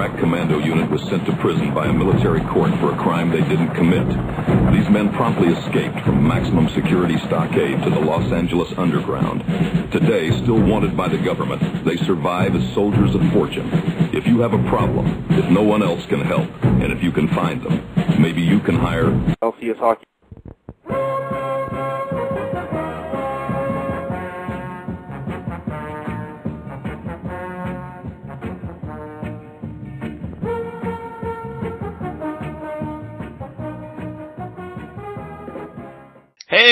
crack commando unit was sent to prison by a military court for a crime they didn't commit. These men promptly escaped from maximum security stockade to the Los Angeles underground. Today, still wanted by the government, they survive as soldiers of fortune. If you have a problem, if no one else can help, and if you can find them, maybe you can hire LCS Hockey.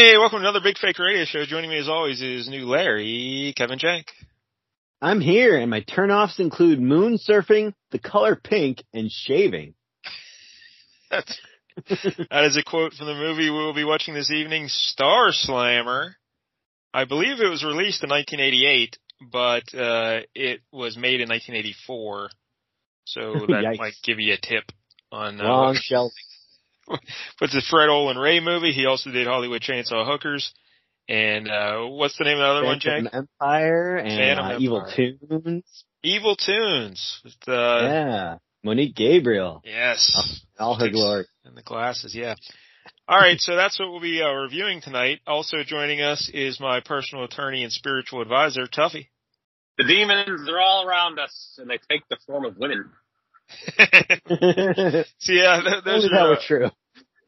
Hey, welcome to another Big Fake Radio Show. Joining me as always is new Larry, Kevin Jank. I'm here, and my turnoffs include moon surfing, the color pink, and shaving. That's, that is a quote from the movie we will be watching this evening, Star Slammer. I believe it was released in 1988, but uh, it was made in 1984. So that might give you a tip on uh, Long shelf. What's the Fred Olen Ray movie? He also did Hollywood Chainsaw Hookers. And uh what's the name of the other one, Phantom Empire and Phantom uh, Evil Toons. Evil Toons. With, uh, yeah. Monique Gabrielle. Yes. All her glory. And the glasses, yeah. All right, so that's what we'll be uh, reviewing tonight. Also joining us is my personal attorney and spiritual advisor, Tuffy. The demons are all around us, and they take the form of women. so yeah, th- those Only that are, were true. uh,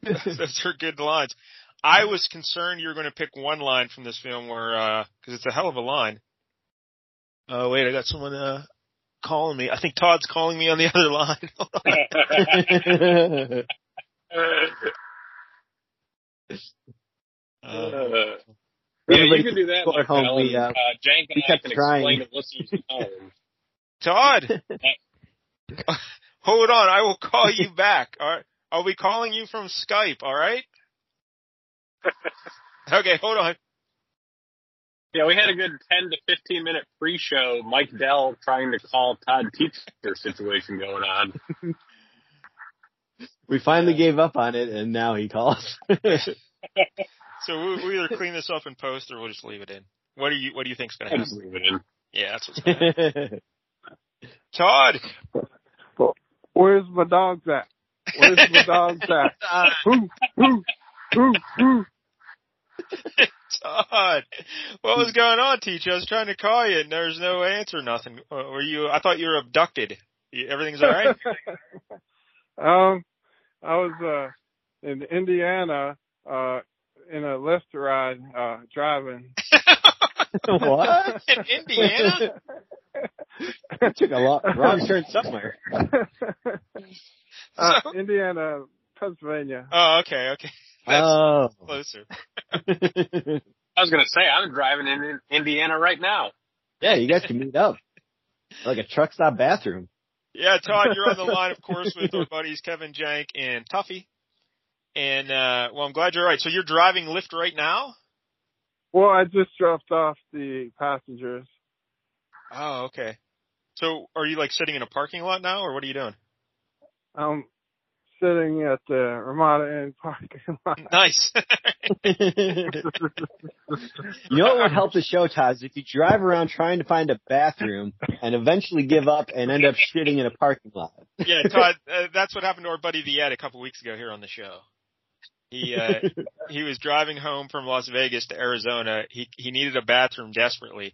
those are good lines. I was concerned you were going to pick one line from this film where, uh 'cause it's a hell of a line. Oh wait, I got someone, uh, calling me. I think Todd's calling me on the other line. uh, Uh, yeah, you can do that, go at home, Marcel, we, uh, uh, Jank and we I kept can trying. explain to listeners at home. Todd! Hold on, I will call you back. All right. I'll be calling you from Skype, alright? okay, hold on. Yeah, we had a good 10 to 15 minute pre-show Mike Dell trying to call Todd Teacher situation going on. we finally gave up on it, and now he calls. So we we either clean this up in post or we'll just leave it in. What do you what do you think's gonna I just happen? leave it in. Yeah, that's what's gonna happen. Todd! Where's my dogs at? Where's my dogs at? Who, who, who, who? Todd! What was going on, teacher? I was trying to call you and there's no answer, nothing. Uh, Were you I thought you were abducted. Everything's alright? um, I was uh in Indiana uh in a Lyft ride uh driving. what? in Indiana? Took a lot, wrong turn somewhere. uh, So- Indiana, Pennsylvania. Oh, okay, okay. That's Oh. closer. I was gonna say, I'm driving in Indiana right now. yeah, you guys can meet up. Like a truck stop bathroom. Yeah, Todd, you're on the line, of course, with our buddies Kevin Jank and Tuffy. And, uh, well, I'm glad you're right. So you're driving Lyft right now? Well, I just dropped off the passengers. Oh, okay. So are you like sitting in a parking lot now or what are you doing? I'm sitting at the Ramada Inn parking lot. Nice. You know what would help the show, Todd, is if you drive around trying to find a bathroom and eventually give up and end up shitting in a parking lot. yeah, Todd, uh, that's what happened to our buddy the Ed a couple weeks ago here on the show. He, uh, he was driving home from Las Vegas to Arizona. He, he needed a bathroom desperately.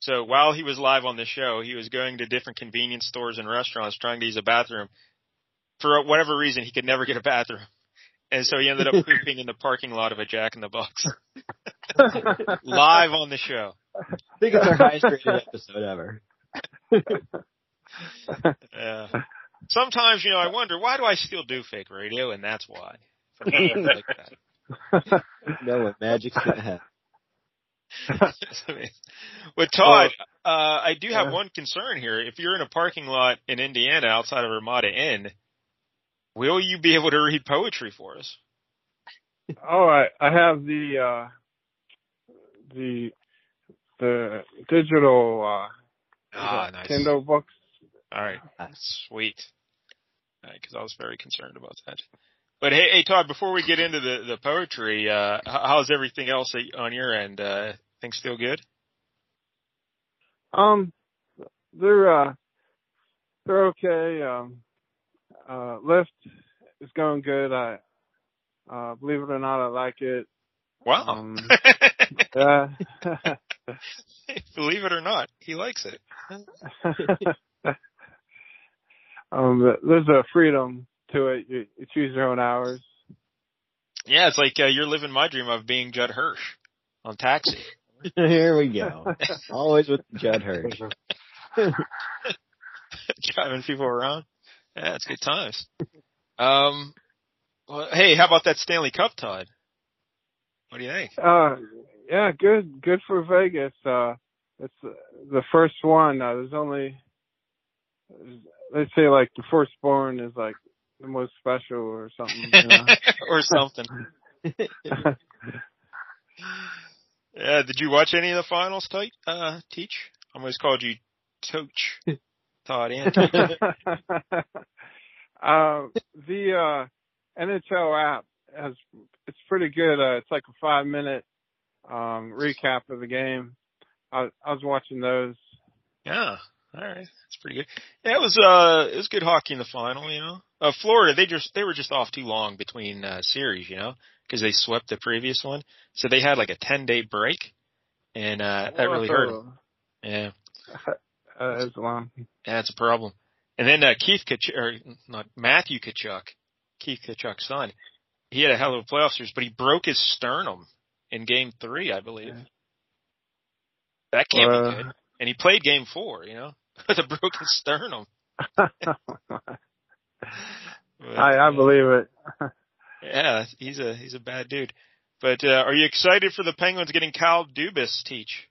So while he was live on the show, he was going to different convenience stores and restaurants trying to use a bathroom. For whatever reason, he could never get a bathroom. And so he ended up pooping in the parking lot of a Jack in the Box. live on the show. I think it's our highest rated episode ever. Yeah. Sometimes, you know, I wonder why do I still do fake radio, and that's why. For things like that. know what magic's gonna happen. With Todd, uh, I do have Yeah. one concern here. If you're in a parking lot in Indiana outside of Ramada Inn, will you be able to read poetry for us? All right, I have the uh the the digital uh Ah, nice. Kindle books. All right, sweet. Because I was very concerned about that. But hey, hey, Todd, before we get into the the poetry, uh, how's everything else on your end? Uh, things still good? Um, they're uh they're okay. Um, uh, Lyft is going good. I, uh, believe it or not, I like it. Wow. Um, yeah. Believe it or not, he likes it. um, there's a freedom to it. You, you choose your own hours. Yeah, it's like uh, you're living my dream of being Judd Hirsch on Taxi. Here we go. Always with Judd Hirsch. Driving people around. Yeah, it's good times. Um, well, hey, how about that Stanley Cup, Todd? What do you think? Uh, yeah, good, good for Vegas. Uh, it's the first one. Uh, there's only, they say like the firstborn is like the most special or something. You know? or something. yeah, did you watch any of the finals, Tight, uh, Teach? I almost called you Toach, Todd and uh, the, uh, NHL app has, it's pretty good. Uh, it's like a five minute, um, recap of the game. I, I was watching those. Yeah. All right. That's pretty good. Yeah, it was, uh, it was good hockey in the final, you know. Uh, Florida, they just, they were just off too long between, uh, series, you know, cause they swept the previous one. So they had like a 10 day break and, uh, that really hurt them. Yeah. Uh, it's long. Yeah, that's a problem. And then, uh, Keith Tkachuk, or not, Matthew Tkachuk, Keith Tkachuk's son, he had a hell of a playoff series, but he broke his sternum in game three, I believe. Yeah. That can't Uh, be good. And he played game four, you know, with a broken sternum. But, I, I believe it. Yeah, he's a he's a bad dude. But uh, are you excited for the Penguins getting Kyle Dubas teach?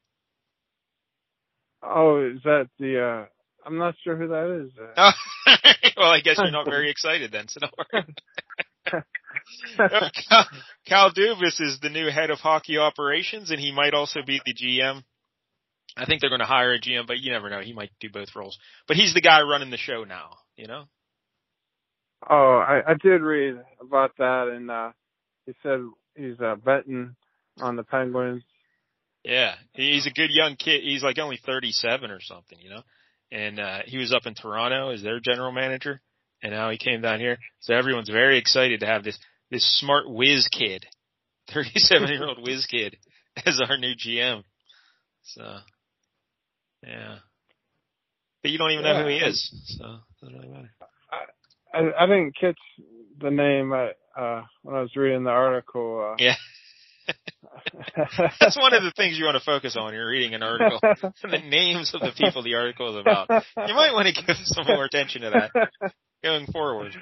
Oh, is that the, uh, I'm not sure who that is. Uh, well, I guess you're not very excited then, so don't worry. Kyle, Kyle Dubas is the new head of hockey operations, and he might also be the GM. I think they're going to hire a GM, but you never know. He might do both roles. But he's the guy running the show now, you know? Oh, I, I did read about that, and uh, he said he's uh, betting on the Penguins. Yeah, he's a good young kid. He's like only 37 or something, you know. And uh he was up in Toronto as their general manager, and now he came down here. So everyone's very excited to have this this smart whiz kid, 37 year old whiz kid, as our new GM. So, yeah. But you don't even know who he is, so it doesn't really matter. I, I didn't catch the name uh, uh, when I was reading the article. Uh, Yeah. That's one of the things you want to focus on when you're reading an article. the names of the people the article is about. You might want to give some more attention to that going forward.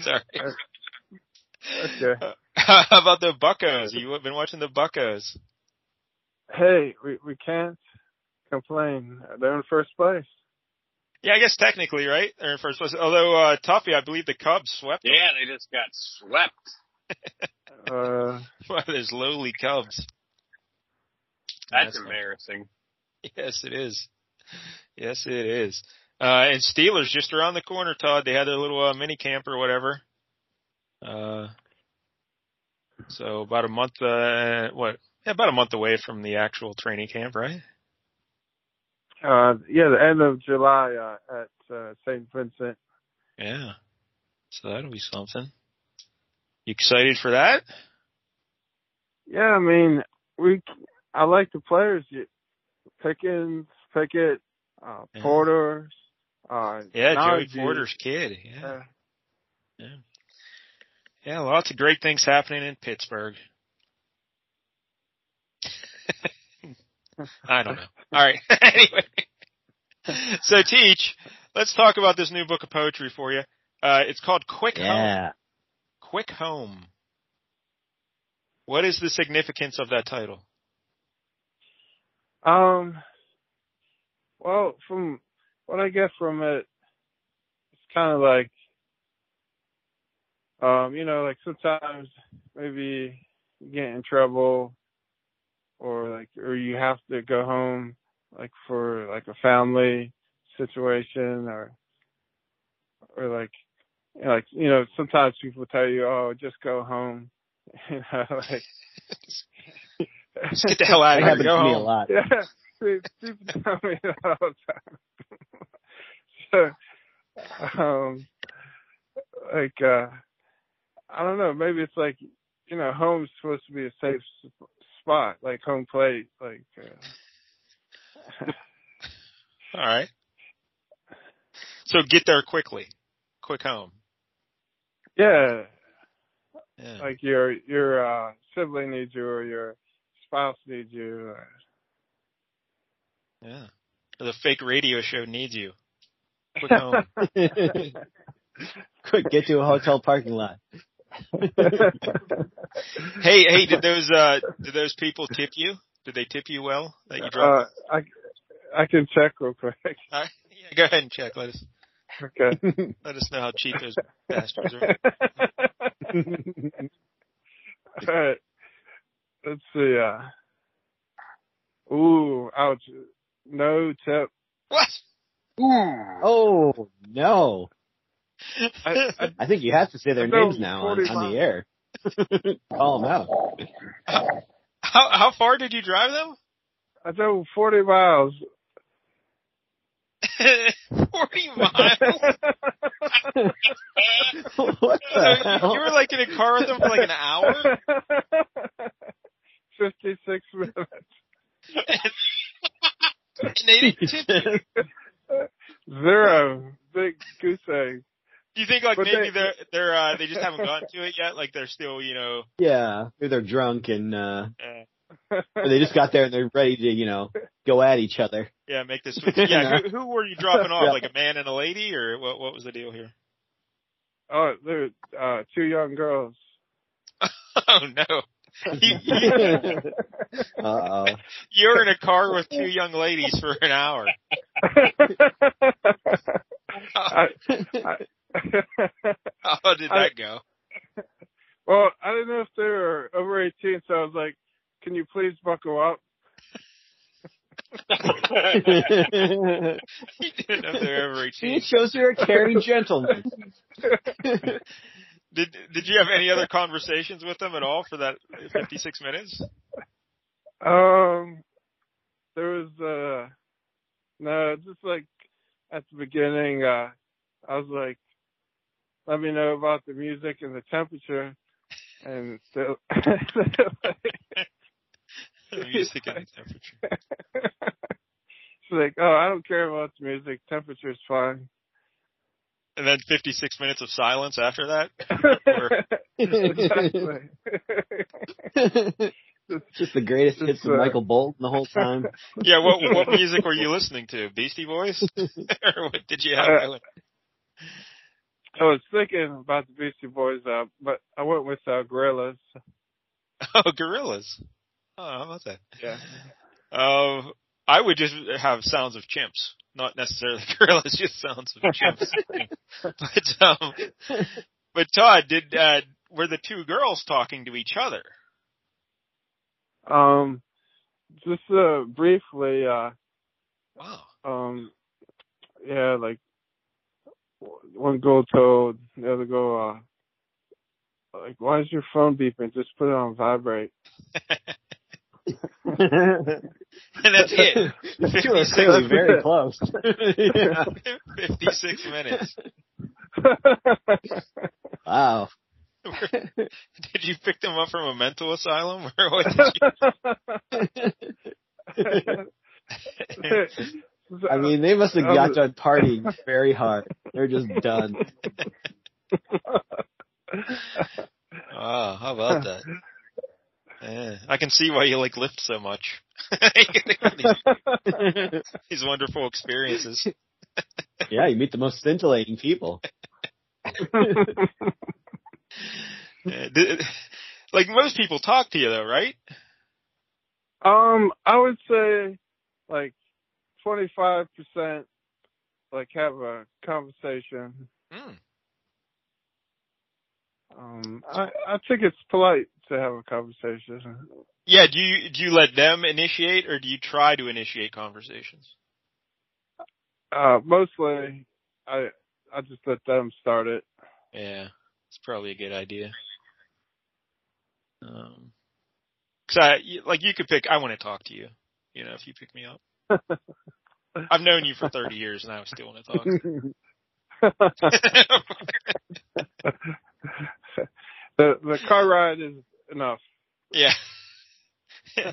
Sorry. okay. How about the Buckos? You've been watching the Buckos. Hey, we we can't complain. They're in first place. Yeah, I guess technically, right? They're in first place. Although, uh, Tuffy, I believe the Cubs swept them. Yeah, they just got swept. Uh, by those lowly Cubs. That's That's embarrassing. Yes, it is. Yes, it is. Uh, and Steelers just around the corner, Todd. They had their little uh, mini camp or whatever. Uh, so about a month, uh, what? Yeah, about a month away from the actual training camp, right? Uh, yeah, the end of July uh, at uh, St. Vincent. Yeah. So that'll be something. You excited for that? Yeah, I mean, we. I like the players. Pickens, Pickett, uh, Yeah. Porter. Uh, Yeah, Joey Porter's kid. Yeah. Uh, Yeah. Yeah, lots of great things happening in Pittsburgh. I don't know. All right. anyway. So teach, let's talk about this new book of poetry for you. Uh, it's called Quick Home. Quick Home. What is the significance of that title? Um, well, from what I get from it, it's kind of like, um, you know, like sometimes maybe you get in trouble or like, or you have to go home like for like a family situation or, or like, you know, like, you know, sometimes people tell you, oh, just go home. You know, like, Just get the hell out of here. happens Go to me a lot. yeah, people tell me that all the time. so, um, like uh, I don't know. Maybe it's like you know, home's supposed to be a safe spot, like home plate, like. Uh, All right. So get there quickly. Quick home. yeah, Yeah. like your your uh sibling needs you or your spouse needs you. Or, Yeah. Or the fake radio show needs you. Quick home. Quick, get to a hotel parking lot. hey, hey, did those uh did those people tip you? Did they tip you well that you dropped? uh, I I can check real quick. Yeah, go ahead and check. Let us Okay. let us know how cheap those bastards are. All right. Let's see. Uh, ooh, ouch. No tip. What? Ooh. oh no! I, I, I think you have to say their No, names now on, on the air. Call them out. How how far did you drive them? I drove 40 miles. Forty miles. what the you, hell? you were like in a car with them for like an hour. 56 minutes. And they didn't tip you. Zero. Big goose egg. Do you think like But maybe they- are they're uh they just haven't gotten to it yet? Like they're still you know yeah, maybe they're drunk and uh or they just got there and they're ready to, you know, go at each other. yeah make this yeah who, who were you dropping off Yeah. like a man and a lady or what what was the deal here? oh, they're uh, two young girls. Oh no. You, you, uh oh. you're in a car with two young ladies for an hour. I, I, How did that go? well, I didn't know if they were over 18, so I was like, can you please buckle up? You didn't know they were over 18. it shows you're a caring gentleman. Did did you have any other conversations with them at all for that 56 minutes? Um, there was uh, no, just like at the beginning, uh, I was like, let me know about the music and the temperature, and so, The music and the temperature. she's like, oh, I don't care about the music, temperature's fine. And then 56 minutes of silence after that? exactly. Just the greatest hits Just, of uh, Michael Bolton the whole time. Yeah, what what music were you listening to? Beastie Boys? or what did you have going? I was thinking about the Beastie Boys, uh, but I went with uh, Gorillaz. Oh, Gorillaz. Oh, how about that? Yeah. Um, I would just have sounds of chimps, not necessarily gorillas, just sounds of chimps. but um, but Todd, did uh, were the two girls talking to each other? Um, just uh, briefly, uh, Wow. um, yeah, like one girl told the other girl, uh, like, why is your phone beeping? Just put it on vibrate. And that's it. Two are clearly very close. Yeah. 56 minutes. Wow. Did you pick them up from a mental asylum or what did you? I mean, they must have got done partying very hard. They're just done. Oh, how about that? Yeah, I can see why you like Lyft so much. these, these wonderful experiences. Yeah, you meet the most scintillating people. Like most people talk to you though, right? um, I would say like twenty five percent, like have a conversation. Hmm. Um, I I think it's polite to have a conversation. Yeah, do you do you let them initiate or do you try to initiate conversations? Uh, mostly, I I just let them start it. Yeah, it's probably a good idea. Um, cause I, like you could pick, I want to talk to you, you know, if you pick me up. I've known you for 30 years and I still want to talk. the the car ride is enough. Yeah.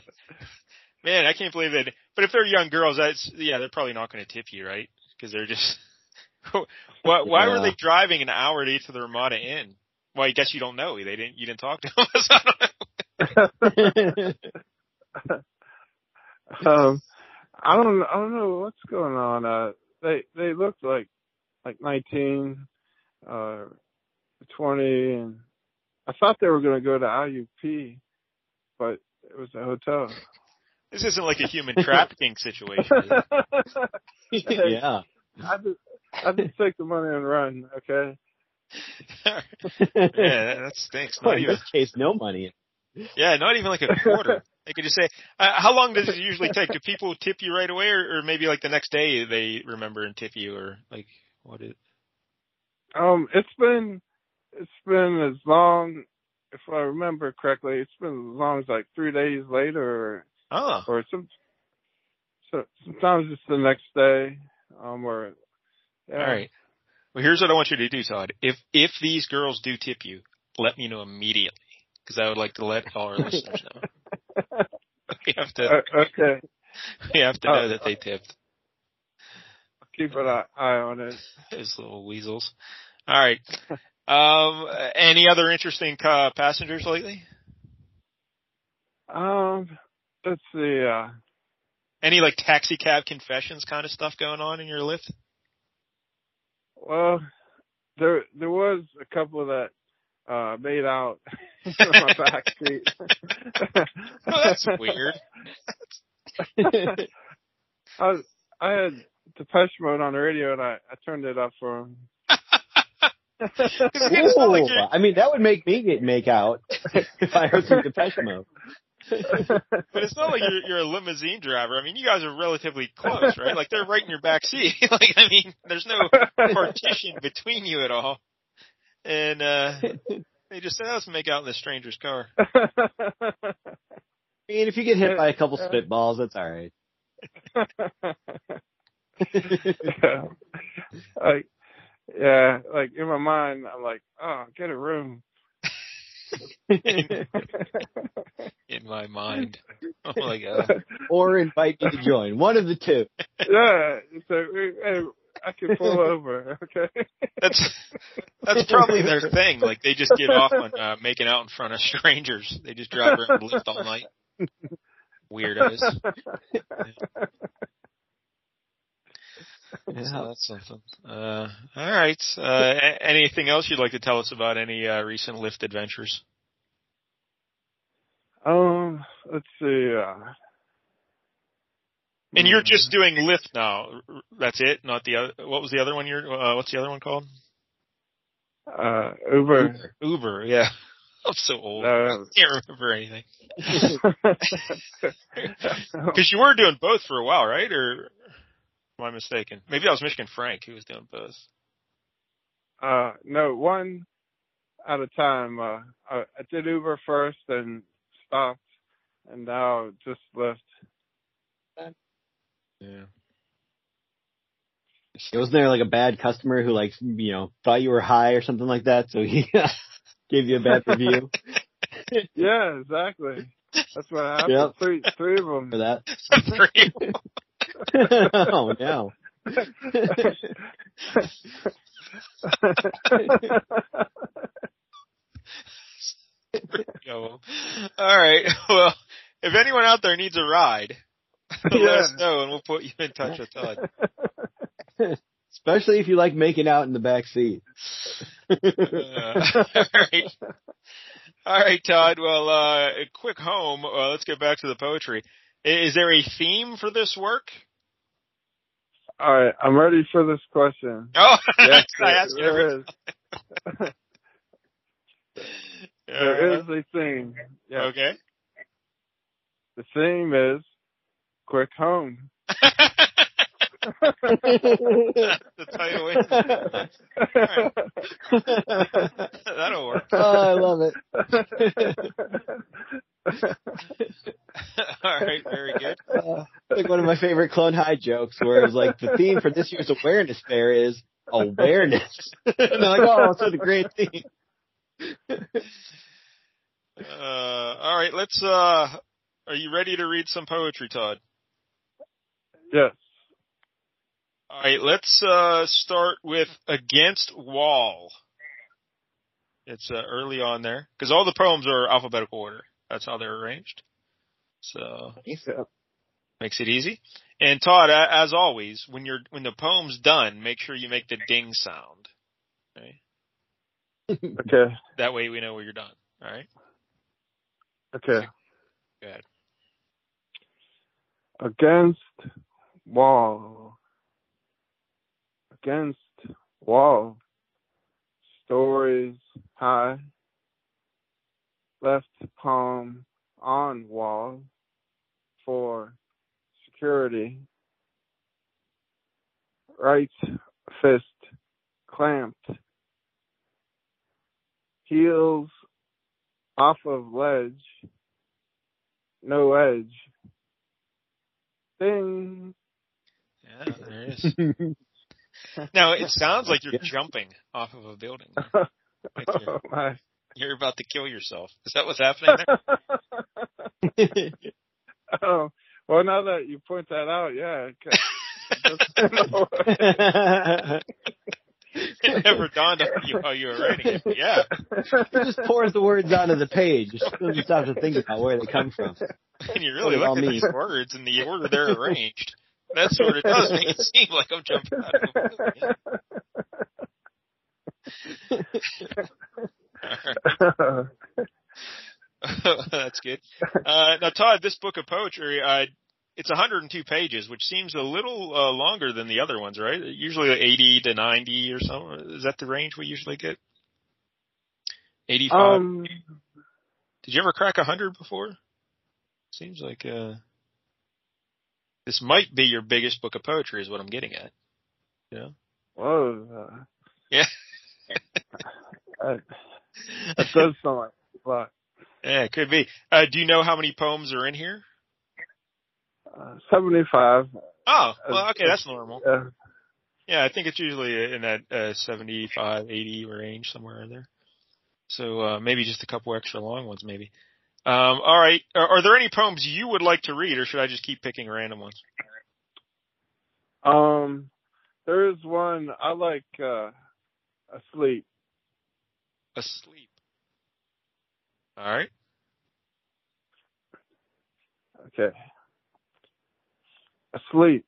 Man, I can't believe it. But if they're young girls, that's yeah, they're probably not going to tip you, right? Because they're just. why, why Yeah. were they driving an hour to get to the Ramada Inn? Well, I guess you don't know. They didn't. You didn't talk to them. so I don't know. um, I don't I don't know what's going on. Uh, they they looked like like 19, uh, 20, and I thought they were going to go to IUP, but it was a hotel. This isn't like a human trafficking situation. Is yeah. I just I just take the money and run. Okay. yeah, that stinks. Well, Not in even, this case, no money. yeah, not even like a quarter. They could just say, uh, how long does it usually take? Do people tip you right away, or, or maybe like the next day they remember and tip you, or like what is? Um, it's been it's been as long, if I remember correctly, it's been as long as like three days later, or, Oh, or some. So sometimes it's the next day. Um, or yeah. all right. Well, here's what I want you to do, Todd. If if these girls do tip you, let me know immediately because I would like to let all our listeners know. We have to Uh, okay, we have to know that they tipped. I'll keep an eye eye on it. Those little weasels. All right. Um, any other interesting uh, passengers lately? Um, let's see. Uh, Any like taxi cab confessions kind of stuff going on in your Lyft? well, there there was a couple that uh made out in my back seat. Oh, that's weird. I was, I had Depeche Mode on the radio and I, I turned it up for him. It's like Ooh, I mean, that would make me get make out if I heard some Depeche Mode. But it's not like you're, you're a limousine driver. I mean, you guys are relatively close, right? Like they're right in your back seat. like, I mean, there's no partition between you at all. And, uh, they just said, let's make out in this stranger's car. I mean, if you get hit by a couple spitballs, that's all right. like, yeah, like in my mind, I'm like, oh, get a room. In my mind. Oh my god. or invite me to join. One of the two. yeah, so hey, I can pull over, okay? That's that's probably their thing. Like they just get off on uh, making out in front of strangers. They just drive around the Lyft all night. Weirdos. So that's something. Uh, all right. Uh, a- anything else you'd like to tell us about any uh, recent Lyft adventures? Um, let's see. Uh, And you're just doing Lyft now. That's it. Not the other. What was the other one? You're. Uh, what's the other one called? uh, Uber. Uber. Yeah. I'm so old. Uh, Can't remember anything. Because you were doing both for a while, right? Or am I mistaken? Maybe that was Michigan Frank who was doing both. uh, no, one at a time. Uh, I, I did Uber first and stopped, and now just left. Yeah. Wasn't there like a bad customer who like, you know, thought you were high or something like that, so he gave you a bad review Yeah, exactly. That's what happened. Yep. Three, three of them. for that? Three. Oh no. All right. Well, if anyone out there needs a ride, let us know and we'll put you in touch with Todd. Especially if you like making out in the back seat. Uh, all right. All right, Todd. Well, uh, a quick home. Uh, let's get back to the poetry. Is there a theme for this work? All right, I'm ready for this question. Oh, Yes, I ask you every there is. There uh-huh. is a theme. Yes. Okay. The theme is quick home. That's the title. That'll work. oh, I love it. All right. Very good. Uh, like one of my favorite Clone High jokes, where it was like the theme for this year's awareness fair is awareness. and they're like, oh, it's a great theme. Uh, all right, let's. Uh, are you ready to read some poetry, Todd? Yes. All right, let's uh, start with Against Wall. It's uh, early on there because all the poems are alphabetical order. That's how they're arranged. So Yeah. makes it easy. And Todd, a- as always, when you're when the poem's done, make sure you make the ding sound. Okay? Okay. That way we know where you're done. All right. Okay. Go ahead. Against wall. Against wall. Stories high. Left palm on wall for security. Right fist clamped. Heels off of ledge. No edge. Ding. Yeah, there it is. Now it sounds like you're jumping off of a building. Like you're, Oh, my. you're about to kill yourself. Is that what's happening there? oh, well, now that you point that out, yeah. It never dawned on you how you were writing it. Yeah. He just pours the words onto the page. Just doesn't have to think about where they come from. And you really Well, look at these words and the order they're arranged. That's what it does make it seem like I'm jumping out of a building. That's good. Uh, now, Todd, this book of poetry, uh, it's 102 pages, which seems a little uh, longer than the other ones, right? Usually 80 to 90 or something. Is that the range we usually get? 85. um, Did you ever crack 100 before? Seems like uh, this might be your biggest book of poetry, is what I'm getting at. Yeah. know? whoa. Uh, Yeah. that, that does sound like a lot. Yeah, it could be. Uh, do you know how many poems are in here? Uh, 75. Oh, well, okay, that's normal. Yeah. Yeah, I think it's usually in that uh, 75, 80 range, somewhere in there. So uh, maybe just a couple extra long ones, maybe. Um, all right. Are, are there any poems you would like to read, or should I just keep picking random ones? Um, there is one I like, uh, asleep. Asleep. All right. Okay. Asleep.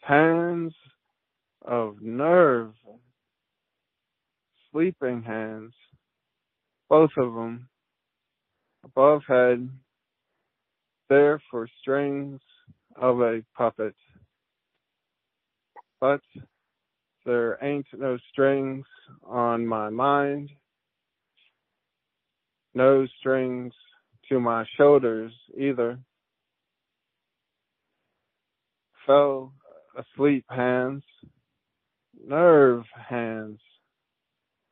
Hands of nerve. Sleeping hands. Both of them. Above head. There for strings of a puppet. But there ain't no strings on my mind. No strings to my shoulders either. Fell asleep hands, nerve hands,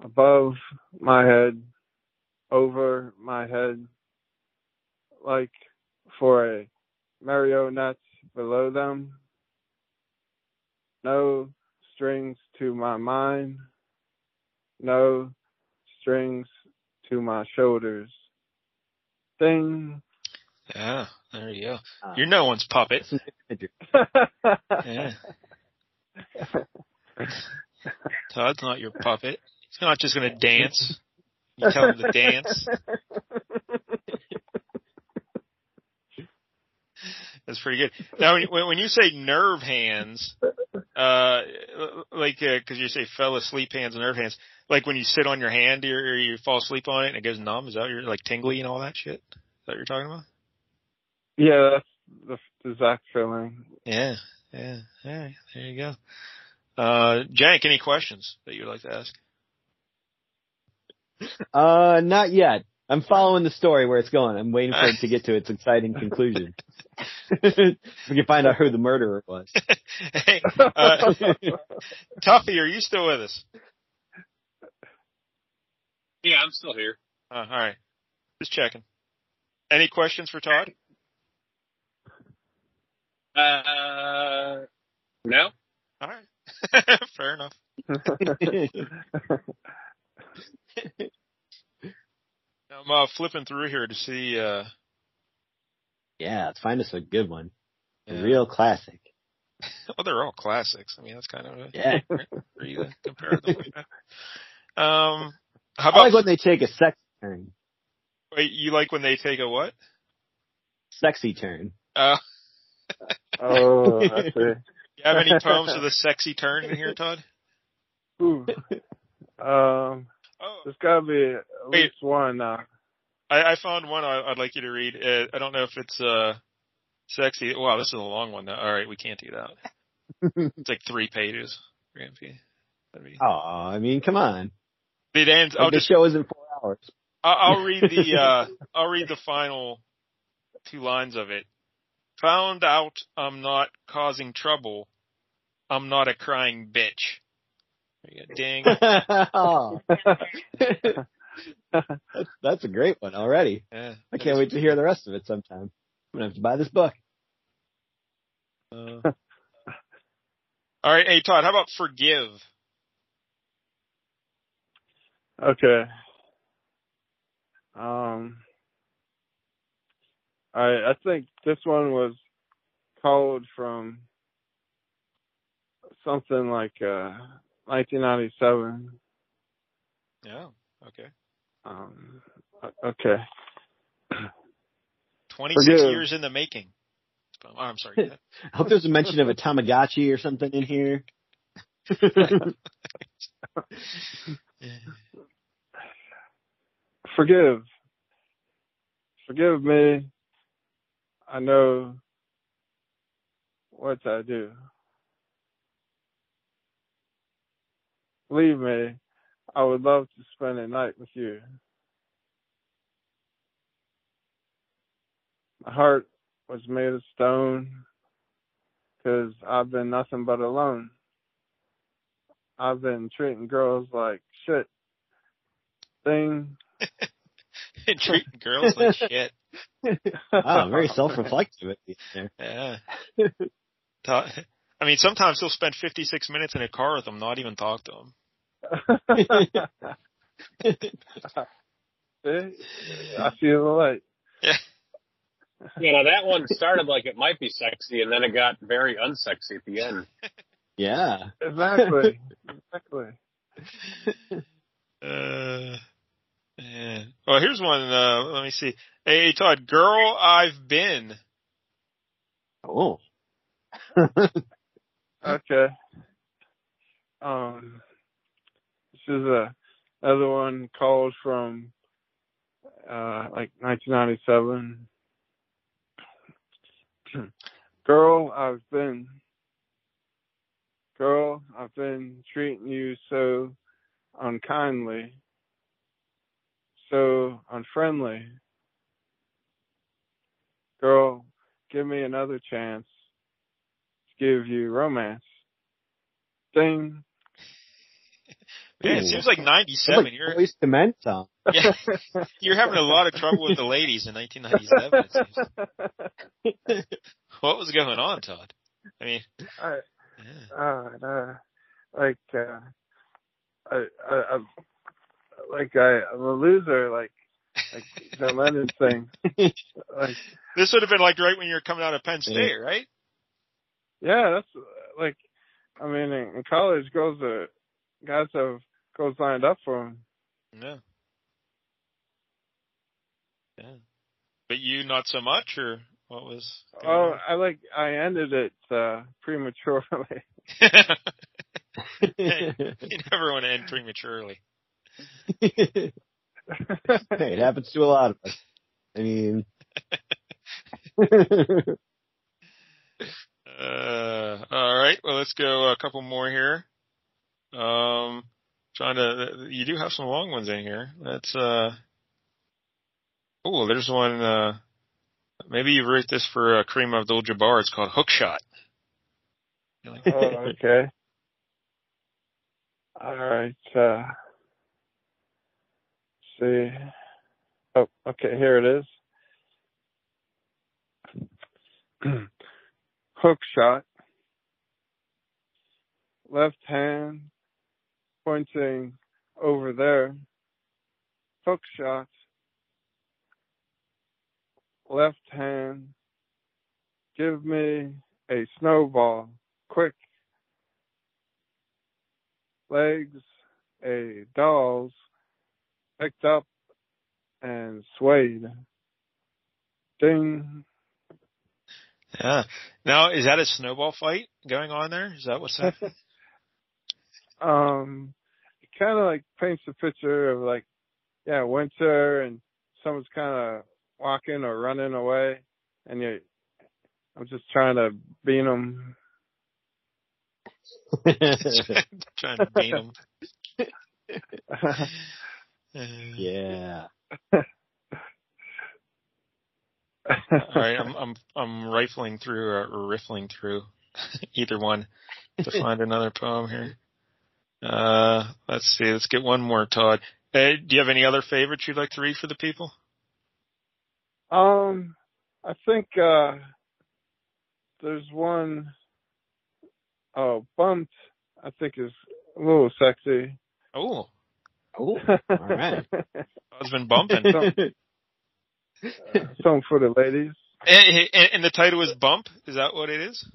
above my head, over my head, like for a marionette below them. No strings to my mind, no strings to my shoulders. Ding. Yeah, there you go. Ah. You're no one's puppet. Yeah. Todd's not your puppet. He's not just going to dance. You tell him to dance. That's pretty good. Now, when, when when you say nerve hands, uh, like, uh, cause you say fell asleep hands and nerve hands, like when you sit on your hand or, or you fall asleep on it and it goes numb, is that what you're like tingly and all that shit? Is that what you're talking about? Yeah, that's the, the exact feeling. Yeah, yeah. All right, there you go. Uh, Jank, any questions that you'd like to ask? Uh, not yet. I'm following the story where it's going. I'm waiting for it to get to its exciting conclusion. we can find out who the murderer was. hey, uh, Tuffy, are you still with us? Yeah, I'm still here. Uh, all right, just checking. Any questions for Todd? Uh, no. All right. Fair enough. I'm uh, flipping through here to see. uh yeah, let's find us a good one. A yeah. real classic. Well, they're all classics. I mean, that's kind of a, Yeah. for compare them. Um, how I like about when they take a sexy turn. wait, you like when they take a what? Sexy turn. Uh, oh, I see. you have any poems with a sexy turn in here, Todd? Ooh. Um, Oh, there's gotta be at Wait. least one. Uh, I, I found one I, I'd like you to read. Uh, I don't know if it's uh sexy. Wow, this is a long one. Though. All right, we can't do that. It's like three pages. Rampy. That'd be. Oh, I mean, come on. It ends. Like I'll the just. show is in four hours. I'll I'll read the. uh I'll read the final two lines of it. Found out I'm not causing trouble. I'm not a crying bitch. There you go. Ding. oh, that's, that's a great one already. Yeah. I can't wait to hear the rest of it sometime. I'm gonna have to buy this book. Uh, all right, hey Todd, how about forgive? okay. Um, I I think this one was called from something like uh 1997. Yeah. Okay. Um, okay. Twenty six Forgive. years in the making. Oh, I'm sorry. I hope there's a mention of a Tamagotchi or something in here. Forgive. Forgive me. I know what I do. Believe me, I would love to spend a night with you. My heart was made of stone because I've been nothing but alone. I've been treating girls like shit. Thing. Treating girls like shit. Wow, very self-reflective at the end Yeah. I mean, sometimes he'll spend 56 minutes in a car with them, not even talk to them. See? I feel the light. You know, that one started like it might be sexy, and then it got very unsexy at the end. Yeah. Exactly. exactly. Uh, yeah. Well, here's one. Uh, let me see. Hey, Todd, girl, I've been. Oh. Okay. Um, this is a another one called from uh like 1997. Girl, I've been. Girl, I've been treating you so unkindly, so unfriendly. Girl, give me another chance to give you romance. Ding. Man, it seems like 97. like You're, Boyz Men song. yeah, you're having a lot of trouble with the ladies in 1997. It seems. What was going on, Todd? I mean, I, yeah. uh, uh, like, uh, I, I, I'm, like I, I'm a loser, like, like the Lennon thing. Like, this would have been like right when you were coming out of Penn State, right? yeah, that's like, I mean, in, in college, girls are, guys have girls lined up for them. Yeah. Yeah. But you not so much, or what was? Oh, on? I like, I ended it, uh, prematurely. you never want to end prematurely. hey, it happens to a lot of us. I mean, Uh, all right. Well, let's go a couple more here. Um, trying to. You do have some long ones in here. That's uh. Oh, there's one. Uh, maybe you wrote this for uh, Kareem Abdul-Jabbar. It's called Hook Shot. Like- oh, okay. All right. Uh, see. Oh, okay. Here it is. Hook shot. left hand pointing over there. Hook shot. Left hand. Give me a snowball. Quick. Legs. A dolls. Picked up and swayed. Ding. Yeah. Now, is that a snowball fight going on there? Is that what's happening? um, kind of like paints a picture of like, yeah, winter and someone's kind of walking or running away, and you, I'm just trying to beat them. Trying to beat them. yeah. All right, I'm I'm I'm rifling through or riffling through either one to find another poem here. Uh, let's see. Let's get one more, Todd. Hey, do you have any other favorites you'd like to read for the people? Um, I think uh there's one oh bumped I think is a little sexy. Oh, Oh, all right. Todd's been bumping. Something for the ladies. and, and, and the title is Bump. Is that what it is?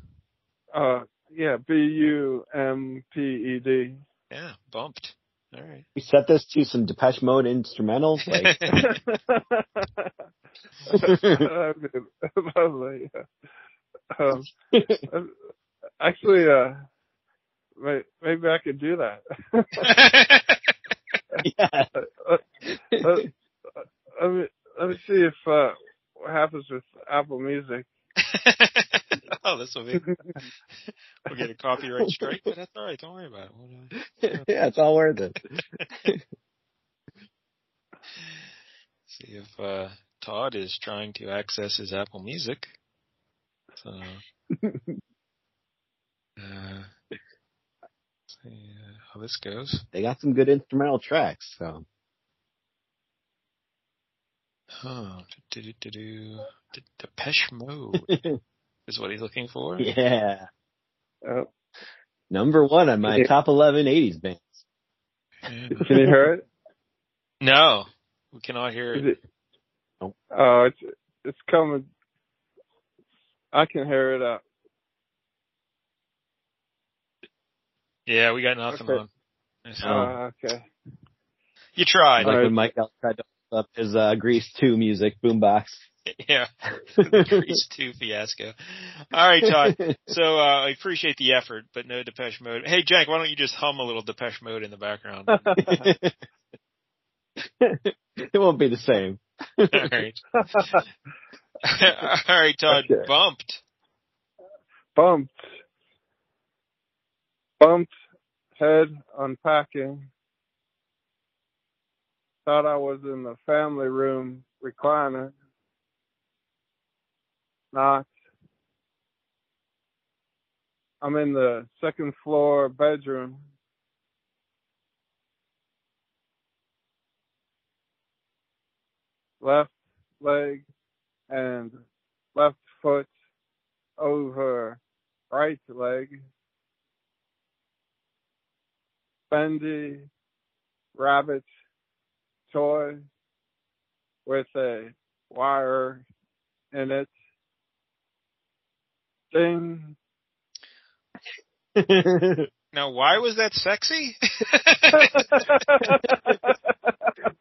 Uh yeah, B U M P E D. Yeah, bumped. All right. We set this to some Depeche Mode instrumentals, like That'd be lovely. Um, actually, uh, may- maybe I could do that. yeah. let, let me let me see if uh, what happens with Apple Music. oh, this will be. We'll get a copyright strike, but that's all right. Don't worry about it. We'll, uh, yeah, it's all worth it. see if uh, Todd is trying to access his Apple Music. So, uh, see uh, how this goes. They got some good instrumental tracks, so Oh, do do do do. De- Depeche Mode is what he's looking for. yeah. Oh, Number one on my top 11 80s bands. And- can you hear it? no, we cannot hear Is it. it? Nope. Oh, it's it's coming. I can hear it uh, up. Yeah, we got nothing Okay. on. So, Uh, okay. you tried. Like Alright. when Mike L tried to pull up his uh, Grease 2 music boombox. Yeah. Grease 2 fiasco. All right, Todd. So uh, I appreciate the effort, but no Depeche Mode. Hey, Jack, why don't you just hum a little Depeche Mode in the background? It won't be the same. right. All right, Todd. Okay. Bumped. Bumped. Bumped. Head unpacking. Thought I was in the family room recliner. Not. I'm in the second floor bedroom. Left leg and left foot over right leg. Bendy rabbit toy with a wire in it. Ding. Now, why was that sexy?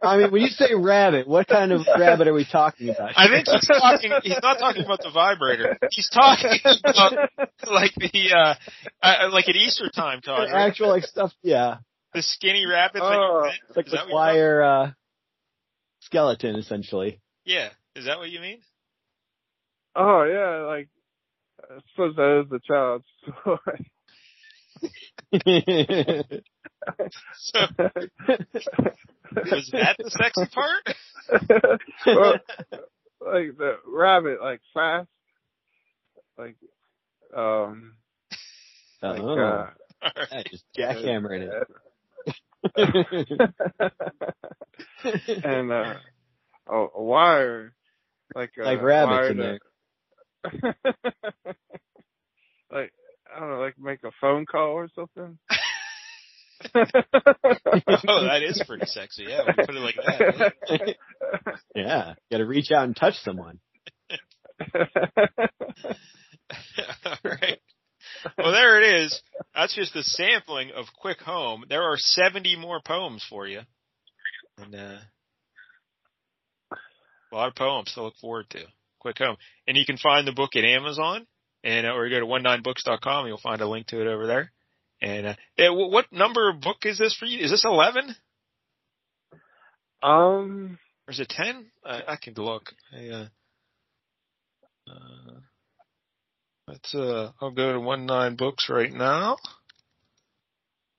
I mean, when you say rabbit, what kind of rabbit are we talking about? I think he's talking. He's not talking about the vibrator. He's talking about like the uh, uh like at Easter time, Todd. right? actual like stuff. Yeah, The skinny rabbits. that Oh. like the that what you're talking- wire uh, skeleton, essentially. Yeah. Is that what you mean? oh yeah, like I suppose that is the child's toy. So was that the sexy part? Well, like the rabbit, like fast, like um, like oh, uh, All right. just jackhammering it. and uh, a, a wire, like a like rabbits wire in to- there. like I don't know, like make a phone call or something. oh, that is pretty sexy. Yeah, when you put it like that. Yeah, got to reach out and touch someone. All right. Well, there it is. That's just a sampling of Quick Home. There are 70 more poems for you. And, uh, a lot of poems to look forward to. Quick Home. And you can find the book at Amazon and, uh, or you go to one9books.com. You'll find a link to it over there. And, uh, yeah, what number of book is this for you? Is this 11? um, Or is it 10? I, I can look. I, uh, uh, let's, uh, I'll go to one nine books right now.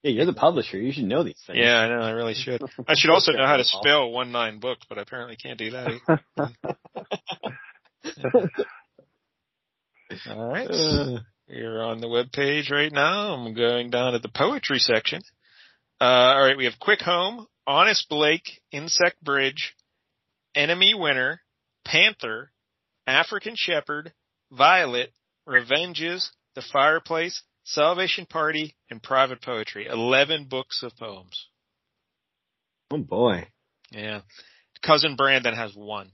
Yeah, you're the publisher. You should know these things. Yeah, I know. I really should. I should also know how to spell one nine books, but I apparently can't do that. All right. Uh, You're on the web page right now. I'm going down to the poetry section. Uh, all right. We have Quick Home, Honest Blake, Insect Bridge, Enemy Winner, Panther, African Shepherd, Violet, Revenges, The Fireplace, Salvation Party, and Private Poetry. Eleven books of poems. oh boy. Yeah. Cousin Brandon has one.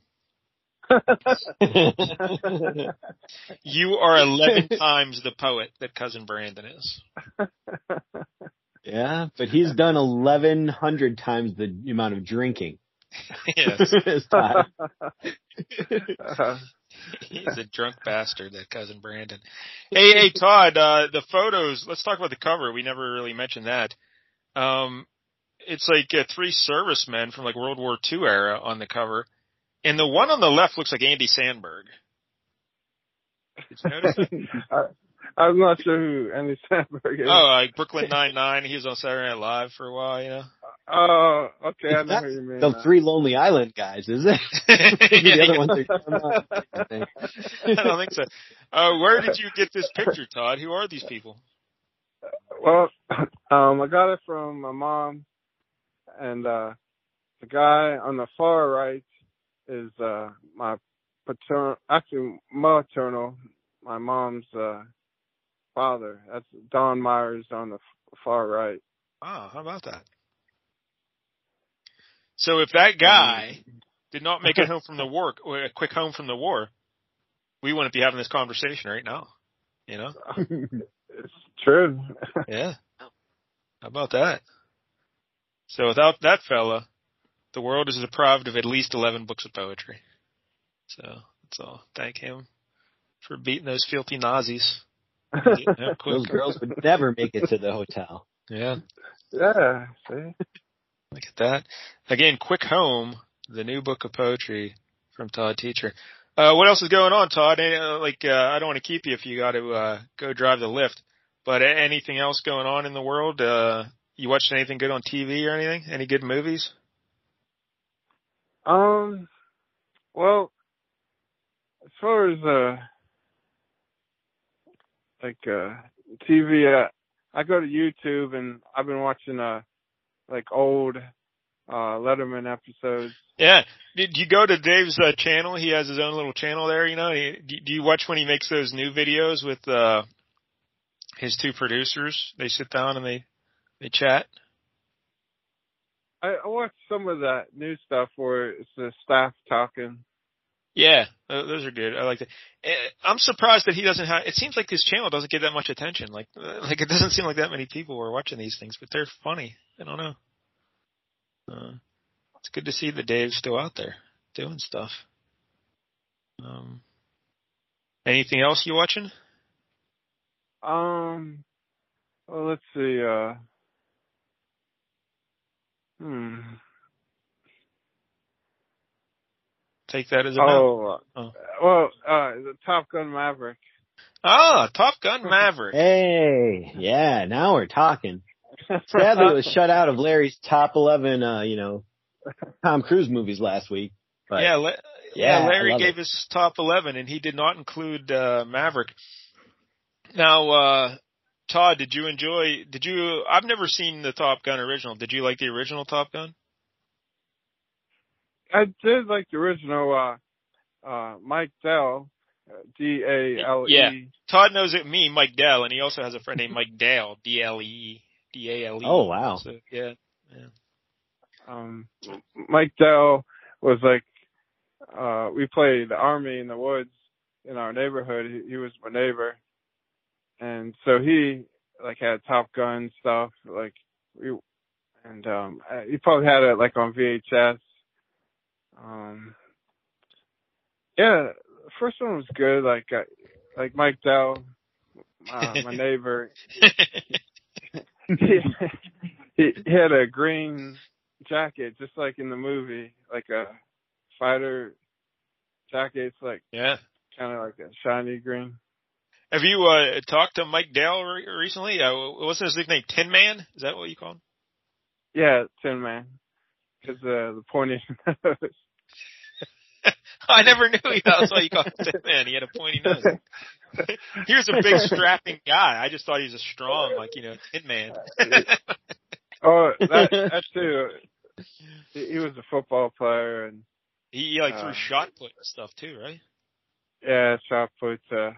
You are 11 times the poet that Cousin Brandon is. yeah, but he's done 1100 times the amount of drinking. yes. As Todd. He's a drunk bastard, that cousin Brandon. Hey, hey, Todd, uh, the photos, let's talk about the cover. We never really mentioned that. Um, it's like uh, three servicemen from like World War II era on the cover. And the one on the left looks like Andy Samberg. Did you notice that? I, I'm not sure who Andy Samberg is. Oh, like Brooklyn Nine-Nine. He was on Saturday Night Live for a while, you know? Oh, okay, I know That's you mean. the now. three Lonely Island guys, is it? The other ones are. I think. I don't think so. Uh, where did you get this picture, Todd? Who are these people? Well, um, I got it from my mom, and uh, the guy on the far right is uh, my paternal, actually maternal, my mom's uh, father. That's Don Myers on the f- far right. Oh, how about that? So if that guy did not make it home from the war, or a quick home from the war, we wouldn't be having this conversation right now. You know? It's true. Yeah. How about that? So without that fella, the world is deprived of at least 11 books of poetry. So that's all. Thank him for beating those filthy Nazis. Getting home quick. Those girls would never make it to the hotel. Yeah. yeah. See. Look at that. Again, Quick Home, the new book of poetry from Todd Teacher. Uh, what else is going on, Todd? Uh, like, uh, I don't want to keep you if you got to, uh, go drive the Lyft, but anything else going on in the world? Uh, you watched anything good on TV or anything? Any good movies? Um. Well, as far as uh, like uh, TV, uh, I go to YouTube and I've been watching uh, like old uh Letterman episodes. Yeah. Did you go to Dave's uh, channel? He has his own little channel there, you know. He, do do you watch when he makes those new videos with uh his two producers? They sit down and they they chat. I, I watch some of that new stuff where it's the staff talking. Yeah, those are good. I like that. Eh, I'm surprised that he doesn't have. It seems like his channel doesn't get that much attention. Like, like it doesn't seem like that many people are watching these things, but they're funny. I don't know. Uh, it's good to see that Dave's still out there doing stuff. Um, anything else you watching? Um. Well, let's see. Uh. Hmm. Take that as a no. Oh. Oh. Well, uh, the Top Gun Maverick. Ah, Top Gun Maverick. Hey, yeah, now we're talking. Sadly, it was shut out of Larry's top 11, uh, you know, Tom Cruise movies last week. But yeah, La- yeah, Yeah, Larry gave it. his top 11 and he did not include uh, Maverick. Now, uh, Todd, did you enjoy, did you, I've never seen the Top Gun original. Did you like the original Top Gun? I did like the original uh uh Mike Dell D A L E. Yeah. Todd knows it me, Mike Dell, and he also has a friend named Mike Dale, D L E D A L E. Oh, wow. So, yeah. Um, Mike Dell was like, uh, we played the army in the woods in our neighborhood. He, he was my neighbor, and so he like had Top Gun stuff, like we, and um, uh, he probably had it like on VHS. Um, yeah, the first one was good. Like, uh, like Mike Dell, uh, my neighbor, he, he he had a green jacket, just like in the movie, like a fighter jacket. It's like yeah. kind of like a shiny green. Have you uh talked to Mike Dell re- recently? Uh, what's his nickname? Tin Man? Is that what you call him? Yeah, Tin Man, because uh, the pointy nose. I never knew he, that's why you called him Tin Man. He had a pointy nose. he was a big strapping guy. I just thought he was a strong, like you know, Tin Man. oh, that that too. He, he was a football player and he like Uh, threw shot put and stuff too, right? yeah, shot put. Uh,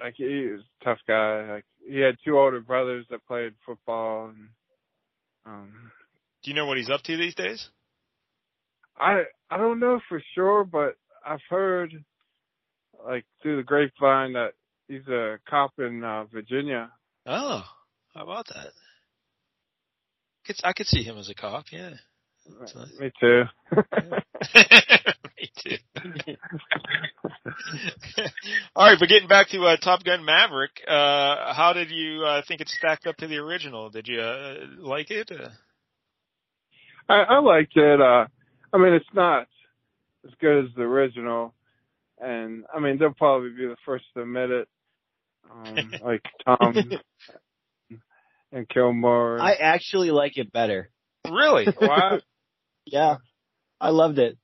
like he was a tough guy. Like he had two older brothers that played football, and um, Do you know what he's up to these days? I I don't know for sure, but I've heard like through the grapevine that he's a cop in uh, Virginia. Oh, how about that? I could see him as a cop, yeah. Nice. Me too. Me too. All right, but getting back to uh, Top Gun Maverick, uh, how did you uh, think it stacked up to the original? Did you uh, like it? Uh, I, I liked it. I mean, it's not as good as the original, and I mean they'll probably be the first to admit it. Um, like Tom and Kilmer. I actually like it better. really? Wow. Yeah, I loved it.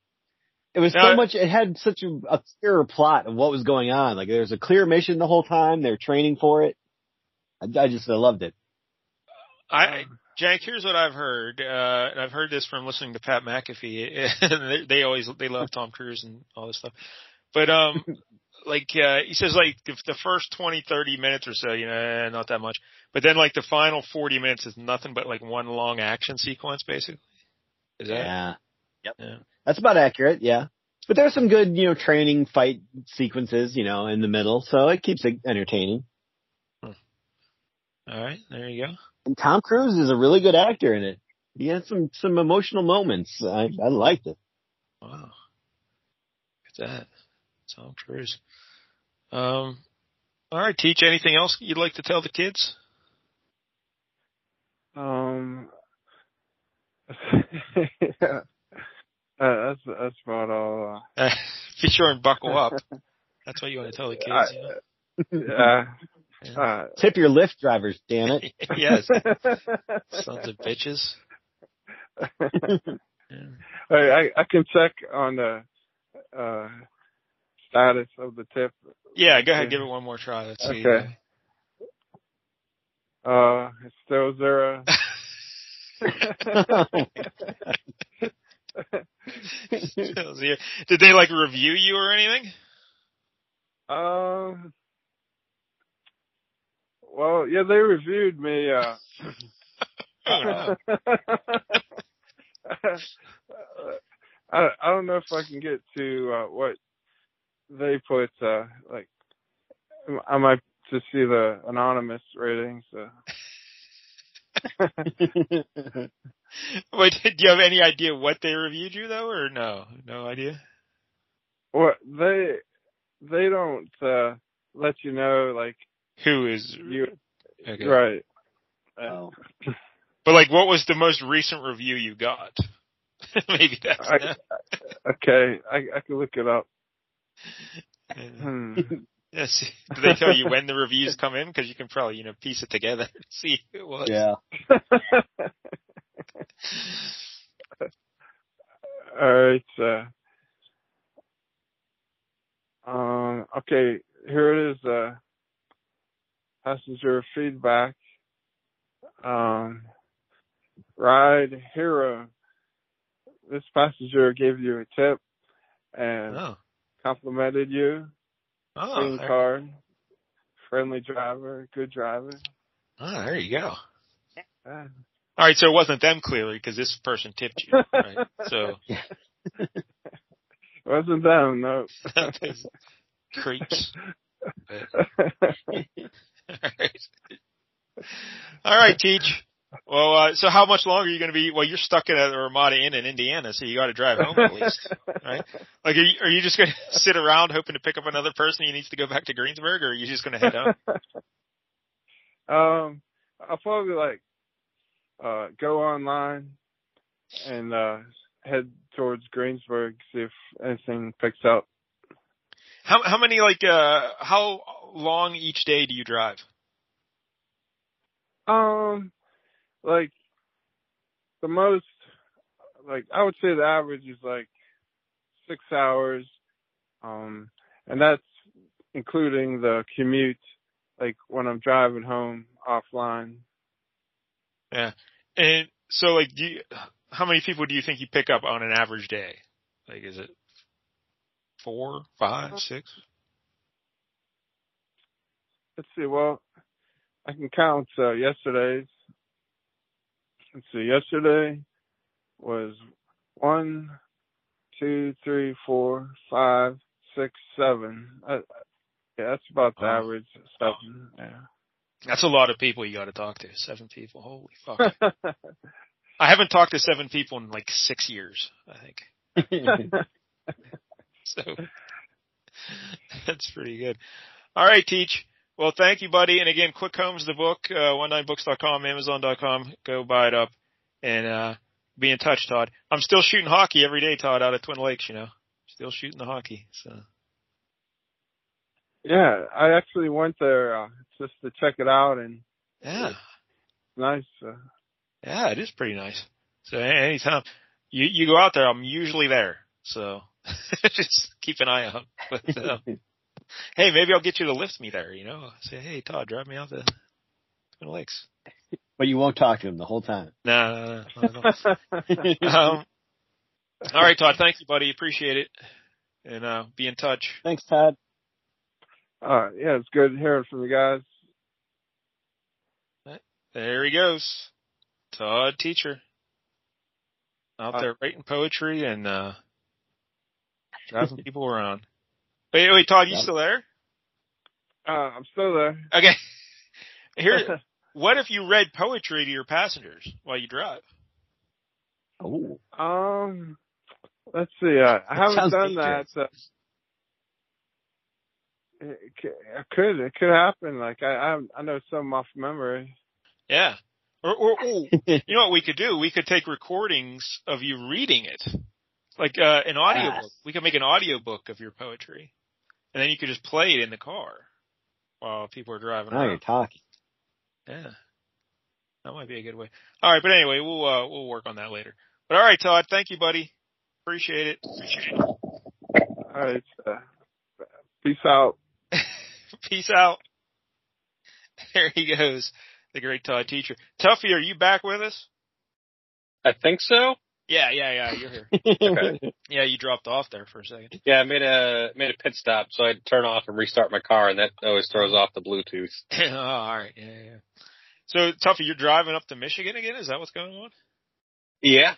It was Now- so much. It had such a, a clearer plot of what was going on. Like there was a clear mission the whole time. They're training for it. I, I just I loved it. I, Jack, here's what I've heard. Uh, and I've heard this from listening to Pat McAfee. they, they always they love Tom Cruise and all this stuff. But um, like uh, he says, like if the first twenty, thirty minutes or so, you know, eh, not that much. But then like the final forty minutes is nothing but like one long action sequence, basically. Is that? Yeah, Yeah. that's about accurate. Yeah, but there's some good you know training fight sequences you know in the middle, so it keeps it entertaining. All right, there you go. And Tom Cruise is a really good actor in it. He had some some emotional moments. I I liked it. Wow. Look at that. Tom Cruise. Um, all right, teach anything else you'd like to tell the kids? Um. yeah. Uh, that's that's about all. Uh, be sure and buckle up. That's what you want to tell the kids. you know? Uh, yeah. Uh, Tip your Lyft drivers, damn it. yes, sons of bitches. Yeah. I, I I can check on the uh status of the tip. Yeah, go ahead, give it one more try. Let's see. Okay. Uh, it's still zero. Did they like review you or anything? Um. Well, yeah, they reviewed me. Uh. I I don't know if I can get to uh, what they put. Uh, like, I might just see the anonymous ratings. Uh. Wait, do you have any idea what they reviewed you though, or no? No idea. Well, they they don't uh, let you know like Who is you okay. right. Oh. But like, what was the most recent review you got? Maybe that's. I, okay, I I can look it up. Hmm. Yes. Do they tell you when the reviews come in? Because you can probably you know piece it together and see who it was. Yeah. All right. Uh, um, okay, here it is. Uh, passenger feedback. Um, ride hero. This passenger gave you a tip and Oh. complimented you. Oh, clean there, card, friendly driver, good driver. oh, there you go. Yeah. All right, so it wasn't them clearly because this person tipped you. Right? So Wasn't them, no. those creeps. All right. All right, Teach. Well, uh, so how much longer are you going to be? Well, you're stuck at a Ramada Inn in Indiana, so you got to drive home at least, right? Like, are you, are you just going to sit around hoping to pick up another person who needs to go back to Greensburg, or are you just going to head home? um, I'll probably like uh go online and uh head towards Greensburg, see if anything picks up. How how many like uh how long each day do you drive? Um, like the most, like I would say the average is like six hours, um, and that's including the commute, like when I'm driving home offline. Yeah. And so like do you, how many people do you think you pick up on an average day? Like is it four, five, six? Let's see. Well, I can count uh, yesterday's. Let's see. Yesterday was one, two, three, four, five, six, seven. Uh, yeah, that's about the Oh. average. Seven. Yeah. That's a lot of people you got to talk to. Seven people. Holy fuck. I haven't talked to seven people in like six years, I think. So that's pretty good. All right, Teach. Well, thank you, buddy. And again, Quick Homes, the book, uh, oneinebooks.com, amazon.com. Go buy it up and, uh, be in touch, Todd. I'm still shooting hockey every day, Todd, out at Twin Lakes, you know. Still shooting the hockey, so. yeah, I actually went there uh, just to check it out, and Yeah. nice. Uh, Yeah, it is pretty nice. So anytime you, you go out there, I'm usually there. So just keep an eye out. But, uh, hey, maybe I'll get you to lift me there, you know? Say, hey, Todd, drive me out to Twin Lakes. but you won't talk to him the whole time. No, no, no, no, no. um, all right, Todd. Thank you, buddy. Appreciate it. And, uh, be in touch. Thanks, Todd. uh, yeah, it's good hearing from you guys. There he goes. Todd teacher. Out Uh, there writing poetry and, uh, driving people around. Wait, wait, Todd, you Yeah. still there? Uh, I'm still there. Okay. Here, what if you read poetry to your passengers while you drive? Oh, um, let's see. Uh, I haven't sounds done that. dangerous. So it, it could it could happen. Like I I, I know some off memory. Yeah. Or, or, or you know what we could do? We could take recordings of you reading it. Like, uh, an audio Yes. book. We could make an audio book of your poetry. And then you could just play it in the car while people are driving now you're talking. Yeah. That might be a good way. Alright, but anyway, we'll, uh, we'll work on that later. But alright, Todd, thank you, buddy. Appreciate it. Appreciate it. All right. Uh, peace out. Peace out. There he goes. The great Todd teacher. Tuffy, are you back with us? I think so. Yeah, yeah, yeah, you're here. Okay. Yeah, you dropped off there for a second. Yeah, I made a made a pit stop, so I had to turn off and restart my car, and that always throws off the Bluetooth. oh, all right. Yeah, yeah. So, Tuffy, you're driving up to Michigan again? Is that what's going on? Yeah.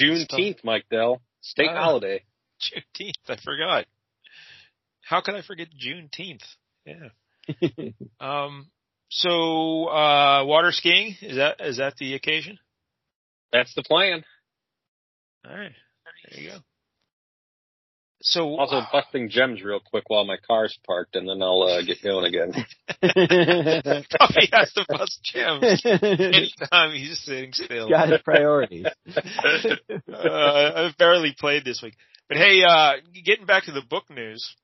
Juneteenth, Mike Dell. State Ah. holiday. Juneteenth. I forgot. How could I forget Juneteenth? Yeah. Um. So, uh, water skiing is that is that the occasion? That's the plan. All right. There you go. So, Also uh, busting gems real quick while my car's parked, and then I'll uh, get going again. Tuffy has to bust gems anytime he's sitting still. Got his priorities. uh, I've barely played this week. But hey, uh, getting back to the book news,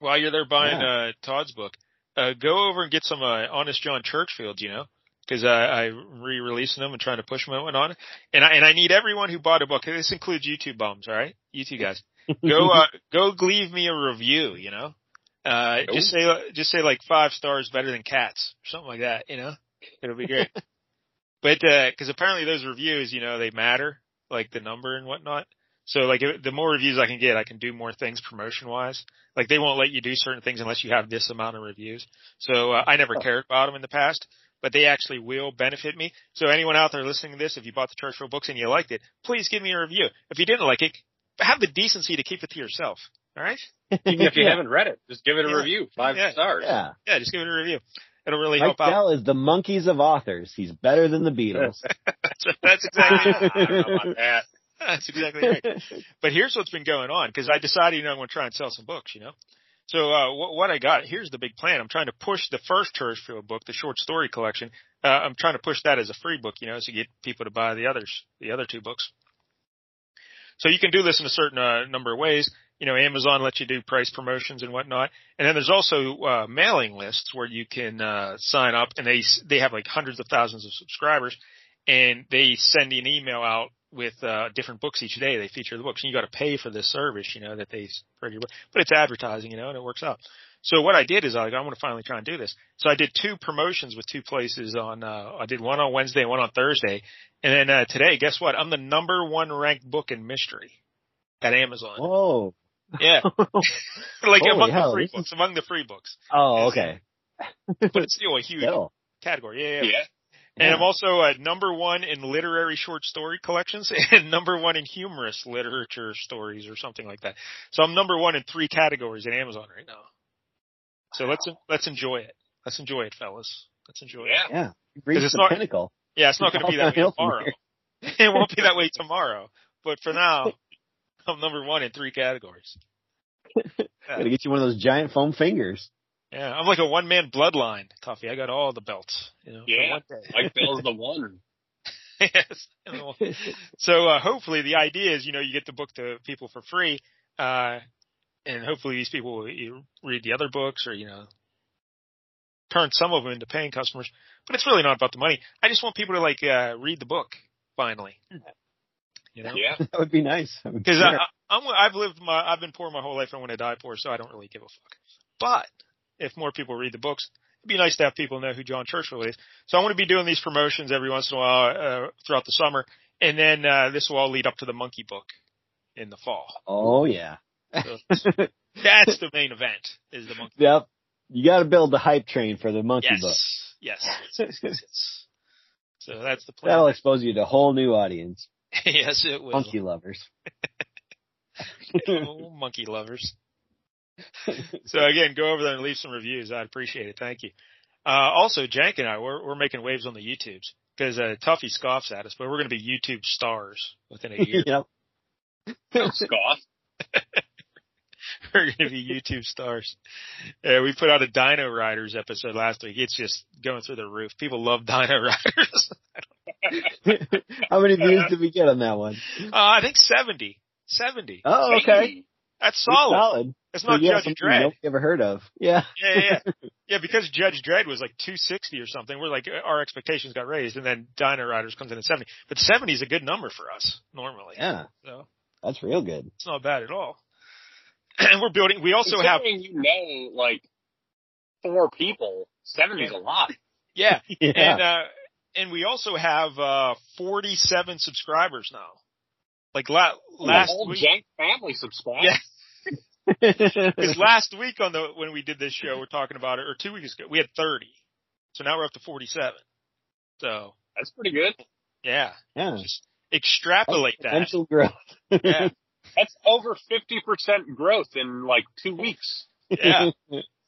while you're there buying, uh, Todd's book, uh, go over and get some, uh, Honest John Churchfield, you know, cause, uh, I re-releasing them and trying to push them and whatnot. And I, and I need everyone who bought a book, this includes YouTube bums, alright? You two guys. Go, uh, go leave me a review, you know? Uh, just say, just say like five stars better than cats, or something like that, you know? It'll be great. But uh 'cause apparently those reviews, you know, they matter, like the number and whatnot. So like if- the more reviews I can get, I can do more things promotion wise. Like they won't let you do certain things unless you have this amount of reviews. So uh, I never cared about them in the past, but they actually will benefit me. So anyone out there listening to this, if you bought the Churchill books and you liked it, please give me a review. If you didn't like it, have the decency to keep it to yourself. All right? Even if you yeah. haven't read it, just give it a Yeah. review. Five Yeah. stars. Yeah. Yeah, just give it a review. It'll really Mike help out. Dell is the monkeys of authors. He's better than the Beatles. That's, that's exactly I don't know about that. That's exactly right. But here's what's been going on because I decided, you know, I'm going to try and sell some books, you know. So uh, what, what I got here's the big plan. I'm trying to push the first Churchfield book, the short story collection. Uh, I'm trying to push that as a free book, you know, so get people to buy the others, the other two books. So you can do this in a certain uh, number of ways. You know, Amazon lets you do price promotions and whatnot, and then there's also uh, mailing lists where you can uh, sign up, and they they have like hundreds of thousands of subscribers, and they send you an email out with uh, different books each day. They feature the books, and you got to pay for this service, you know, that they spread your book. But it's advertising, you know, and it works out. So what I did is I like, I want to finally try and do this. So I did two promotions with two places on. Uh, I did one on Wednesday, and one on Thursday, and then uh, today, guess what? I'm the number one ranked book in mystery at Amazon. Whoa. Yeah, like Holy among hell, the free this is- books, among the free books, Oh, okay. but it's still a huge Still. category. Yeah, yeah. Yeah. And I'm also uh, number one in literary short story collections and number one in humorous literature stories or something like that. So I'm number one in three categories at Amazon right now. So let's let's enjoy it. Let's enjoy it, fellas. Let's enjoy it. Yeah. Yeah. It's the not- pinnacle. Yeah, it's not going to be that way All downhill from tomorrow. it won't be that way tomorrow. But for now, I'm number one in three categories. Gotta get you one of those giant foam fingers. Yeah, I'm like a one man bloodline, Tuffy. I got all the belts. You know, Yeah. one day. Mike Dell's the one. yes. So uh, hopefully the idea is, you know, you get the book to people for free, uh, and hopefully these people will read the other books or you know turn some of them into paying customers. But it's really not about the money. I just want people to like uh, read the book finally. You know, Yeah. that would be nice. Because care. I, I'm I've lived my I've been poor my whole life. I want to die poor, so I don't really give a fuck. But if more people read the books, it'd be nice to have people know who John Churchill is. So I'm going to be doing these promotions every once in a while uh, throughout the summer, and then uh, this will all lead up to the Monkey Book in the fall. oh yeah. So that's the main event. Is the Monkey? Yep. You gotta build the hype train for the monkey Yes, book. yes, yes, yes, yes. So that's the plan. That'll expose you to a whole new audience. yes, it will. Monkey lovers. oh, monkey lovers. so again, go over there and leave some reviews. I'd appreciate it. Thank you. Uh, also, Jank and I, we're, we're making waves on the YouTubes because, uh, Tuffy scoffs at us, but we're going to be YouTube stars within a year. yep. Don't scoff. we're going to be YouTube stars. Yeah, we put out a Dino Riders episode last week. It's just going through the roof. People love Dino Riders. How many views did we get on that one? uh, I think 70. 70. Oh, okay. That's Pretty solid. Solid. It's not yeah, Judge something Dredd. Nope, ever heard of. Yeah. Yeah, yeah, yeah. yeah, because Judge Dredd was like 260 or something. We're like, our expectations got raised, and then Dino Riders comes in at 70. But 70 is a good number for us normally. Yeah. So That's real good. it's not bad at all. And we're building. We also have. You know, like, four people, 70's a lot. Yeah, Yeah. and uh, and we also have uh 47 subscribers now. Like la- the last whole week. Jank family subscribe. Yeah. Because last week on the when we did this show, we're talking about it, or two weeks ago, we had 30. So now we're up to 47. So That's pretty good. yeah, yeah. just extrapolate that. Potential growth. Yeah. That's over 50% growth in like two weeks. Yeah.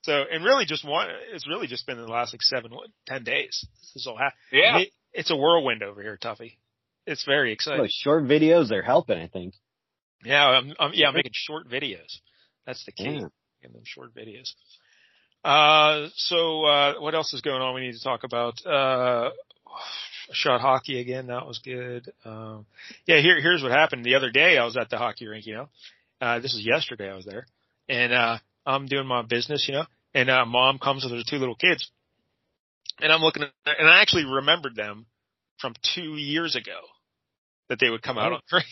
So, and really just one, it's really just been in the last like seven, ten days. This is all happening. Yeah. It, it's a whirlwind over here, Tuffy. It's very exciting. Short videos, they're helping, I think. Yeah, I'm, I'm, yeah, I'm making short videos. That's the key. Yeah. Making them short videos. Uh, so, uh, what else is going on we need to talk about? Uh, shot hockey again. That was good. Um, yeah, here, here's what happened. The other day I was at the hockey rink, you know, uh, this was yesterday I was there and, uh, I'm doing my business, you know, and, uh, mom comes with her two little kids and I'm looking at, and I actually remembered them from two years ago that they would come out Oh. on the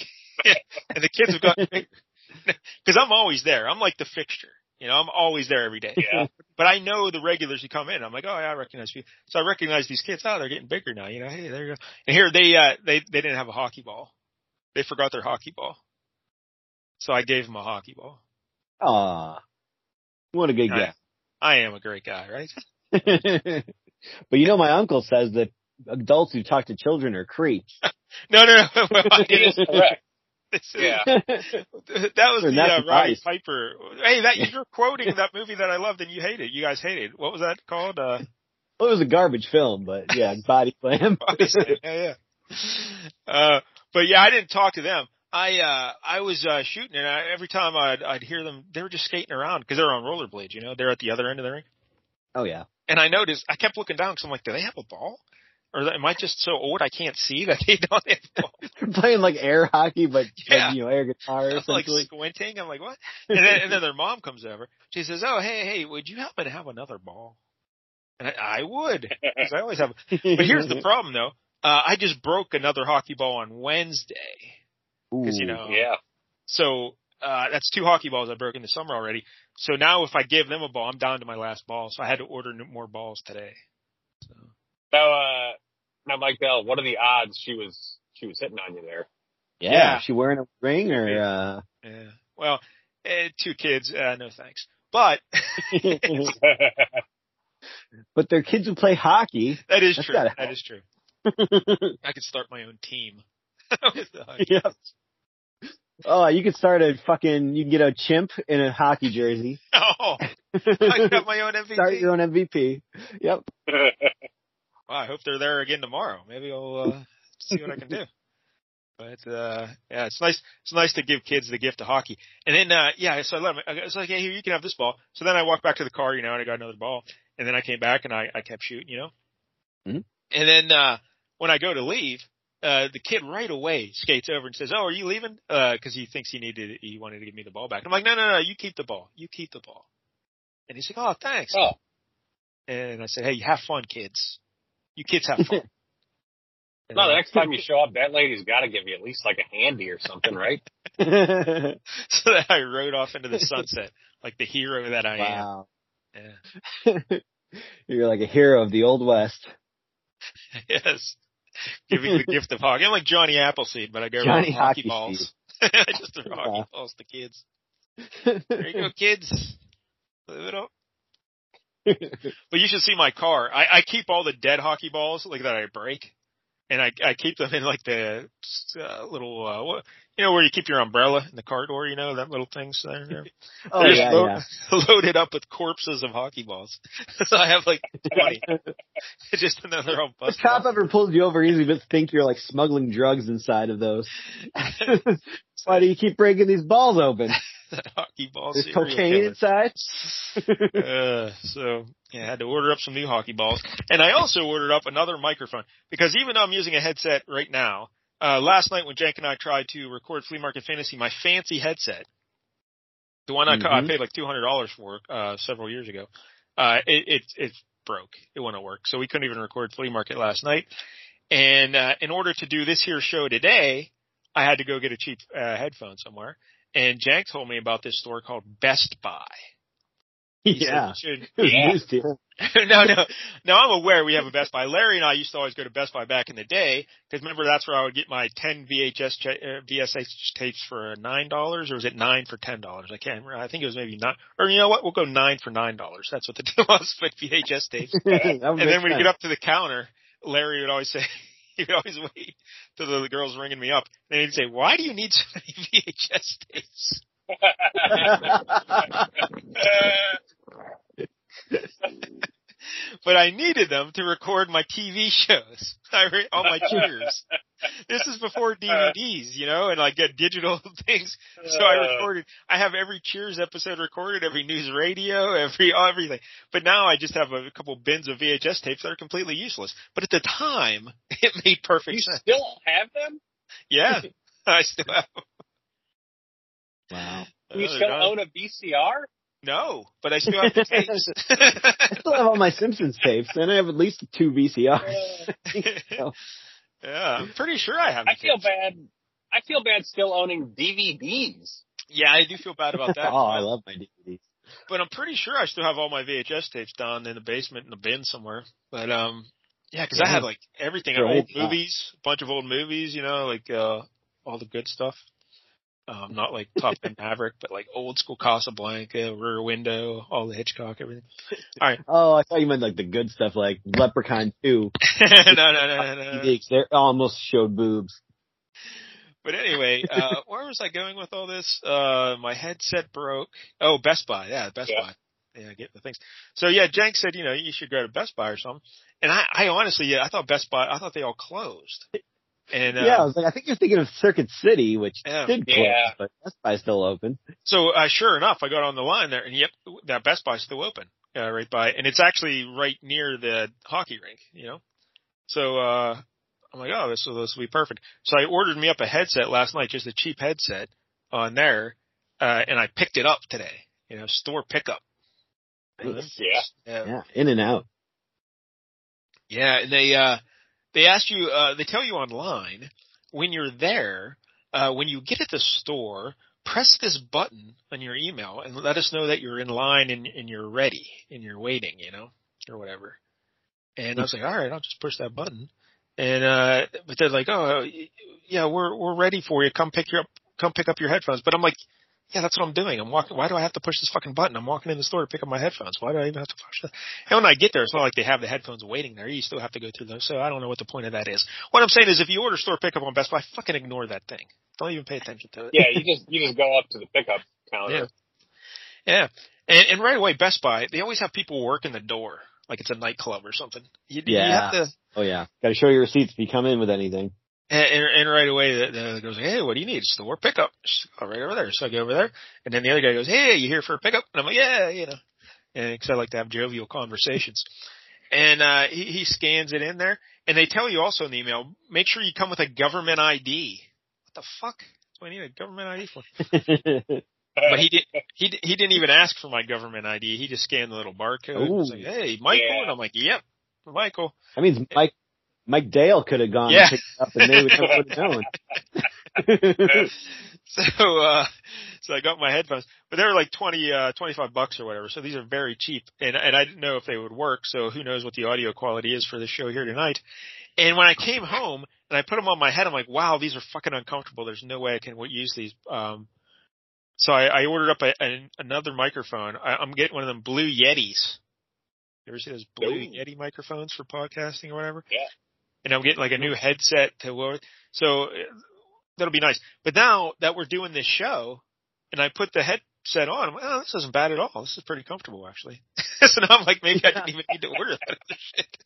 and the kids have got, cause I'm always there. I'm like the fixture. You know, I'm always there every day. Yeah. But I know the regulars who come in. I'm like, oh yeah, I recognize you. So I recognize these kids. Oh, they're getting bigger now. You know, hey, there you go. And here they, uh, they, they didn't have a hockey ball. They forgot their hockey ball. So I gave them a hockey ball. Aw. What a good I- guy. I am a great guy, right? but you know, my uncle says that adults who talk to children are creeps. No, no, no. Well, I He is correct. Is- Yeah. that was And the uh, Roddy advice. Piper. Hey, that you're quoting that movie that I loved and you hated. You guys hated. What was that called? Uh, Well, it was a garbage film, but yeah, body slam. yeah, yeah. Uh, but yeah, I didn't talk to them. I uh I was uh shooting and I, every time I'd I'd hear them, they were just skating around because they're on rollerblades. You know, they're at the other end of the ring. oh yeah. And I noticed, I kept looking down because I'm like, do they have a ball? Or am I just so old I can't see that they don't have a ball? Playing like air hockey, but Yeah. like, you know, air guitar I'm like essentially. squinting. I'm like, what? And then, and then their mom comes over. She says, oh, hey, hey, would you happen to have another ball? And I, I would, because I always have. But here's the problem though. Uh, I just broke another hockey ball on Wednesday. Because, you Ooh. know, Yeah. so, uh, that's two hockey balls I broke in the summer already. So now if I give them a ball, I'm down to my last ball. So I had to order more balls today. So. So, uh, now, Mike Dell, what are the odds she was she was hitting on you there? yeah. Yeah. Is she wearing a ring or, uh, Yeah. Well, eh, two kids, uh, no thanks. But but they're kids who play hockey. that is That's true. gotta That help. is true. I could start my own team. With the hockey. yep. Oh, you could start a fucking, you can get a chimp in a hockey jersey. oh, I got my own MVP. Start your own MVP. Yep. Wow, I hope they're there again tomorrow. Maybe I'll uh, see what I can do. But uh yeah, it's nice. It's nice to give kids the gift of hockey. And then uh yeah, so I let them. It's like, hey, here you can have this ball. So then I walked back to the car, you know, and I got another ball. And then I came back and I I kept shooting, you know. Mhm. And then uh when I go to leave, uh the kid right away skates over and says, "Oh, are you leaving?" Uh 'cause he thinks he needed he wanted to give me the ball back. I'm like, "No, no, no, you keep the ball. You keep the ball." And he's like, "Oh, thanks." oh, And I said, "Hey, have fun, kids. You kids have fun." And, no, the next time you show up, that lady's got to give you at least like a handy or something, right? so that I rode off into the sunset like the hero that I wow. am. Yeah. You're like a hero of the old west. yes. Give Giving the gift of hockey. I'm like Johnny Appleseed, but I go Johnny around hockey, Hockey balls. I just throw Wow. hockey balls to kids. There you go, kids. Live it up. But you should see my car. I, I keep all the dead hockey balls like that I break, and I I keep them in like the uh, little uh, what you know where you keep your umbrella in the car door. You know that little things there. there. oh They're yeah, lo- yeah. loaded up with corpses of hockey balls. so I have like twenty. just another they're all The cop ever pulls you over, easy, but think you're like smuggling drugs inside of those. Why do you keep breaking these balls open? that hockey ball There's cocaine inside. Uh, so yeah, I had to order up some new hockey balls, and I also ordered up another microphone because even though I'm using a headset right now, uh, last night when Jank and I tried to record Flea Market Fantasy, my fancy headset, the one I, ca- I Mhm. paid like two hundred dollars for uh, several years ago, uh, it, it it broke. It wouldn't work, so we couldn't even record Flea Market last night. And uh, in order to do this here show today, I had to go get a cheap uh, headphone somewhere. And Jank told me about this store called Best Buy. He yeah. should- Yeah. news to you. no, no, no. I'm aware we have a Best Buy. Larry and I used to always go to Best Buy back in the day because remember that's where I would get my 10 VHS cha- uh, VSH tapes for nine dollars, or was it nine for ten dollars? I can't remember. I think it was maybe nine. Or you know what? We'll go nine for nine dollars. That's what the deal was with VHS tapes. And then when you get up to the counter, Larry would always say. He would always wait till the girls ringing me up, and he'd say, "Why do you need so many VHS tapes?" but I needed them to record my TV shows. I re- all my cheers. this is before uh. DVDs, you know, and like get digital things. So I uh. recorded. I have every Cheers episode recorded, every news radio, every everything. But now I just have a couple bins of VHS tapes that are completely useless. But at the time, it made perfect you sense. still have them? Yeah, I still have. Them. wow. You still own a VCR? No, but I still have the tapes. I still have all my Simpsons tapes, and I have at least two VCRs. yeah, I'm pretty sure I have. the I feel tapes. bad. I feel bad still owning DVDs. Yeah, I do feel bad about that. oh, I love my DVDs. but I'm pretty sure I still have all my VHS tapes down in the basement in a bin somewhere. But um, yeah, because I Yeah. have like everything, They're old old movies, a bunch of old movies, you know, like uh all the good stuff. Um, not like Top Gun Maverick, but like old school Casablanca, Rear Window, all the Hitchcock, everything. All right. Oh, I thought you meant like the good stuff, like Leprechaun 2. no, no, no, no, no. They almost showed boobs. But anyway, uh, where was I going with all this? Uh, my headset broke. Oh, Best Buy. Yeah, Best Yeah. Buy. Yeah, get the things. So yeah, Jank said, you know, you should go to Best Buy or something. And I, I honestly, yeah, I thought Best Buy, I thought they all closed. And, uh, yeah, I was like, I think you're thinking of Circuit City, which Yeah. did close, Yeah. but Best Buy's still open. so, uh, sure enough, I got on the line there and yep, that Best Buy's still open, uh, right by, and it's actually right near the hockey rink, you know? So, uh, I'm like, oh, this will, this will be perfect. So I ordered me up a headset last night, just a cheap headset on there, uh, and I picked it up today, you know, store pickup. Yeah. Yeah. Yeah, in and out. Yeah, and they uh they ask you uh they tell you online when you're there, uh when you get at the store, press this button on your email and let us know that you're in line and, and you're ready and you're waiting, you know, or whatever. And I was like, all right, I'll just push that button. And uh but they're like, oh yeah, we're we're ready for you. Come pick your up come pick up your headphones. But I'm like, yeah, that's what I'm doing. I'm walking. Why do I have to push this fucking button? I'm walking in the store to pick up my headphones. Why do I even have to push that? And when I get there, it's not like they have the headphones waiting there. You still have to go through those. So I don't know what the point of that is. What I'm saying is, if you order store pickup on Best Buy, fucking ignore that thing. Don't even pay attention to it. Yeah, you just you just go up to the pickup counter. Yeah. And, and right away, Best Buy, they always have people working the door, like it's a nightclub or something. You, you Yeah. have to. Oh yeah, got to show your receipts if you come in with anything. And, and, and right away, the, the goes, hey, what do you need? Store pickup. Just go right over there. So I go over there, and then the other guy goes, hey, you here for a pickup? And I'm like, yeah, you know, and because I like to have jovial conversations. And uh, he, he scans it in there, and they tell you also in the email, make sure you come with a government ID. What the fuck? That's what I need a government ID for. But he did. He he didn't even ask for my government ID. He just scanned the little barcode. He was Ooh. like, hey, Michael, Yeah. and I'm like, yep, Michael. that means Mike Mike Dale could have gone Yeah. and picked it up and they would have known. So, uh, so I got my headphones, but they were like 20, uh, 25 bucks or whatever. So these are very cheap and, and I didn't know if they would work. So who knows what the audio quality is for the show here tonight. And when I came home and I put them on my head, I'm like, wow, these are fucking uncomfortable. There's no way I can use these. Um, so I, I ordered up a, a, another microphone. I, I'm getting one of them blue Yetis. You ever see those blue Ooh. Yeti microphones for podcasting or whatever? Yeah. And I'm getting like a new headset to wear. So that'll be nice. But now that we're doing this show and I put the headset on, I'm like, oh, this isn't bad at all. This is pretty comfortable actually. so now I'm like, maybe I didn't even need to order that other shit.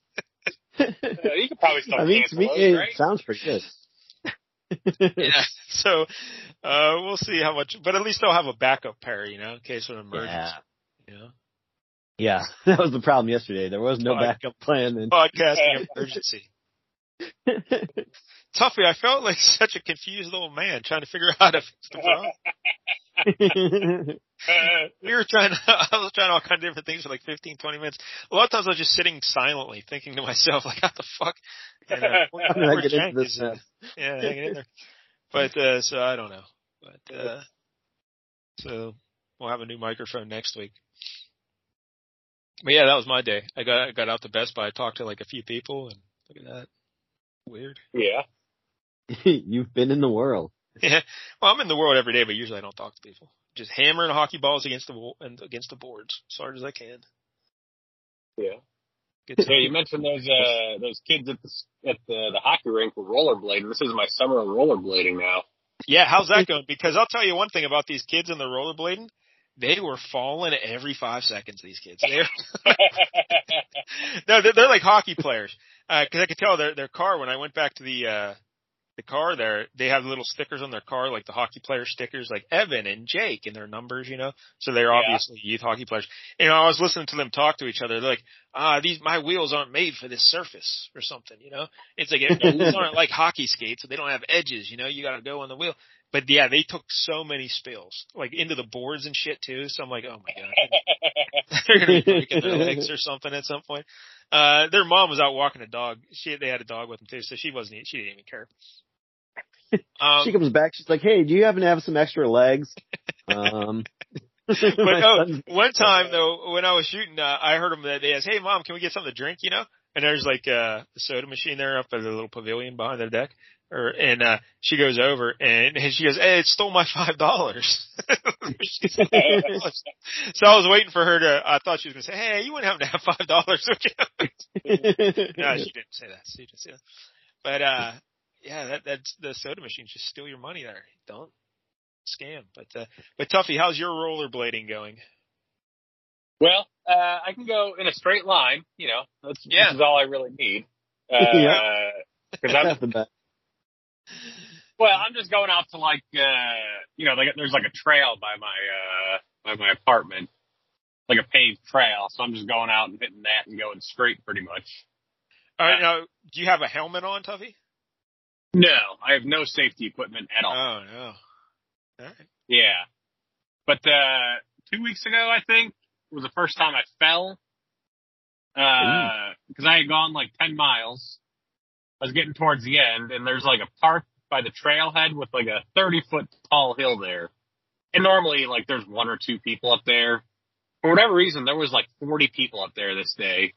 You could probably still I mean, to me, those, it right? sounds pretty good. yeah. So, uh, we'll see how much, but at least I'll have a backup pair, you know, in case of an emergency. Yeah. You know, Yeah, that was the problem yesterday. There was no Fine. backup plan. And podcasting emergency. Tuffy, I felt like such a confused old man trying to figure out how to fix the problem. we were trying to, I was trying all kinds of different things for like 15, 20 minutes. A lot of times I was just sitting silently thinking to myself, like, how the fuck? And, uh, poor- How did I poor get Jank into this is, uh, mess? yeah, hanging in there. But, uh, so I don't know. But, uh, so we'll have a new microphone next week. But yeah, that was my day. I got, I got out to Best Buy, I talked to like a few people and look at that. Weird. yeah. You've been in the world. Yeah. Well, I'm in the world every day, but usually I don't talk to people. Just hammering hockey balls against the wall and against the boards as hard as I can. Yeah. Good Yeah, you mentioned those uh those kids at the s- at the the hockey rink were rollerblading. This is my summer of rollerblading now. Yeah, how's that going? Because I'll tell you one thing about these kids and the rollerblading. They were falling every five seconds. These kids, they're no, they're, they're like hockey players. Because I could tell their their car when I went back to the uh the car there, they have little stickers on their car, like the hockey player stickers, like Evan and Jake and their numbers, you know. So they're Yeah. obviously youth hockey players. And I was listening to them talk to each other. They're like, ah, these my wheels aren't made for this surface or something, you know. It's like the wheels aren't like hockey skates, so they don't have edges, you know. You got to go on the wheel. But yeah, they took so many spills, like into the boards and shit too. So I'm like, oh my god, they're gonna be breaking their legs or something at some point. Uh, their mom was out walking a dog. She they had a dog with them too, so she wasn't. She didn't even care. Um, she comes back. She's like, "Hey, do you happen to have some extra legs?" Um, but oh, one time though, when I was shooting, uh, I heard them that they asked, "Hey, mom, can we get something to drink?" You know, and there's like uh, a soda machine there up at the little pavilion behind the deck or and uh she goes over and, and she goes, "Hey, it stole my five dollars." so I was waiting for her to. I thought she was going to say, "Hey, you wouldn't happen to have five dollars?" would you? no, she didn't say that. She didn't say that. But uh, yeah, that that's the soda machine, just steal your money there. Don't scam. But uh, but Tuffy, how's your rollerblading going? Well, uh, I can go in a straight line. You know, that's Yeah. this is all I really need. Uh, Yeah. Because I'm That's the best. Well, I'm just going out to like uh, you know, like, there's like a trail by my uh by my apartment, like a paved trail. So I'm just going out and hitting that and going straight pretty much. All right, now do you have a helmet on, Tuffy? No, I have no safety equipment at all. Oh no. All right. Yeah. But uh two weeks ago I think was the first time I fell. Uh because I had gone like ten miles. I was getting towards the end and there's like a park by the trailhead with like a thirty foot tall hill there. And normally like there's one or two people up there. For whatever reason there was like forty people up there this day.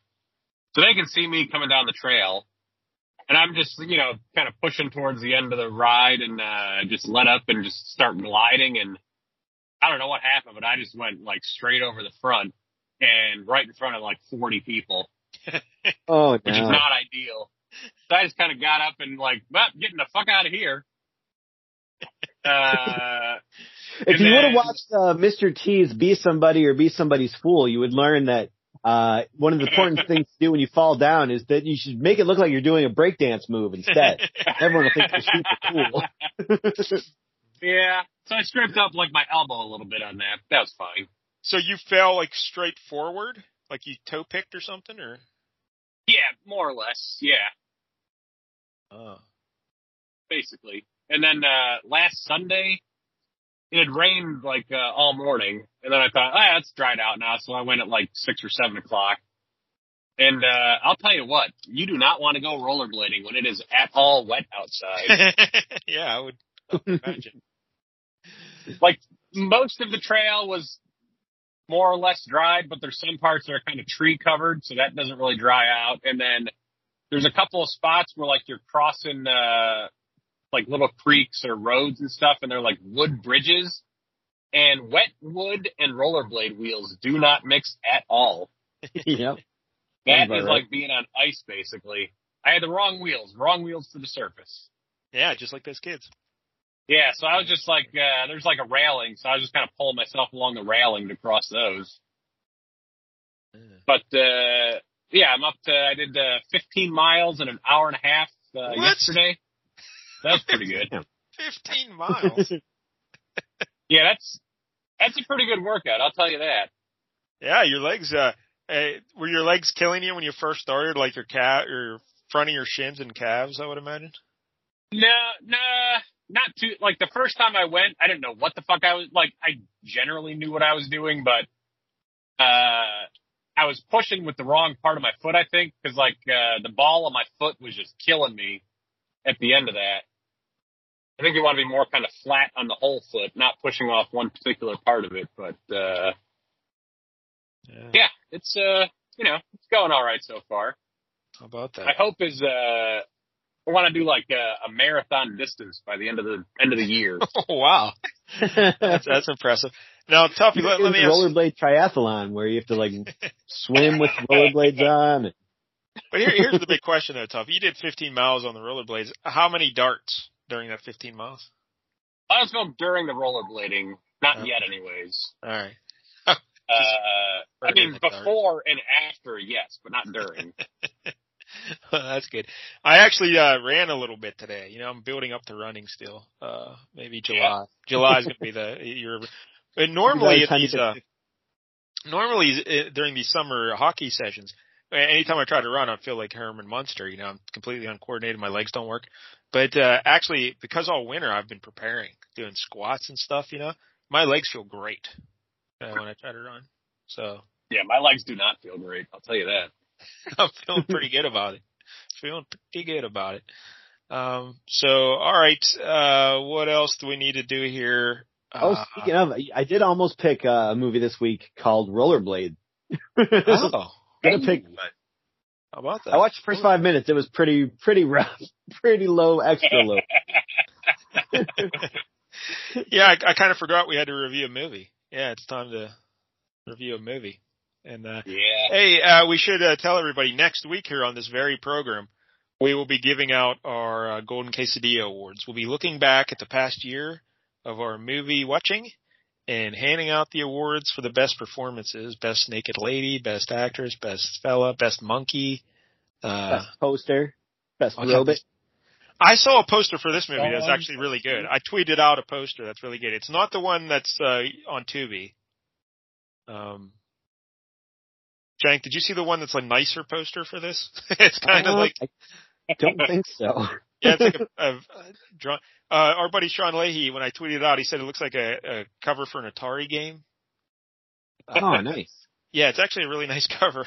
So they can see me coming down the trail. And I'm just, you know, kind of pushing towards the end of the ride and uh just let up and just start gliding and I don't know what happened, but I just went like straight over the front and right in front of like 40 people, Oh which is not ideal. So I just kind of got up and like, well, getting the fuck out of here. Uh, If and you would have watched uh, Mr. T's Be Somebody or Be Somebody's Fool, you would learn that uh, one of the important things to do when you fall down is that you should make it look like you're doing a breakdance move instead. Everyone will think you're super cool. yeah. So I scraped up like my elbow a little bit on that. That was fine. So you fell like straight forward, like you toe picked or something, or? Yeah, more or less. Yeah, Oh. basically. And then, uh, last Sunday, it had rained like, uh, all morning. And then I thought, ah, it's dried out now. So I went at like six or seven o'clock. And, uh, I'll tell you what, you do not want to go rollerblading when it is at all wet outside. yeah, I would, I would imagine. like most of the trail was more or less dried, but there's some parts that are kind of tree covered, so that doesn't really dry out. And then there's a couple of spots where like you're crossing uh like little creeks or roads and stuff, and they're like wood bridges. And wet wood and rollerblade wheels do not mix at all. yep. That Sounds about is right. like being on ice, basically. I had the wrong wheels, wrong wheels to the surface. Yeah, just like those kids. Yeah, so I was just like, uh, there's like a railing, so I was just kind of pulling myself along the railing to cross those. But, uh, yeah, I'm up to, I did, uh, 15 miles in an hour and a half, uh, yesterday. That's pretty good. Fifteen miles. Yeah, that's, that's a pretty good workout, I'll tell you that. yeah, your legs. Uh, uh, were your legs killing you when you first started? Like your calf, your front of your shins and calves, I would imagine. No, no, not too, like the first time I went, I didn't know what the fuck I was, like, I generally knew what I was doing, but, uh, I was pushing with the wrong part of my foot, I think, cause like, uh, the ball of my foot was just killing me at the end of that. I think you want to be more kind of flat on the whole foot, not pushing off one particular part of it, but, uh, Yeah. yeah, it's, uh, you know, it's going all right so far. How about My that? hope is, uh, I want to do like a, a marathon distance by the end of the end of the year. Oh wow, that's that's impressive. Now, Tuffy, let, let me ask. rollerblade triathlon where you have to like swim with rollerblades on. But here, here's the big question though, Tuffy. You did 15 miles on the rollerblades. How many darts during that 15 miles? I was going during the rollerblading, not Okay. yet, anyways. All right. Uh, I mean, in the before and after, yes, but not during. That's good. I actually uh ran a little bit today. You know, I'm building up to running still. Uh maybe July. July is going to be the year. But normally at Time these uh normally uh, during these summer hockey sessions, anytime I try to run, I feel like Herman Munster. You know, I'm completely uncoordinated. My legs don't work. But uh actually, because all winter I've been preparing, doing squats and stuff. You know, my legs feel great uh, when I try to run. So yeah, my legs do not feel great. I'll tell you that. I'm feeling pretty good about it. Feeling pretty good about it. Um, so, all right. Uh, what else do we need to do here? Oh, Uh, speaking of, I did almost pick uh, a movie this week called Rollerblade. oh, Gonna pick, How about that? I watched the first five minutes. It was pretty, pretty rough, pretty low, extra low. yeah, I, I kind of forgot we had to review a movie. Yeah, it's time to review a movie. And uh, Yeah. hey, uh, we should uh, tell everybody next week here on this very program, we will be giving out our uh, Golden Quesadilla Awards. We'll be looking back at the past year of our movie watching and handing out the awards for the best performances: best naked lady, best actress, best fella, best monkey. Uh, Best poster, best Okay. robot. I saw a poster for this movie that's actually really good. I tweeted out a poster that's really good. It's not the one that's uh, on Tubi. Um, Jank, did you see the one that's a nicer poster for this? it's kind of Uh, like I don't think so. yeah, it's like a, a, a draw. Uh, our buddy Sean Leahy, when I tweeted it out, he said it looks like a, a cover for an Atari game. Oh, nice. Yeah, it's actually a really nice cover.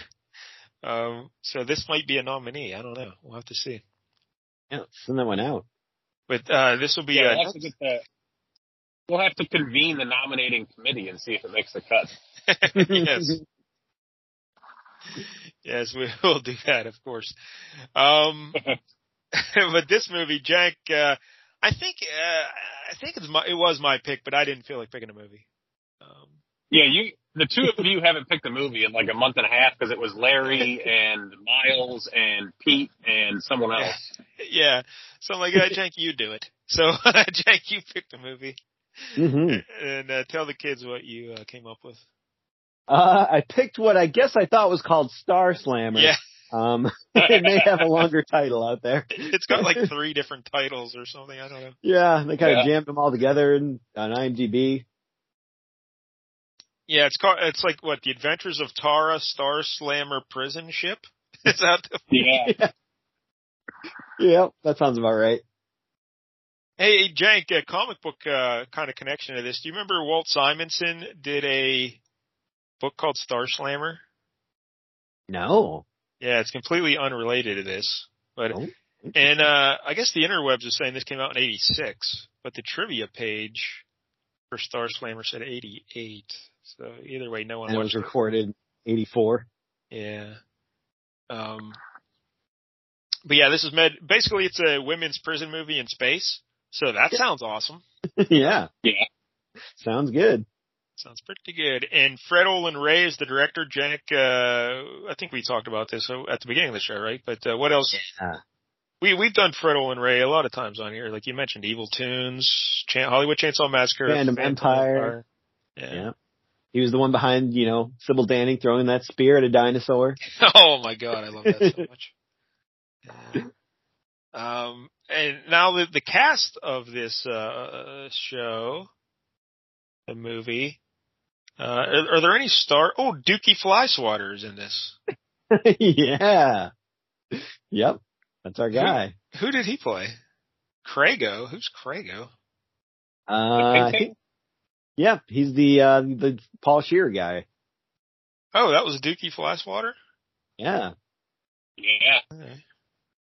Um, so this might be a nominee. I don't know. We'll have to see. Yeah, send that one out. But uh, this will be Yeah, uh, we'll have to get the. We'll have to convene the nominating committee and see if it makes the cut. yes. Yes, we will do that, of course. Um, but this movie, Jack, uh, I think, uh, I think it's my, it was my pick, but I didn't feel like picking a movie. Um, Yeah, you. The two of you haven't picked a movie in like a month and a half because it was Larry and Miles and Pete and someone else. yeah. So I'm like, Jank, you do it. So, Jank, you picked a movie hmm and, uh, tell the kids what you, uh, came up with. Uh, I picked what I guess I thought was called Star Slammer. Yeah. Um, it may have a longer title out there. It's got like three different titles or something. I don't know. Yeah, they kind of jammed them all together in, on IMDb. Yeah, it's called, it's like what, The Adventures of Tara Star Slammer Prison Ship? Is that the Yeah. Yeah, that sounds about right. Hey, Jank, a comic book uh, kind of connection to this. Do you remember Walt Simonson did a book called Star Slammer? No. Yeah, it's completely unrelated to this. But Oh. and uh I guess the interwebs is saying this came out in '86, but the trivia page for Star Slammer said '88. So either way, no one And it was watched. recorded 84. Yeah. Um. But yeah, this is med. Basically, it's a women's prison movie in space. So that Yeah. sounds awesome. yeah. Yeah. Sounds good. Sounds pretty good. And Fred Olen Ray is the director. Jack, uh, I think we talked about this at the beginning of the show, right? But uh, what else? Yeah. We we've done Fred Olen Ray a lot of times on here. Like you mentioned, Evil Toons, Hollywood Chainsaw Massacre, Phantom Empire. Yeah. Yeah. He was the one behind, you know, Sybil Danning throwing that spear at a dinosaur. oh my god, I love that so much. Yeah. Um, and now the the cast of this uh show, the movie. Uh, are, are there any star? Oh, Dukey Flyswatter is in this. yeah. Yep. That's our guy. Who did he play? Crago. Who's Crago? Uh, I Pink think, yeah, he's the, uh, the Paul Shear guy. Oh, that was Dukey Flyswatter. Yeah. Yeah. Okay.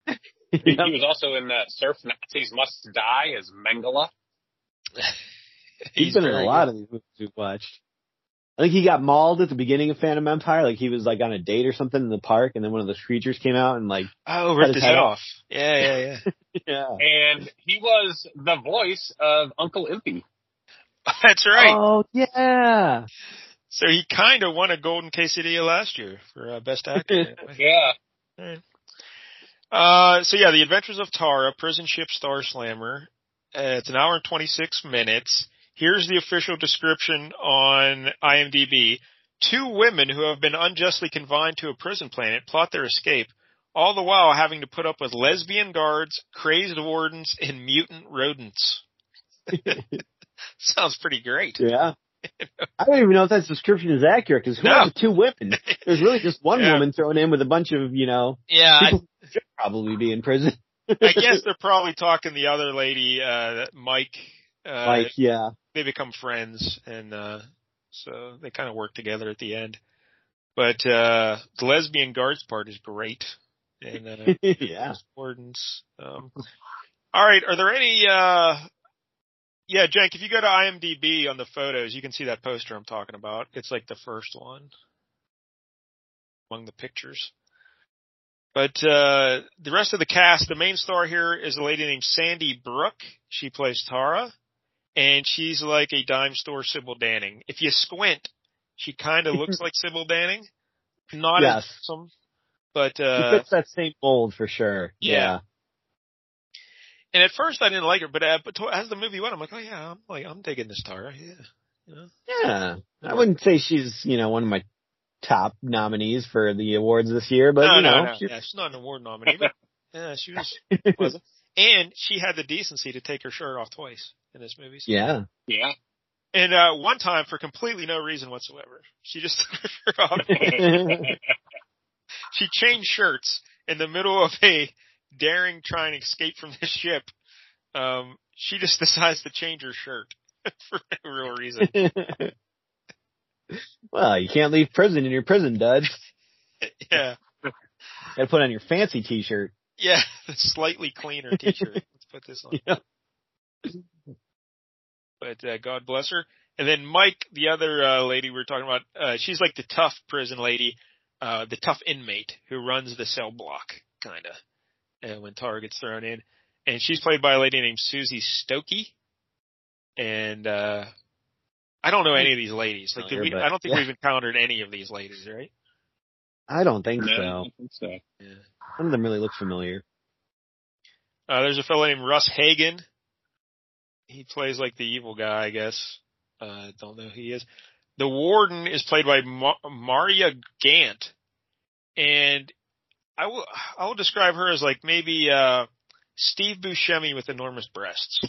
He, Yep. he was also in uh, Surf Nazis Must Die as Mengele. He's been in a lot good. of these movies we've watched. I think he got mauled at the beginning of Phantom Empire. Like he was like on a date or something in the park, and then one of those creatures came out and like, Oh, Cut ripped his his head head off. off. Yeah, yeah, yeah. yeah. And he was the voice of Uncle Impy. That's right. Oh yeah. So he kind of won a Golden Quesadilla last year for uh, best actor. Yeah. Alright. Uh, so yeah, The Adventures of Tara, Prison Ship Star Slammer. Uh, it's an hour and 26 minutes. Here's the official description on IMDb. Two women who have been unjustly confined to a prison planet plot their escape, all the while having to put up with lesbian guards, crazed wardens, and mutant rodents. Sounds pretty great. Yeah. I don't even know if that description is accurate because who No. are the two women? There's really just one Yeah. woman thrown in with a bunch of, you know, Yeah, I, should probably be in prison. I guess they're probably talking the other lady, uh, Mike. Uh, like, yeah. they become friends and uh so they kind of work together at the end. But uh the lesbian guards part is great. And uh yeah. wardens. Um All right, are there any uh yeah, Jank, if you go to IMDb on the photos, you can see that poster I'm talking about. It's like the first one among the pictures. But uh the rest of the cast, the main star here is a lady named Sandy Brooke. She plays Tara, and she's like a dime store Sybil Danning. If you squint, she kind of looks like Sybil Danning. Not Yes. as some, but uh, She fits that same mold for sure. Yeah. and at first I didn't like her, but uh, but as the movie went, I'm like, oh yeah, I'm like I'm digging this Tara. Yeah, you know? Yeah. I wouldn't say she's, you know, one of my top nominees for the awards this year, but no, you know, no, no, she's- yeah, she's not an award nominee, but yeah, she was. was and she had the decency to take her shirt off twice in this movie. So- yeah. Yeah. And uh one time for completely no reason whatsoever. She just took her shirt off. she changed shirts in the middle of a daring trying to escape from the ship. Um she just decides to change her shirt for no real reason. well, you can't leave prison in your prison duds. Yeah. Gotta put on your fancy t-shirt. Yeah, the slightly cleaner t-shirt. Let's put this on. Yeah. But uh, God bless her. And then Mike, the other uh, lady we were talking about, uh, she's like the tough prison lady, uh, the tough inmate who runs the cell block, kind of, uh, when Tara gets thrown in. And she's played by a lady named Suzy Stokey. And uh, I don't know any of these ladies. Like, did we, I don't think yeah. we've encountered any of these ladies, right? I don't think No, I so. don't think so. Yeah. None of them really look familiar. Uh, there's a fellow named Ross Hagen. He plays like the evil guy, I guess. Uh, don't know who he is. The warden is played by Ma- Marya Gant, and I will I will describe her as like maybe uh, Steve Buscemi with enormous breasts.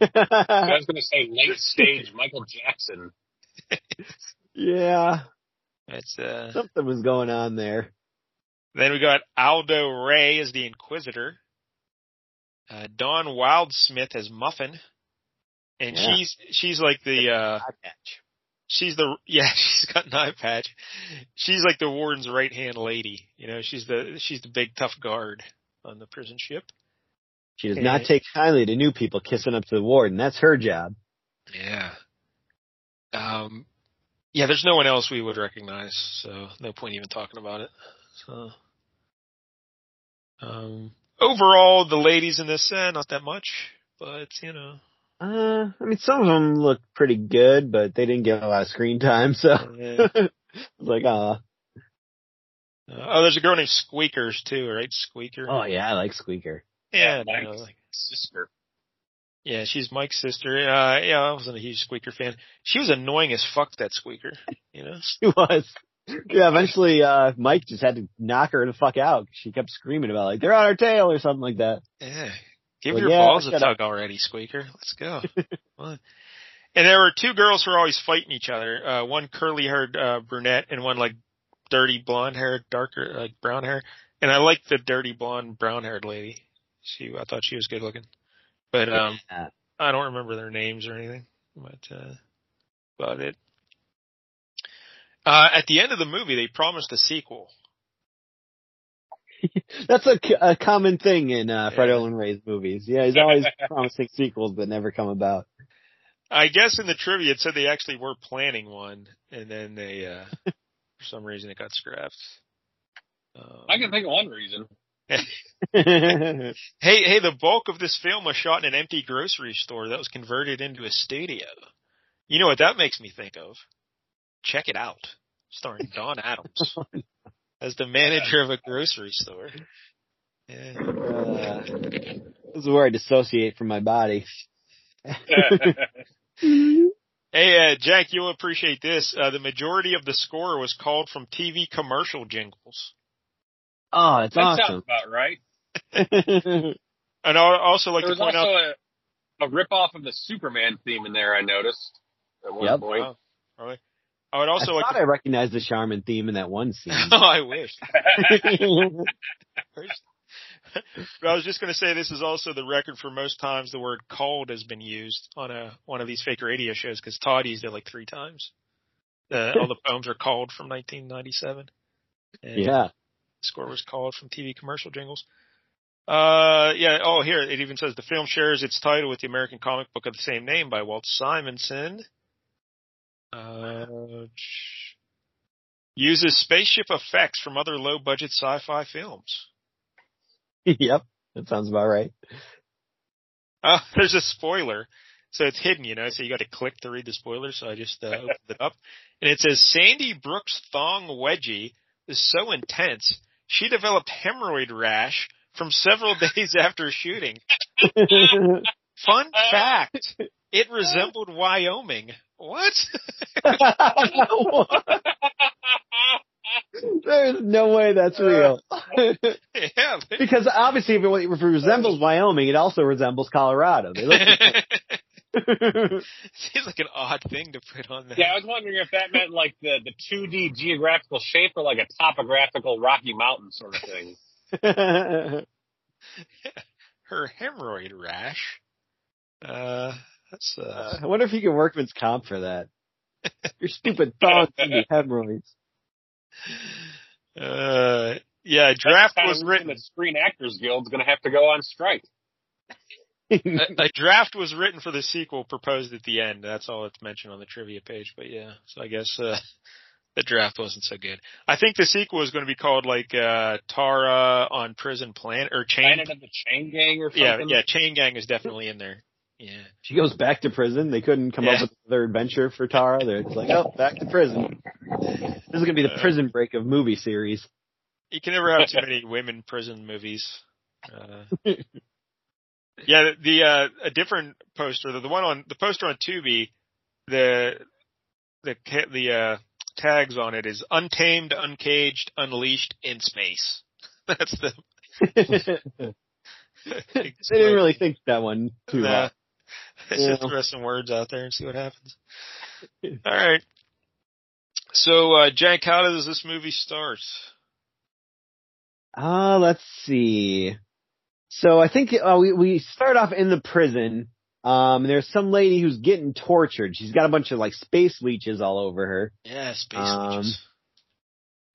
I was going to say late stage Michael Jackson. yeah. That's uh. Something was going on there. Then we got Aldo Ray as the Inquisitor. Uh, Dawn Wildsmith as Muffin, and Yeah. she's she's like the uh she's the yeah she's got an eye patch she's like the warden's right hand lady you know she's the she's the big tough guard on the prison ship She does not take kindly to new people kissing up to the warden. That's her job. yeah um yeah there's no one else we would recognize so no point even talking about it so um overall the ladies in this uh, not that much but you know Uh, I mean, some of them look pretty good, but they didn't get a lot of screen time, so yeah. I was like, ah, Uh, oh there's a girl named Squeakers too right Squeaker oh yeah, I like Squeaker. yeah, Yeah, you know, Mike's like sister. Yeah, she's Mike's sister. Uh, yeah, I wasn't a huge Squeaker fan. She was annoying as fuck, that Squeaker. You know? She was. Yeah, eventually, uh, Mike just had to knock her the fuck out. She kept screaming about like, they're on our tail or something like that. Yeah. Give your yeah, balls a tug already, Squeaker. Let's go. And there were two girls who were always fighting each other. Uh, one curly haired, uh, brunette and one like dirty blonde hair, darker, like brown hair. And I liked the dirty blonde, brown haired lady. She, I thought she was good looking. But, um, Yeah. I don't remember their names or anything, but uh, about it. Uh, at the end of the movie, they promised a sequel. That's a, a common thing in, uh, Fred Yeah. Olen Ray's movies. Yeah, he's always promising sequels that never come about. I guess in the trivia it said they actually were planning one, and then they, uh, for some reason, it got scrapped. Um, I can think of one reason. hey, hey, the bulk of this film was shot in an empty grocery store that was converted into a studio. You know what that makes me think of? Check it out, starring Don Adams as the manager of a grocery store. Yeah. uh, this is where I dissociate from my body. Hey, uh, Jack, you'll appreciate this. Uh, the majority of the score was called from TV commercial jingles. Oh, it's that sounds awesome. about right. And I also like there to point also out, a, a rip off of the Superman theme in there. I noticed at one Yep. point. Oh, really? I would I also like thought to, I recognized the Charmin theme in that one scene. oh, I wish. But I was just going to say this is also the record for most times the word called has been used on a, one of these fake radio shows because Todd used it like three times. Uh, all the poems are called from 1997. And yeah. the score was called from TV commercial jingles. Uh, yeah. Oh, here it even says the film shares its title with the American comic book of the same name by Walt Simonson. Uh, Uses spaceship effects from other low budget sci-fi films. yep, that sounds about right. Oh, there's a spoiler. So it's hidden, you know, so you got to click to read the spoiler. So I just uh, opened it up. And it says Sandy Brooks' thong wedgie is so intense, she developed hemorrhoid rash from several days after shooting. Fun fact, it resembled Wyoming. What? There's no way that's real. yeah. because obviously if it, if it resembles Wyoming, it also resembles Colorado. They look Seems like an odd thing to put on there. Yeah, I was wondering if that meant like the the 2D geographical shape or like a topographical Rocky Mountain sort of thing. Her hemorrhoid rash. Uh, that's uh. I wonder if you can workman's comp for that. Your stupid thoughts and your hemorrhoids. Uh, yeah, draft That's was kind of written. The Screen Actors Guild's going to have to go on strike. A, a draft was written for the sequel proposed at the end. That's all it's mentioned on the trivia page. But yeah, so I guess uh, the draft wasn't so good. I think the sequel is going to be called like uh, Tara on Prison Planet or Chain. Planet of the Chain Gang or something. Yeah, yeah, Chain Gang is definitely in there. Yeah. She goes back to prison. They couldn't come Yeah. up with another adventure for Tara. They're just like, oh, back to prison. This is gonna be the prison break of movie series. You can never have too many women prison movies. Uh, yeah, the, the uh, a different poster, the, the one on the poster on Tubi, the the the uh, tags on it is untamed, uncaged, unleashed in space. That's the. they didn't really think that one too Nah. Let's Yeah. just throw some words out there and see what happens. All right. So, uh, Jank, how does this movie start? Uh, let's see. So I think uh, we we start off in the prison. Um, and there's some lady who's getting tortured. She's got a bunch of like space leeches all over her. Yeah, space Um, leeches.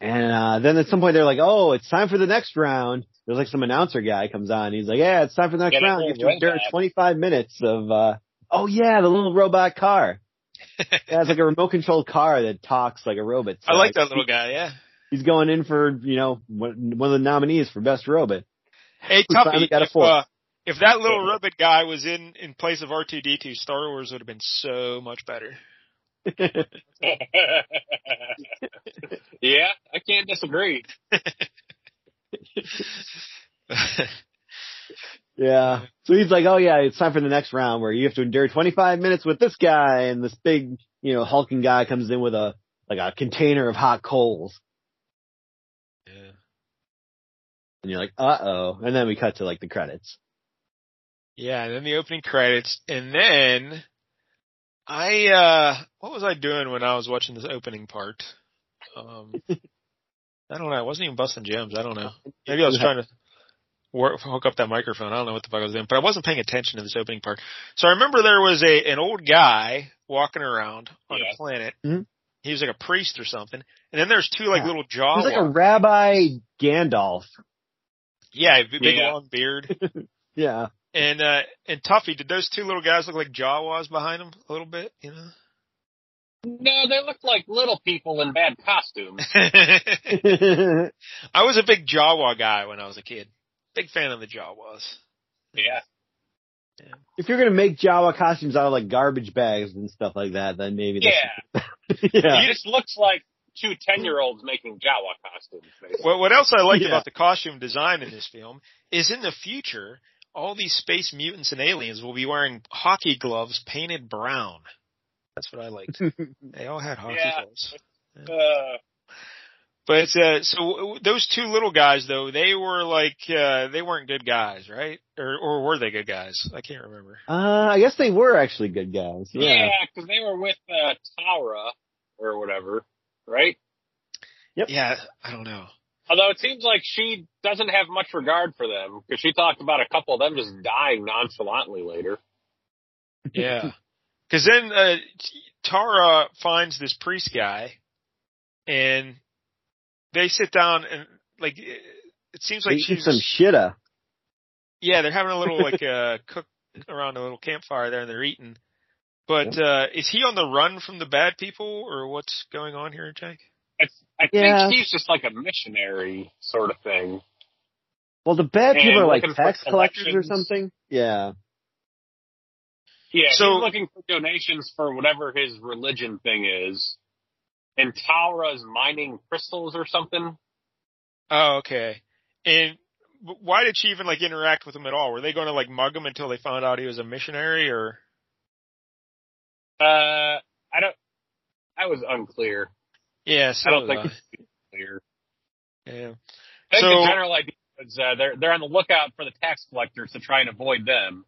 And uh, then at some point they're like, "Oh, it's time for the next round." There's like some announcer guy comes on. He's like, "Yeah, it's time for the next Yeah, round. You have to endure robot. 25 minutes of." uh Oh yeah, the little robot car. Yeah, it's like a remote controlled car that talks like a robot. I So, like that little guy, yeah. He's going in for you know one one of the nominees for best robot. Hey, Tuffy, got a if, fourth. uh, if that little robot guy was in, in place of R2-D2, Star Wars would have been so much better. yeah, I can't disagree. Yeah. So he's like, oh yeah, it's time for the next round where you have to endure 25 minutes with this guy and this big, you know, hulking guy comes in with a, like a container of hot coals. yeah. And you're like, uh oh. And then we cut to like the credits. Yeah, and then the opening credits, and then I uh what was I doing when I was watching this opening part? Um I don't know. I wasn't even busting gems. I don't know. Maybe I was trying to work, hook up that microphone. I don't know what the fuck I was doing, but I wasn't paying attention to this opening part. So I remember there was a an old guy walking around on Yeah. a planet. Mhm. He was like a priest or something, and then there's two like Yeah. little jaw. He's like a Rabbi Gandalf. yeah, big Yeah. long beard. Yeah. And uh and Tuffy, did those two little guys look like Jawas behind them a little bit? You know. No, they look like little people in bad costumes. I was a big Jawa guy when I was a kid. Big fan of the Jawas. Yeah. if you're gonna make Jawa costumes out of like garbage bags and stuff like that, then maybe Yeah. that's, yeah. It just looks like two ten-year-olds making Jawa costumes. Basically. Well, what else I liked Yeah. about the costume design in this film is in the future, all these space mutants and aliens will be wearing hockey gloves painted brown. That's what I liked. they all had hockey Yeah. gloves. Uh, But uh, so those two little guys though, they were like uh, they weren't good guys, right? Or or were they good guys? I can't remember. Uh, I guess they were actually good guys. Yeah. yeah, because they were with uh, Tara or whatever, right? Yep. Yeah, I don't know. Although it seems like she doesn't have much regard for them because she talked about a couple of them just dying nonchalantly later. Yeah. Cause then, uh, Tara finds this priest guy and they sit down and like, it it seems like eat she's, some shitta. yeah, they're having a little like, uh, cook around a little campfire there and they're eating. But, uh, is he on the run from the bad people or what's going on here, Jake? It's, I Yeah. think he's just like a missionary sort of thing. Well, the bad And people are like tax collectors or something. Yeah. Yeah, So- he's looking for donations for whatever his religion thing is. And Tara's mining crystals or something. Oh, okay. And why did she even like interact with him at all? Were they going to like mug him until they found out he was a missionary, or? Uh, I don't. I was unclear. Yeah, so I don't think it's clear. Yeah. I think So- the general idea is uh, they're they're on the lookout for the tax collectors to try and avoid them.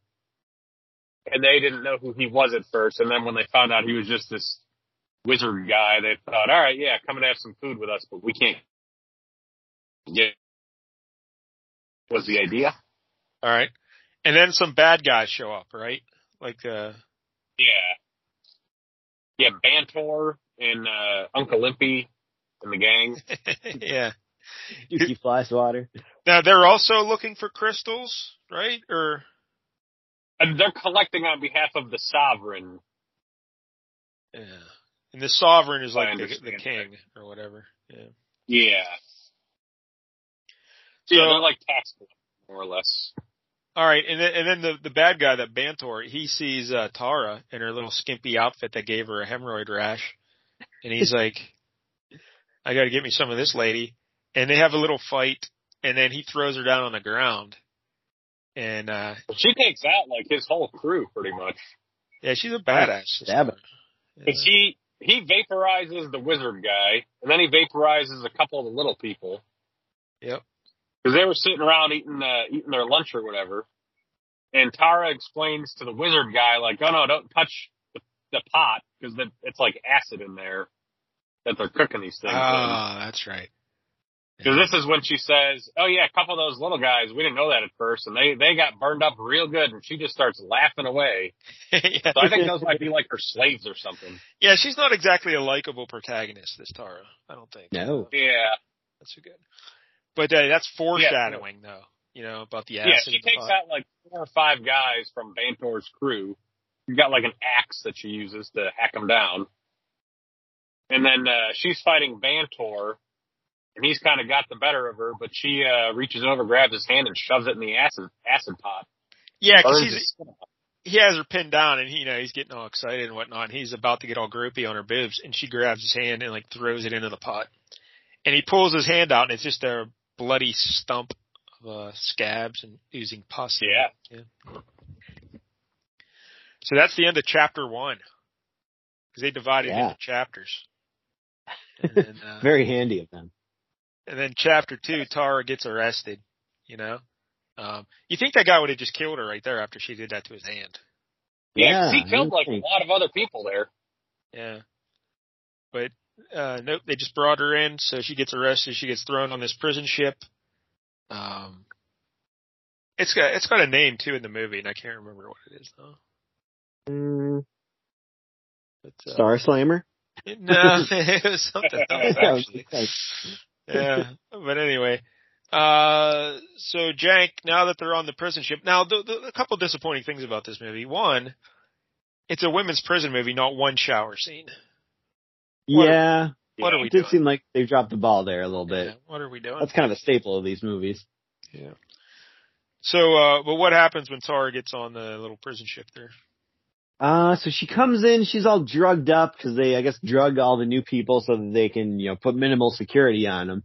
And they didn't know who he was at first, and then when they found out he was just this wizard guy, they thought, "All right, yeah, come and have some food with us, but we can't get." Was the idea? All right. And then some bad guys show up, right? Like, uh, Yeah, yeah, Bantor and uh, Uncle Limpy and the gang. yeah. Juicy fly swatter. Now they're also looking for crystals, right? Or And they're collecting on behalf of the sovereign. yeah. And the sovereign is like the, the understand king or whatever. Yeah. Yeah. So- yeah, they're like tax more or less. All right, and then and then the the bad guy, that Bantor, he sees uh, Tara in her little skimpy outfit that gave her a hemorrhoid rash, and he's like, "I got to get me some of this lady." And they have a little fight, and then he throws her down on the ground, and uh She takes out like his whole crew pretty much. yeah, she's a badass. Stab her. Yeah. Cause he, he vaporizes the wizard guy and then he vaporizes a couple of the little people. Yep. Cause they were sitting around eating, uh, eating their lunch or whatever. And Tara explains to the wizard guy like, oh no, don't touch the, the pot because it's like acid in there that they're cooking these things in. Oh, that's right. Because this is when she says, "Oh yeah, a couple of those little guys. We didn't know that at first, and they they got burned up real good." And she just starts laughing away. yeah. So I think those might be like her slaves or something. yeah, she's not exactly a likable protagonist, this Tara. I don't think. No. Yeah, That's a good. But uh, that's foreshadowing, though. You know about the acid. yeah. She the takes pot. out like four or five guys from Bantor's crew. She's got like an axe that she uses to hack him down. And then uh she's fighting Bantor, and he's kind of got the better of her. But she uh reaches over, grabs his hand, and shoves it in the acid acid pot. Yeah, because he's his skin off. he has her pinned down and he, you know, he's getting all excited and whatnot. And he's about to get all groupie on her boobs and she grabs his hand and like throws it into the pot. And he pulls his hand out and it's just a bloody stump of uh, scabs and oozing pus. Yeah. yeah. So that's the end of chapter one. Cause they divided Yeah. into chapters. And then, uh, Very handy of them. and then chapter two, Tara gets arrested, you know? Um, you think that guy would have just killed her right there after she did that to his hand. Yeah, 'cause Yeah, he killed like a lot of other people there. Yeah. But uh nope, they just brought her in, so she gets arrested, she gets thrown on this prison ship. Um it's got it's got a name too in the movie and I can't remember what it is though. Mm, But, uh, Star Slammer. No, it was something else Yeah, I was actually. yeah. But anyway, uh, so Jank, now that they're on the prison ship, now the, the, a couple disappointing things about this movie. One, it's a women's prison movie, not one shower scene. What- Yeah, What are we it did seem like they dropped the ball there a little bit. Yeah, what are we doing? That's kind of a staple of these movies. Yeah. So, uh, but what happens when Tara gets on the little prison ship there? Uh, so she comes in, she's all drugged up because they, I guess, drug all the new people so that they can, you know, put minimal security on them.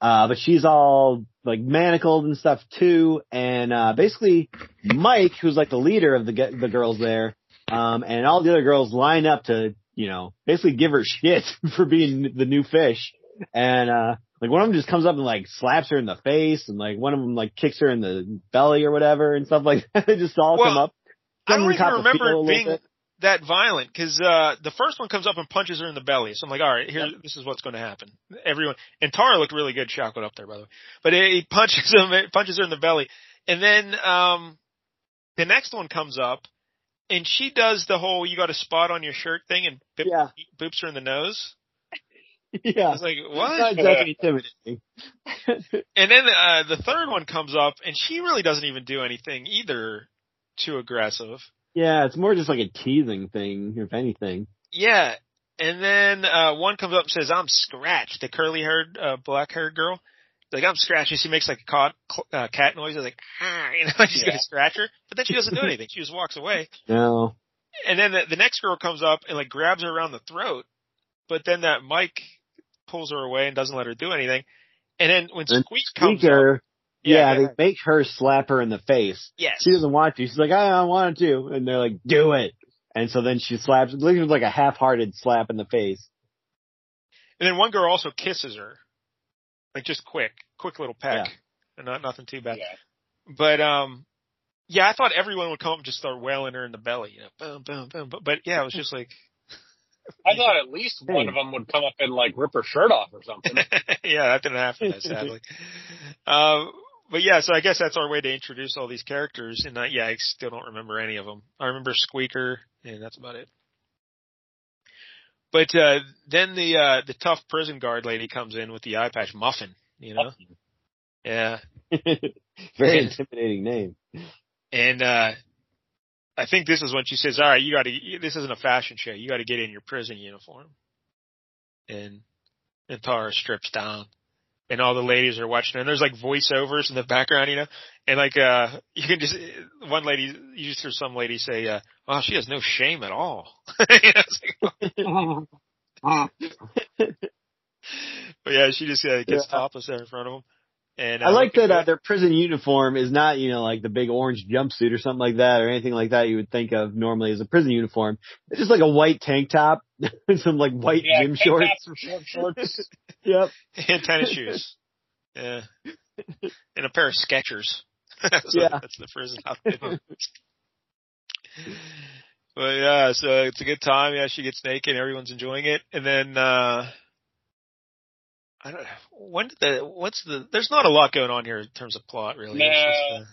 Uh, but she's all like manacled and stuff too. And, uh, basically Mike, who's like the leader of the, the girls there, um, and all the other girls line up to, you know, basically give her shit for being the new fish. And, uh, like one of them just comes up and like slaps her in the face and like one of them like kicks her in the belly or whatever and stuff like that. they just all come up. I don't even remember it being bit. that violent because uh, the first one comes up and punches her in the belly. So I'm like, all right, here, this is what's going to happen. Everyone and Tara looked really good, shackled up there, by the way. But he punches him, punches her in the belly, and then um, the next one comes up, and she does the whole "you got a spot on your shirt" thing and bip, Yeah. boops her in the nose. Yeah. I was like, what? exactly intimidating. And then uh, the third one comes up, and she really doesn't even do anything either too aggressive. yeah, it's more just like a teasing thing, if anything. Yeah. And then uh one comes up and says, "I'm Scratch," the curly-haired, uh, black-haired girl. Like I'm Scratch, and she makes like a cat, uh, cat noise. I was like, ah, you know, she's Yeah. gonna scratch her, but then she doesn't do anything. She just walks away. No. And then the, the next girl comes up and like grabs her around the throat, but then that Mike pulls her away and doesn't let her do anything. And then when And Squeak comes up, Squeaker, yeah, they make her slap her in the face. yes, She doesn't want to. She's like, I don't want to. And they're like, do it. And so then she slaps, it looks like a half-hearted slap in the face. And then one girl also kisses her, like just quick, quick little peck, Yeah. and not nothing too bad. Yeah. But um, yeah, I thought everyone would come up and just start wailing her in the belly, you know, boom, boom, boom. But, but yeah, it was just like, I thought at least one of them would come up and like rip her shirt off or something. yeah, that didn't happen, sadly. um, but yeah, so I guess that's our way to introduce all these characters. And uh, yeah, I still don't remember any of them. I remember Squeaker, and that's about it. But uh then the uh the tough prison guard lady comes in with the eye patch, Muffin. You know, yeah. Very intimidating name. And uh I think this is when she says, "All right, you got to. This isn't a fashion show. You got to get in your prison uniform." And and Tara strips down, and all the ladies are watching. her. And there's like voiceovers in the background, you know. And like uh you can just one lady, you just hear some lady say, uh, "Wow, she has no shame at all." You know, like, but yeah, she just uh, gets Yeah. topless there in front of them. And I uh, like that uh, their prison uniform is not, you know, like the big orange jumpsuit or something like that or anything like that you would think of normally as a prison uniform. It's just like a white tank top, and some like white yeah, gym shorts. short shorts. Yep. and tennis shoes. Yeah. And a pair of Skechers. that's, Yeah. that's the prison outfit. but yeah, so it's a good time. Yeah, she gets naked. Everyone's enjoying it. And then, uh, I don't when did the, what's the, there's not a lot going on here in terms of plot really. It's just, uh,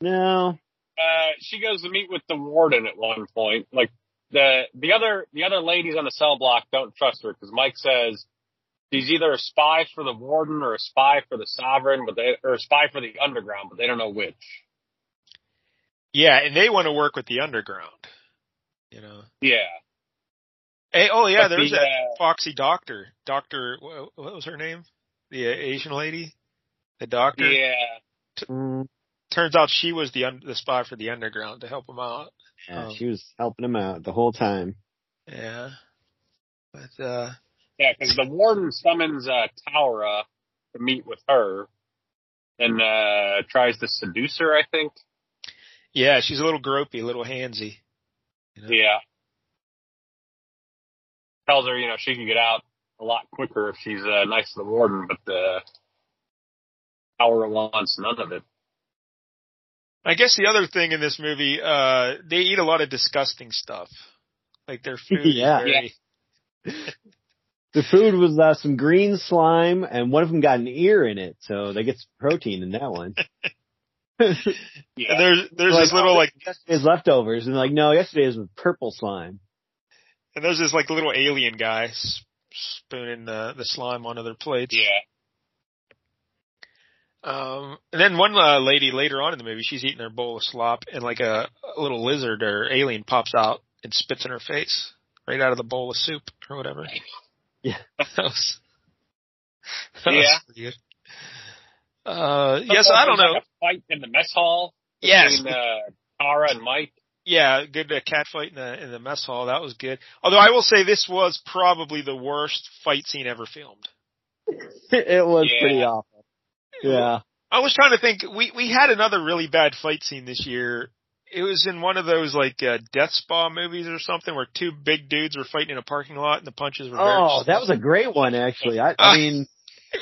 No. Uh, she goes to meet with the warden at one point. Like the the other the other ladies on the cell block don't trust her because Mike says she's either a spy for the warden or a spy for the sovereign, but they or a spy for the underground, but they don't know which. yeah, and they want to work with the underground. You know. Yeah, Hey, oh yeah, But there's the, that uh, Foxy doctor. Doctor, what, what was her name? The uh, Asian lady? The doctor? yeah. Mm, turns out she was the un- the spy for the underground to help him out. yeah, Um, she was helping him out the whole time. Yeah. But uh Yeah, because the warden summons uh, Taura to meet with her and uh tries to seduce her, I think. yeah, she's a little gropey, a little handsy. You know? Yeah. Tells her, you know, she can get out a lot quicker if she's uh, nice to the warden, but uh, Taura wants none of it. I guess the other thing in this movie, uh they eat a lot of disgusting stuff. Like their food Yeah. is very The food was uh, some green slime, and one of them got an ear in it, so they get some protein in that one. Yeah. and there's there's Like, this little oh, like yesterday's leftovers, and like, no, yesterday's was purple slime. And there's this like little alien guy s- spooning the the slime onto their plates. yeah. Um, and then one uh, lady later on in the movie, she's eating her bowl of slop, and like a, a little lizard or alien pops out and spits in her face right out of the bowl of soup or whatever. Yeah. that was, that Yeah. was pretty good. Uh, yes, I don't know. Like a fight in the mess hall Yes, between uh, Tara and Mike. Yeah, good uh, cat fight in the in the mess hall. That was good. Although I will say this was probably the worst fight scene ever filmed. it was Yeah. pretty awful. Yeah. I was trying to think. We we had another really bad fight scene this year. It was in one of those like uh, death spa movies or something where two big dudes were fighting in a parking lot and the punches were. very Oh, that was a great one, actually. I, I mean,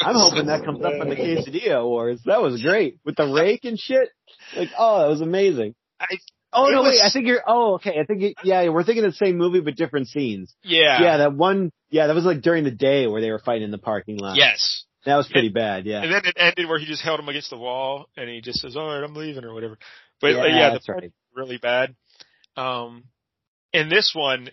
I'm hoping that comes up in the. Quesadilla Awards. That was great with the rake and shit. Like, oh, that was amazing. I- Oh it no, wait. I think you're. Oh, okay. I think yeah, we're thinking of the same movie but different scenes. Yeah. Yeah, that one. Yeah, that was like during the day where they were fighting in the parking lot. Yes. that was pretty bad. Yeah, And then it ended where he just held him against the wall and he just says, "All right, I'm leaving" or whatever. But yeah, uh, yeah, that's right. really bad. Um, in this one,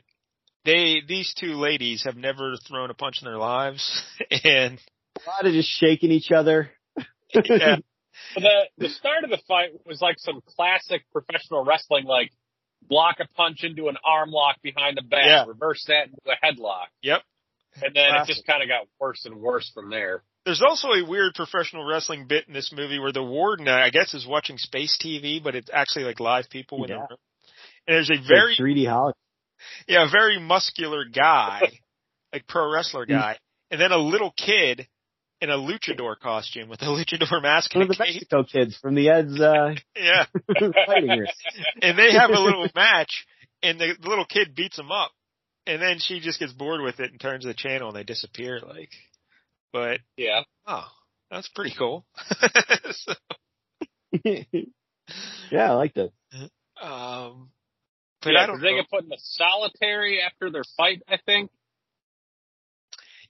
they these two ladies have never thrown a punch in their lives, and A lot of just shaking each other. yeah, But the the start of the fight was like some classic professional wrestling, like block a punch into an arm lock behind the back, Yeah. reverse that into a headlock. Yep. And then Classic. it just kind of got worse and worse from there. There's also a weird professional wrestling bit in this movie where the warden, uh, I guess, is watching space TV, but it's actually like live people in the Yeah. room. And there's a very, like 3D hologram. yeah, a very muscular guy, like pro wrestler guy, and then a little kid in a luchador costume with a luchador mask One and of the cape. Mexico kids from the Ed's uh, Yeah. fighting ring. and they have a little match, and the little kid beats him up, and then she just gets bored with it and turns the channel, and they disappear. Like, but Yeah. oh, that's pretty cool. So, yeah, I like that. um, but yeah, I don't 'cause they know. get put in the solitary after their fight, I think.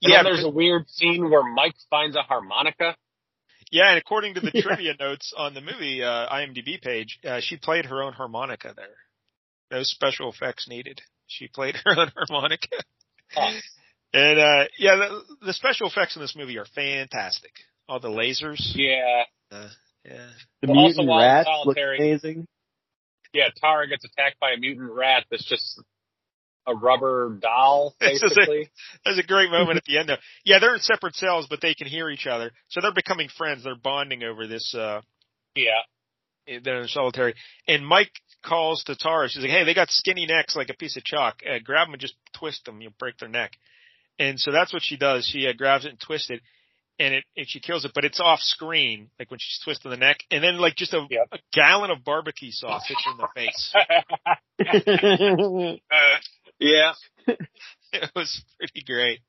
And Yeah, then there's a weird scene where Mike finds a harmonica. yeah, and according to the Yeah. trivia notes on the movie uh, IMDb page, uh, she played her own harmonica there. No special effects needed. She played her own harmonica. Huh. And uh yeah, the, the special effects in this movie are fantastic. All the lasers. Yeah. Uh, yeah. The Well, mutant while in rats look solitary- amazing. Yeah, Tara gets attacked by a mutant rat that's just a rubber doll, It's just a- basically. There's a great moment at the end though. Yeah, they're in separate cells, but they can hear each other. So they're becoming friends. They're bonding over this, uh, yeah. they're in solitary. And Mike calls to Tara. She's like, hey, they got skinny necks like a piece of chalk. Uh, grab them and just twist them. You'll break their neck. And so that's what she does. She uh, grabs it and twists it. And it, and she kills it, but it's off screen, like when she's twisting the neck, and then like just a, Yep. a gallon of barbecue sauce hits her in the face. Uh, yeah. it was pretty great.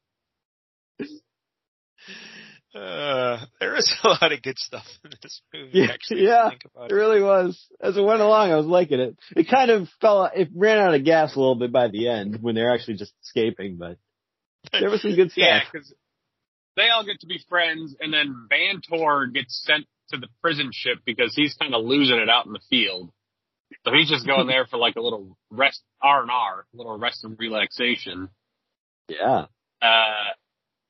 Uh, there is a lot of good stuff in this movie. Yeah, actually, yeah, think about it it. really was. As it went along, I was liking it. It kind of fell, it ran out of gas a little bit by the end when they're actually just escaping, but there was some good stuff. Yeah, because they all get to be friends, and then Vantor gets sent to the prison ship because he's kind of losing it out in the field. So he's just going there for like a little rest, R and R, a little rest and relaxation. Yeah. Uh,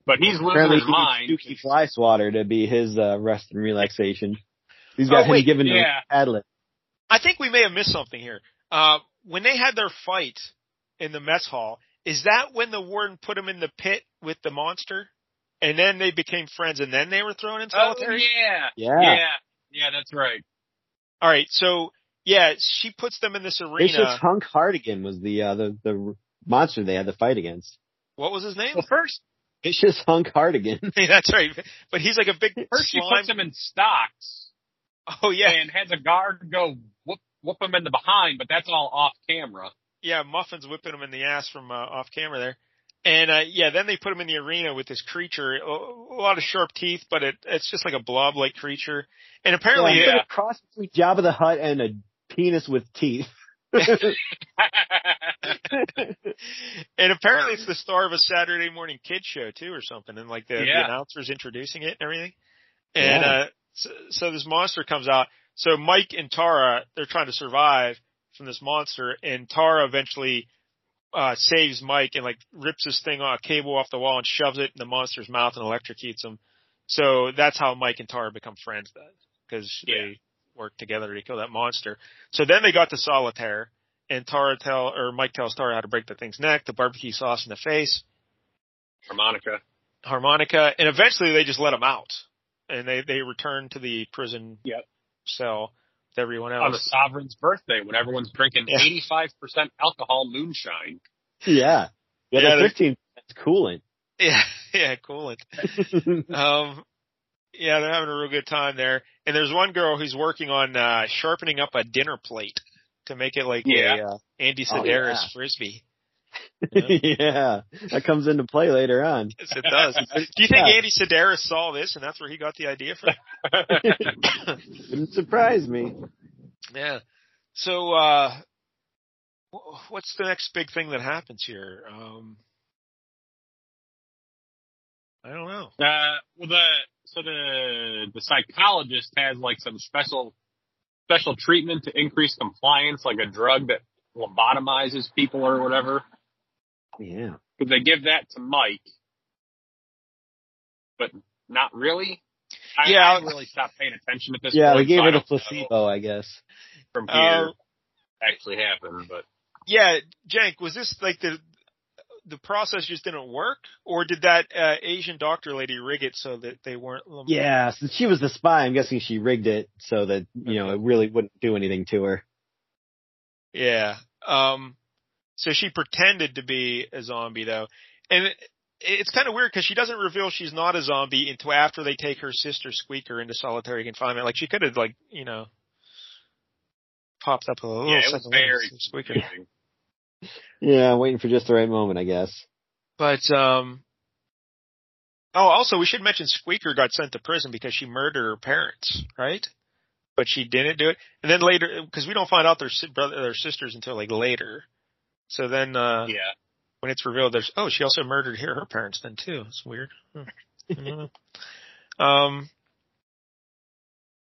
but he's losing Apparently his he mind. Dukey Flyswatter to be his uh, rest and relaxation. He's Oh, got him wait, given yeah. a padlet. I think we may have missed something here. Uh, when they had their fight in the mess hall, is that when the warden put him in the pit with the monster? And then they became friends and then they were thrown in Oh solitary? yeah, Yeah. yeah, yeah. That's right. Alright, so, yeah, she puts them in this arena. Vicious Hunk Hardigan was the, uh, the, the monster they had to fight against. What was his name? Well, first, it's just Hunk Hardigan. That's right. But he's like a big first she puts him in stocks Oh yeah, and has a guard go whoop whoop him in the behind, but that's all off camera. yeah, Muffin's whipping him in the ass from uh, off camera there. And uh yeah, then they put him in the arena with this creature, a, a lot of sharp teeth, but it it's just like a blob-like creature. And apparently, yeah, yeah. it's like a cross between Jabba the Hutt and a penis with teeth. and apparently it's the star of a Saturday morning kid show too, or something. And like the, the announcers introducing it and everything. And Yeah. uh so, so this monster comes out. So Mike and Tara, they're trying to survive from this monster, and Tara eventually uh saves Mike and like rips this thing off a cable off the wall and shoves it in the monster's mouth and electrocutes him. So that's how Mike and Tara become friends then, because Yeah. they work together to kill that monster. So then they got to solitaire, and Tara tell or Mike tells Tara how to break the thing's neck, the barbecue sauce in the face, Harmonica. harmonica, and eventually they just let him out, and they they return to the prison Yep. cell with everyone else On the sovereign's birthday when everyone's drinking 85% alcohol moonshine. yeah. Yeah, Yeah, the they- 15 that's coolant. Yeah, yeah, coolant. Um, yeah, they're having a real good time there. And there's one girl who's working on uh sharpening up a dinner plate to make it like Yeah. a uh, Andy Oh, Sidaris yeah. frisbee. yeah. That comes into play later on. Yes, it does. Do you think Yeah. Andy Sidaris saw this and that's where he got the idea from? Wouldn't surprise me. yeah. So, uh, what's the next big thing that happens here? Um, I don't know. Uh, well, the so the the psychologist has like some special special treatment to increase compliance, like a drug that lobotomizes people or whatever. Yeah. Because they give that to Mike, but not really. I, Yeah. I really stopped paying attention at this Yeah, point. they gave so it a placebo, I guess. from Uh, here actually happened, but Yeah, Jank, was this like the the process just didn't work, or did that uh, Asian doctor lady rig it so that they weren't? Yeah, since she was the spy, I'm guessing she rigged it so that, you know, it really wouldn't do anything to her. Yeah. Um. So she pretended to be a zombie though, and it, it's kind of weird because she doesn't reveal she's not a zombie until after they take her sister Squeaker into solitary confinement. Like she could have, like you know, popped up a little yeah, it was very Squeaker. Confusing. Yeah, waiting for just the right moment, I guess. But um Oh, also we should mention Squeaker got sent to prison because she murdered her parents, right? But she didn't do it. And then later because we don't find out their si- brother their sisters until like later. So then uh Yeah. when it's revealed there's oh, she also murdered her, her parents then too. It's weird. Hmm. I don't know. um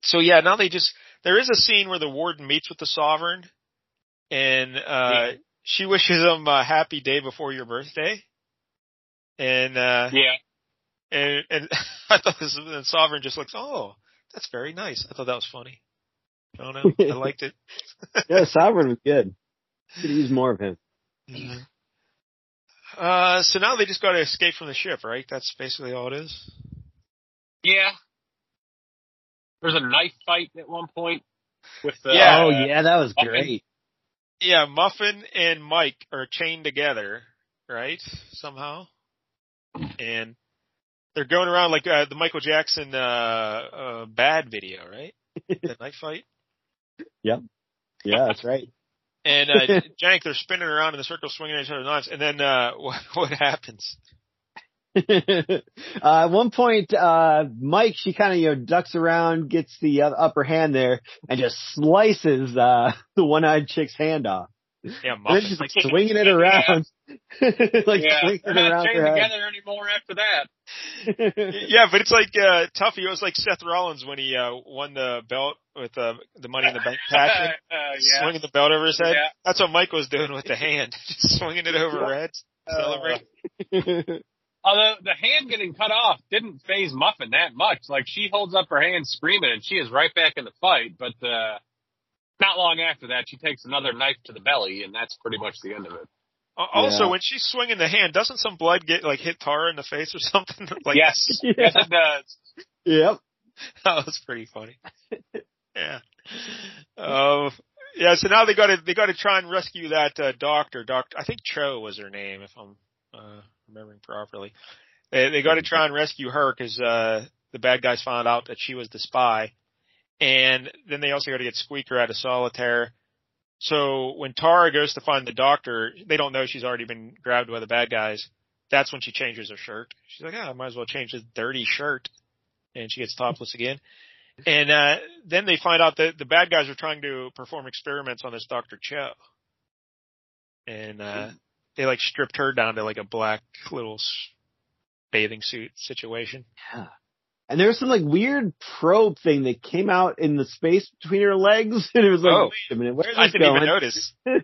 So yeah, now they just there is a scene where the warden meets with the sovereign and uh Yeah. She wishes him a happy day before your birthday. And uh Yeah. and and I thought this the sovereign just looks, oh, that's very nice. I thought that was funny. I don't know. I liked it. Yeah, Sovereign was good. Could use more of him. Uh, so now they just got to escape from the ship, right? That's basically all it is. Yeah. There's a knife fight at one point with the Yeah. oh yeah, that was Muffin. great. Yeah, Muffin and Mike are chained together, right? Somehow, and they're going around like uh, the Michael Jackson uh, uh, bad video, right? The knife fight. Yep. Yeah, that's right. And uh, Jank, they're spinning around in the circle, swinging at each other's knives, and then uh, what, what happens? uh, at one point, uh, Mike, she kind of, you know, ducks around, gets the uh, upper hand there, and just slices, uh, the one-eyed chick's hand off. Yeah, And then she's like swinging it around. like yeah, swinging they're not around chained her together anymore after that. Yeah, but it's like uh Tuffy. It was like Seth Rollins when he uh won the belt with uh, the Money in the Bank pageant, uh, yeah. swinging the belt over his head. Yeah. That's what Mike was doing with the hand, just swinging it over her head. Uh, Celebrate. Although the hand getting cut off didn't phase Muffin that much. Like she holds up her hand screaming and she is right back in the fight. But uh not long after that, she takes another knife to the belly, and that's pretty much the end of it. Al- Also, Yeah. when she's swinging the hand, doesn't some blood get like hit Tara in the face or something? like yes, Yeah. yes, it does. yep. that was pretty funny. yeah. Um. Yeah. So now they got to they got to try and rescue that uh, doctor. Doctor, I think Cho was her name, if I'm uh, remembering properly. They they got to try and rescue her because uh, the bad guys found out that she was the spy, and then they also got to get Squeaker out of solitaire. So when Tara goes to find the doctor, they don't know she's already been grabbed by the bad guys. That's when she changes her shirt. She's like, "Ah, I might as well change this dirty shirt," and she gets topless again. And uh, then they find out that the bad guys are trying to perform experiments on this Dr. Cho. And uh, they like stripped her down to like a black little bathing suit situation. Yeah. And there was some like weird probe thing that came out in the space between her legs, and it was like, Oh. wait a minute, where's I this didn't going? even notice. I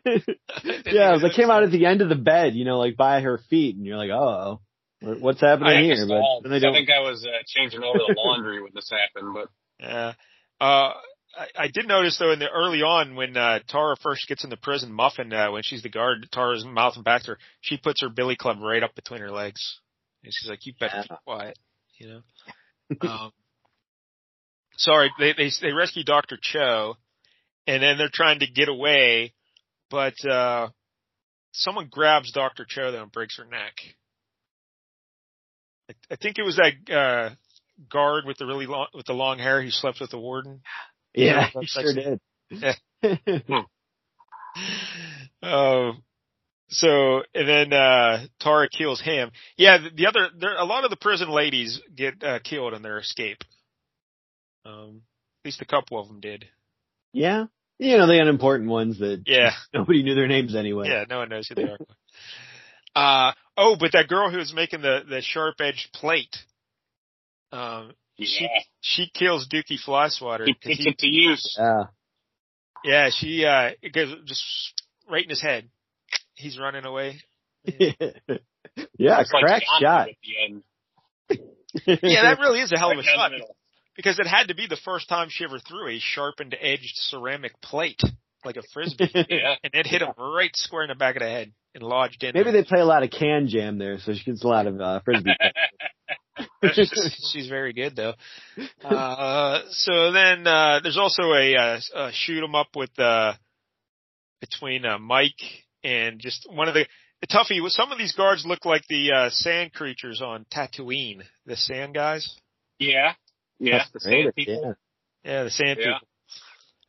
didn't yeah, it was even like came out at the end of the bed, you know, like by her feet, and you're like, oh, what's I happening here? But I don't. think I was uh, changing over the laundry when this happened, but Yeah. Uh, I, I did notice though in the early on when uh, Tara first gets into prison, Muffin, uh, when she's the guard, Tara's mouthing back to her, she puts her billy club right up between her legs, and she's like, "You better Yeah. keep quiet," you know. um, sorry, they they they rescue Doctor Cho, and then they're trying to get away, but uh someone grabs Doctor Cho though and breaks her neck. I, I think it was that uh guard with the really long with the long hair who slept with the warden. Yeah, Yeah, he sure did. Oh, so and then uh Tara kills him. Yeah, the, the other there a lot of the prison ladies get uh, killed in their escape. Um, at least a couple of them did. yeah, you know the unimportant ones that Yeah, nobody knew their names anyway. yeah. No one knows who they are. Uh oh, but that girl who was making the the sharp edged plate. Um, she yeah, she kills Dukey Flyswatter. he 'cause puts he- it to use. Yeah. yeah, she uh it goes just right in his head. He's running away. yeah, It's like crack Johnson shot. at the end. Yeah, that really is a hell of a shot. because it had to be the first time she ever threw a sharpened edged ceramic plate. like a frisbee, Yeah. and it hit him right square in the back of the head and lodged in. Maybe there. they play a lot of can jam there, so she gets a lot of uh, frisbee. She's very good though. Uh, so then uh, there's also a, uh, a shoot 'em up with uh, between uh, Mike and just one of the the toughie. Some of these guards look like the uh, sand creatures on Tatooine, the sand guys. yeah. Yeah. The sand Great, people. yeah. Yeah, the sand Yeah. people.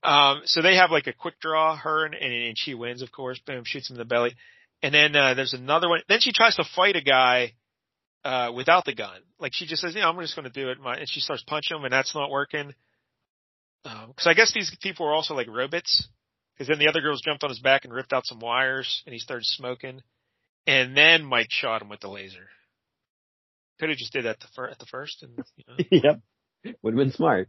Um, so they have like a quick draw, her, and, and she wins, of course. Boom, shoots him in the belly. And then uh, there's another one. Then she tries to fight a guy uh, without the gun. Like she just says, "Yeah, I'm just going to do it," My, and she starts punching him, and that's not working. Because I guess these people are also like robots. Because then the other girls jumped on his back and ripped out some wires, and he started smoking. And then Mike shot him with the laser. Could have just did that at the first, and you know. yep. Would have been smart.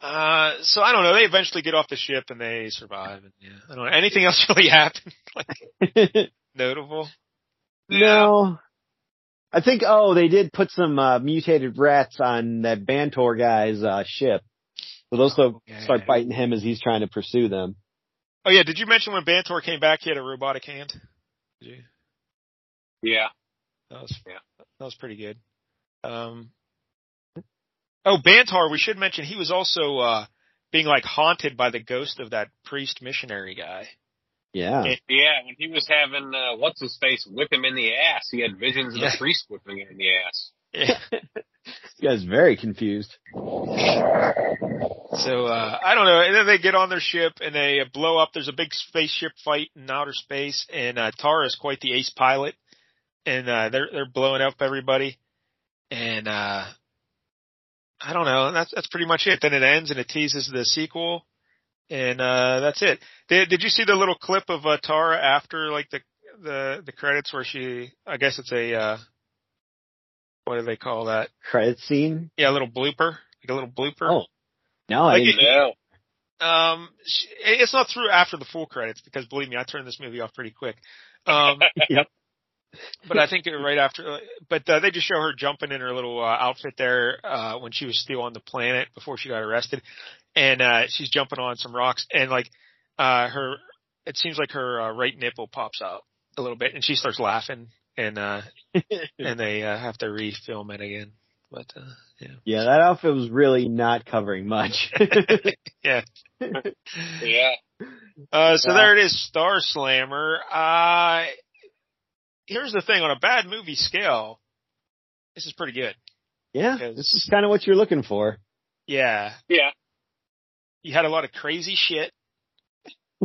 Uh, so I don't know. They eventually get off the ship and they survive. And yeah, I don't know. Anything else really happened? like notable? no. I think, oh, they did put some, uh, mutated rats on that Bantor guy's, uh, ship. So those Oh, will yeah. start biting him as he's trying to pursue them. Oh yeah. Did you mention when Bantor came back, he had a robotic hand? Did you? Yeah. That was Yeah. That was pretty good. Um. Oh, Bantor. We should mention he was also uh being like haunted by the ghost of that priest missionary guy. Yeah. It- Yeah. When he was having, uh, what's his face whip him in the ass, he had visions of Yeah. the priest whipping him in the ass. Yeah. This guy's very confused. So uh I don't know. And then they get on their ship and they uh, blow up. There's a big spaceship fight in outer space, and uh, Tara is quite the ace pilot, and uh, they're they're blowing up everybody. And uh I don't know. That's that's pretty much it. Then it ends and it teases the sequel, and uh that's it. Did Did you see the little clip of uh, Tara after like the the the credits where she? I guess it's a uh what do they call that? Credit scene. Yeah, a little blooper, like a little blooper. Oh. No, I Like didn't. No. Um, sh- it's not through after the full credits because believe me, I turned this movie off pretty quick. Um, Yep. but I think right after, but uh, they just show her jumping in her little uh, outfit there uh, when she was still on the planet before she got arrested, and uh, she's jumping on some rocks and like uh, her, it seems like her uh, right nipple pops out a little bit, and she starts laughing, and uh, and they uh, have to refilm it again. But uh, yeah, Yeah, that outfit was really not covering much. yeah. Yeah. Uh, so Yeah. there it is, Star Slammer. Uh, here's the thing, on a bad movie scale, this is pretty good. yeah, this is kind of what you're looking for. Yeah, Yeah. You had a lot of crazy shit.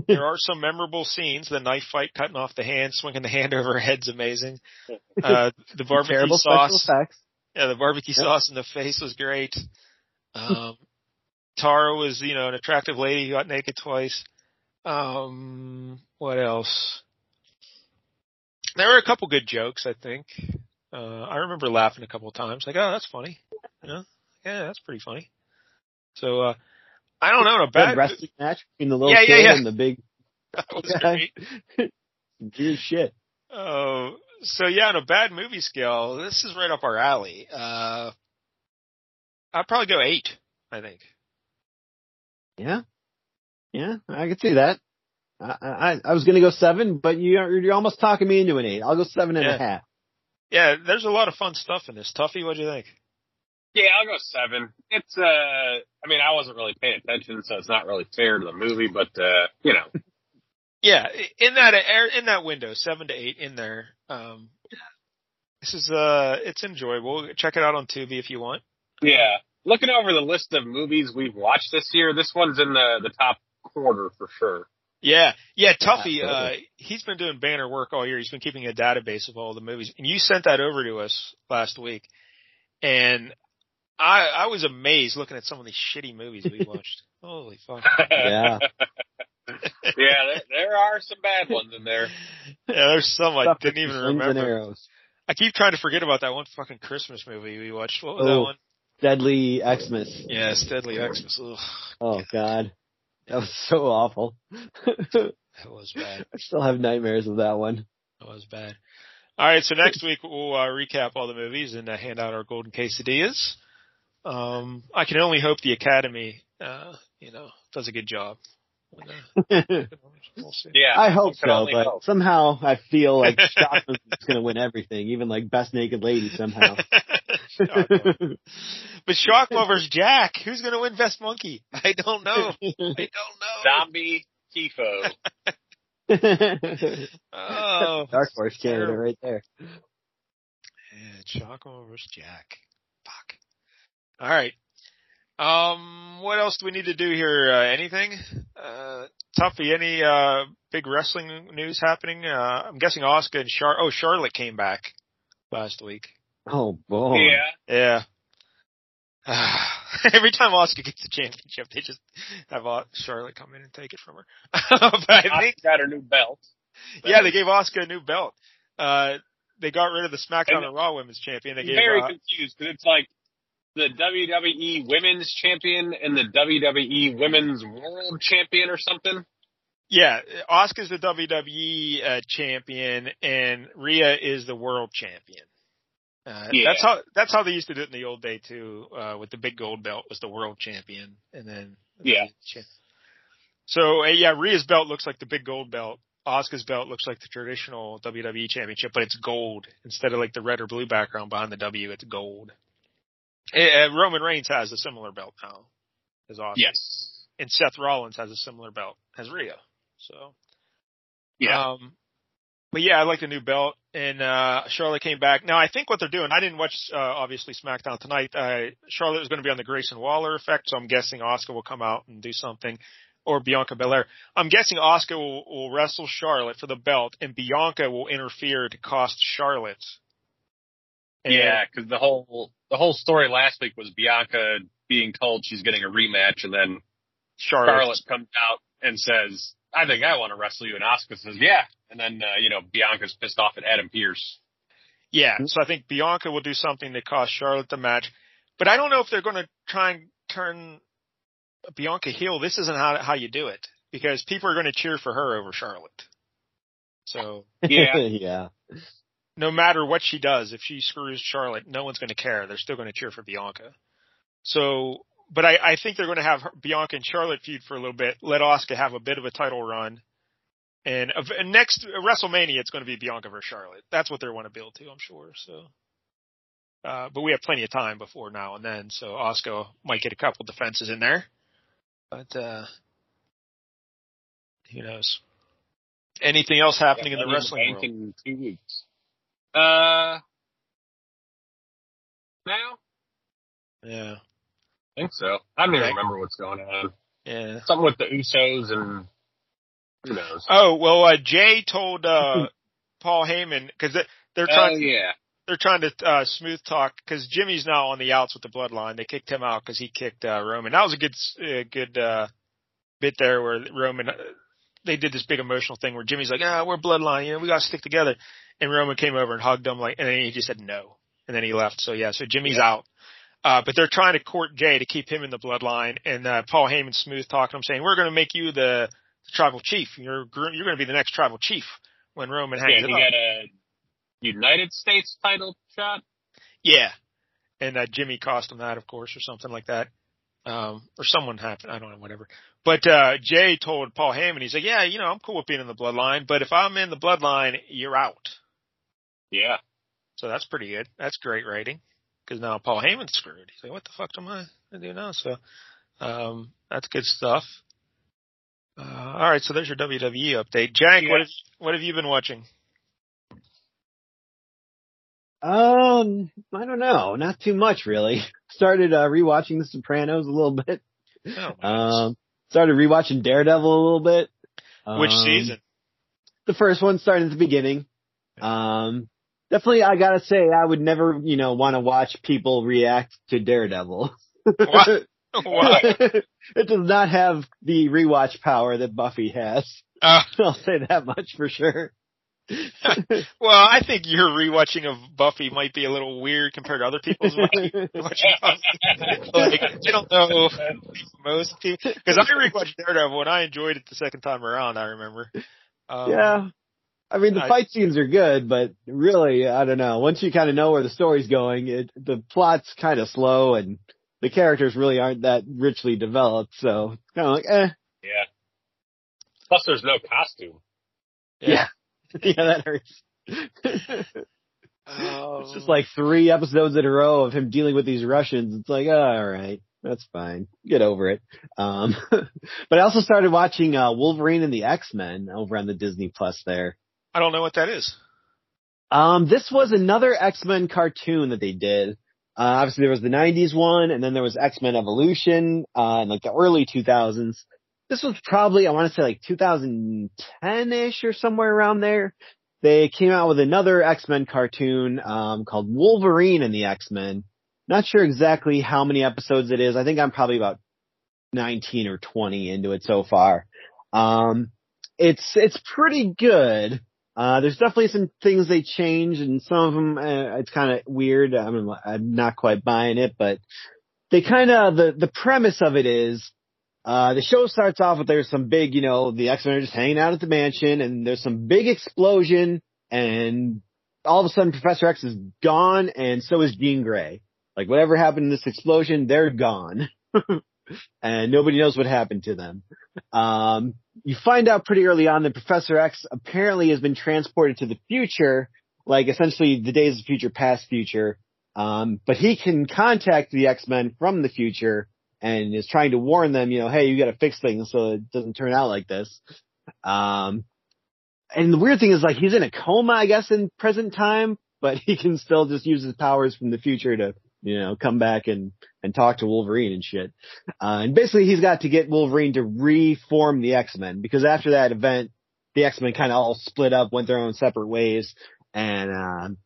There are some memorable scenes. The knife fight, cutting off the hand, swinging the hand over her head's amazing. Uh, the barbecue Terrible sauce, yeah, the barbecue Yep. sauce in the face was great. Um, Tara was, you know, an attractive lady who got naked twice. Um, what else? There were a couple good jokes, I think. Uh, I remember laughing a couple of times, like, oh, that's funny. You know, yeah, that's pretty funny. So, uh, I don't know, a bad, wrestling match between the little Yeah, yeah, kid yeah. and the big that was guy. great. weird shit. Oh, so yeah, on a bad movie scale, this is right up our alley. Uh, I'd probably go eight, I think. Yeah, yeah, I could see that. I I, I was gonna go seven, but you you're almost talking me into an eight. I'll go seven and a Yeah. half. Yeah, there's a lot of fun stuff in this. Tuffy, what do you think? Yeah, I'll go seven. It's uh, I mean, I wasn't really paying attention, so it's not really fair to the movie, but uh, you know, Yeah, in that in that window, seven to eight in there. Um, this is uh, it's enjoyable. Check it out on Tubi if you want. yeah. Looking over the list of movies we've watched this year, this one's in the the top quarter for sure. Yeah, yeah, Tuffy. Uh, he's been doing banner work all year. He's been keeping a database of all the movies, and you sent that over to us last week, and I I was amazed looking at some of these shitty movies we watched. Holy fuck! Yeah, yeah, there, there are some bad ones in there. Yeah, there's some I Stuff didn't even remember. arrows. I keep trying to forget about that one fucking Christmas movie we watched. What was that Oh. one? Deadly Xmas. Yeah, Deadly Xmas. Ugh, Oh God, that was so awful. that was bad. I still have nightmares of that one. That was bad. All right, so next week we'll uh, recap all the movies and uh, hand out our golden quesadillas. Um, I can only hope the Academy, uh, you know, does a good job. We'll. Yeah. I hope so, but hope. somehow I feel like Shotgun's going to win everything, even like best naked lady somehow. Shock Lover. but Shock Lover's Jack. Who's going to win Best Monkey? I don't know. I don't know. Zombie Tifo. Oh, Dark Horse Canada right there. Yeah, Shock Lover's Jack. Fuck. All right. Um, what else do we need to do here? Uh, anything? Uh, Tuffy, any, uh, big wrestling news happening? Uh, I'm guessing Asuka and Char, oh, Charlotte came back last week. Oh boy. Yeah. Yeah. Every time Asuka gets the championship, they just have Charlotte come in and take it from her. but I think, got her new belt. yeah, they gave Asuka a new belt. Uh, they got rid of the SmackDown And- and Raw Women's Champion. They I'm gave very uh, confused because it's like the WWE Women's Champion and the WWE Women's World Champion or something. Yeah, Asuka's the WWE uh, champion and Rhea is the world champion. Uh, Yeah. That's how that's how they used to do it in the old day too. Uh, with the big gold belt was the world champion, and then Yeah. So uh, yeah, Rhea's belt looks like the big gold belt. Asuka's belt looks like the traditional WWE championship, but it's gold instead of like the red or blue background behind the W. It's gold. Uh, Roman Reigns has a similar belt now as Asuka, Yes. and Seth Rollins has a similar belt as Rhea. So Yeah. um, but yeah, I like the new belt, and uh Charlotte came back. Now I think what they're doing, I didn't watch uh, obviously SmackDown tonight. Uh, Charlotte is going to be on the Grayson Waller effect, so I'm guessing Asuka will come out and do something, or Bianca Belair. I'm guessing Asuka will, will wrestle Charlotte for the belt, and Bianca will interfere to cost Charlotte. And- Yeah, because the whole the whole story last week was Bianca being told she's getting a rematch, and then Charlotte. Charlotte comes out and says, "I think I want to wrestle you," and Asuka says, "Yeah," and then uh, you know Bianca's pissed off at Adam Pearce. Yeah, so I think Bianca will do something to cost Charlotte the match, but I don't know if they're going to try and turn Bianca heel. This isn't how how you do it because people are going to cheer for her over Charlotte. So Yeah. yeah. No matter what she does, if she screws Charlotte, no one's going to care. They're still going to cheer for Bianca. So, but I, I think they're going to have her, Bianca and Charlotte feud for a little bit. Let Asuka have a bit of a title run. And, uh, and next WrestleMania, it's going to be Bianca versus Charlotte. That's what they want to build to, I'm sure. So, uh, but we have plenty of time before now and then. So Asuka might get a couple defenses in there, but, uh, who knows? Anything else happening in the wrestling world? in two weeks. Uh, now Yeah. I think so. I don't even remember what's going on. Yeah. Something with the Usos and who knows. Oh well, uh, Jay told uh, Paul Heyman because they, they're Oh trying yeah, they're trying to uh, smooth talk because Jimmy's now on the outs with the Bloodline. They kicked him out because he kicked uh, Roman. That was a good s- uh, good uh, bit there where Roman. Uh, they did this big emotional thing where Jimmy's like, ah, we're Bloodline, you know, we got to stick together. And Roman came over and hugged him like, and then he just said no, and then he left. So yeah, so Jimmy's Yeah. out. Uh, but they're trying to court Jay to keep him in the bloodline, and uh, Paul Heyman smooth talking him, saying, "We're going to make you the tribal chief. You're you're going to be the next tribal chief when Roman hangs yeah. it He up." got a United States title shot. Yeah. And uh, Jimmy cost him that, of course, or something like that. Um, or someone happened. I don't know, whatever. But, uh, Jay told Paul Heyman, he's like, yeah, you know, I'm cool with being in the bloodline, but if I'm in the bloodline, you're out. Yeah, So that's pretty good. That's great rating. Cause now Paul Heyman's screwed. He's like, what the fuck am I gonna do now? So, um, that's good stuff. Uh, alright, so there's your WWE update. Jack, what Yeah. have, what have you been watching? Um, I don't know. Not too much really. Started uh, rewatching The Sopranos a little bit. Oh, Um, started rewatching Daredevil a little bit. Which Um, season? The first one started at the beginning. Um, definitely, I gotta say, I would never, you know, want to watch people react to Daredevil. What? Why? it does not have the rewatch power that Buffy has. Uh, I'll say that much for sure. Well, I think your rewatching of Buffy might be a little weird compared to other people's watching watching Buffy. Like, I don't know most people because I rewatched Daredevil and I enjoyed it the second time around. I remember. Um, yeah. I mean, the I- fight scenes are good, but really, I don't know. Once you kind of know where the story's going, it, the plot's kind of slow and the characters really aren't that richly developed. So kind of like, eh. yeah. Plus, there's no costume. Yeah. Yeah, that hurts. Oh. It's just like three episodes in a row of him dealing with these Russians. It's like, oh, all right, that's fine. Get over it. Um, but I also started watching, uh, Wolverine and the X-Men over on the Disney Plus there. I don't know what that is. Um, this was another X-Men cartoon that they did. Uh, obviously there was the 90s one and then there was X-Men Evolution, uh, in like the early 2000s. This was probably, I want to say like 2010-ish or somewhere around there. They came out with another X-Men cartoon, um, called Wolverine and the X-Men. Not sure exactly how many episodes it is. I think I'm probably about 19 or 20 into it so far. Um, it's, it's pretty good. Uh, there's definitely some things they change and some of them, uh, it's kind of weird. I mean, I'm not quite buying it, but they kind of, the, the premise of it is, uh, the show starts off with there's some big, you know, the X-Men are just hanging out at the mansion and there's some big explosion and all of a sudden Professor X is gone and so is Jean Grey. Like whatever happened in this explosion, they're gone. and nobody knows what happened to them. Um, you find out pretty early on that Professor X apparently has been transported to the future, like essentially the days of future, past future. Um, but he can contact the X-Men from the future and is trying to warn them, you know, hey, you gotta fix things so it doesn't turn out like this. Um, and the weird thing is like he's in a coma, I guess, in present time, but he can still just use his powers from the future to, you know, come back and, and talk to Wolverine and shit. Uh, and basically he's got to get Wolverine to reform the X-Men because after that event, the X-Men kind of all split up, went their own separate ways, and, um,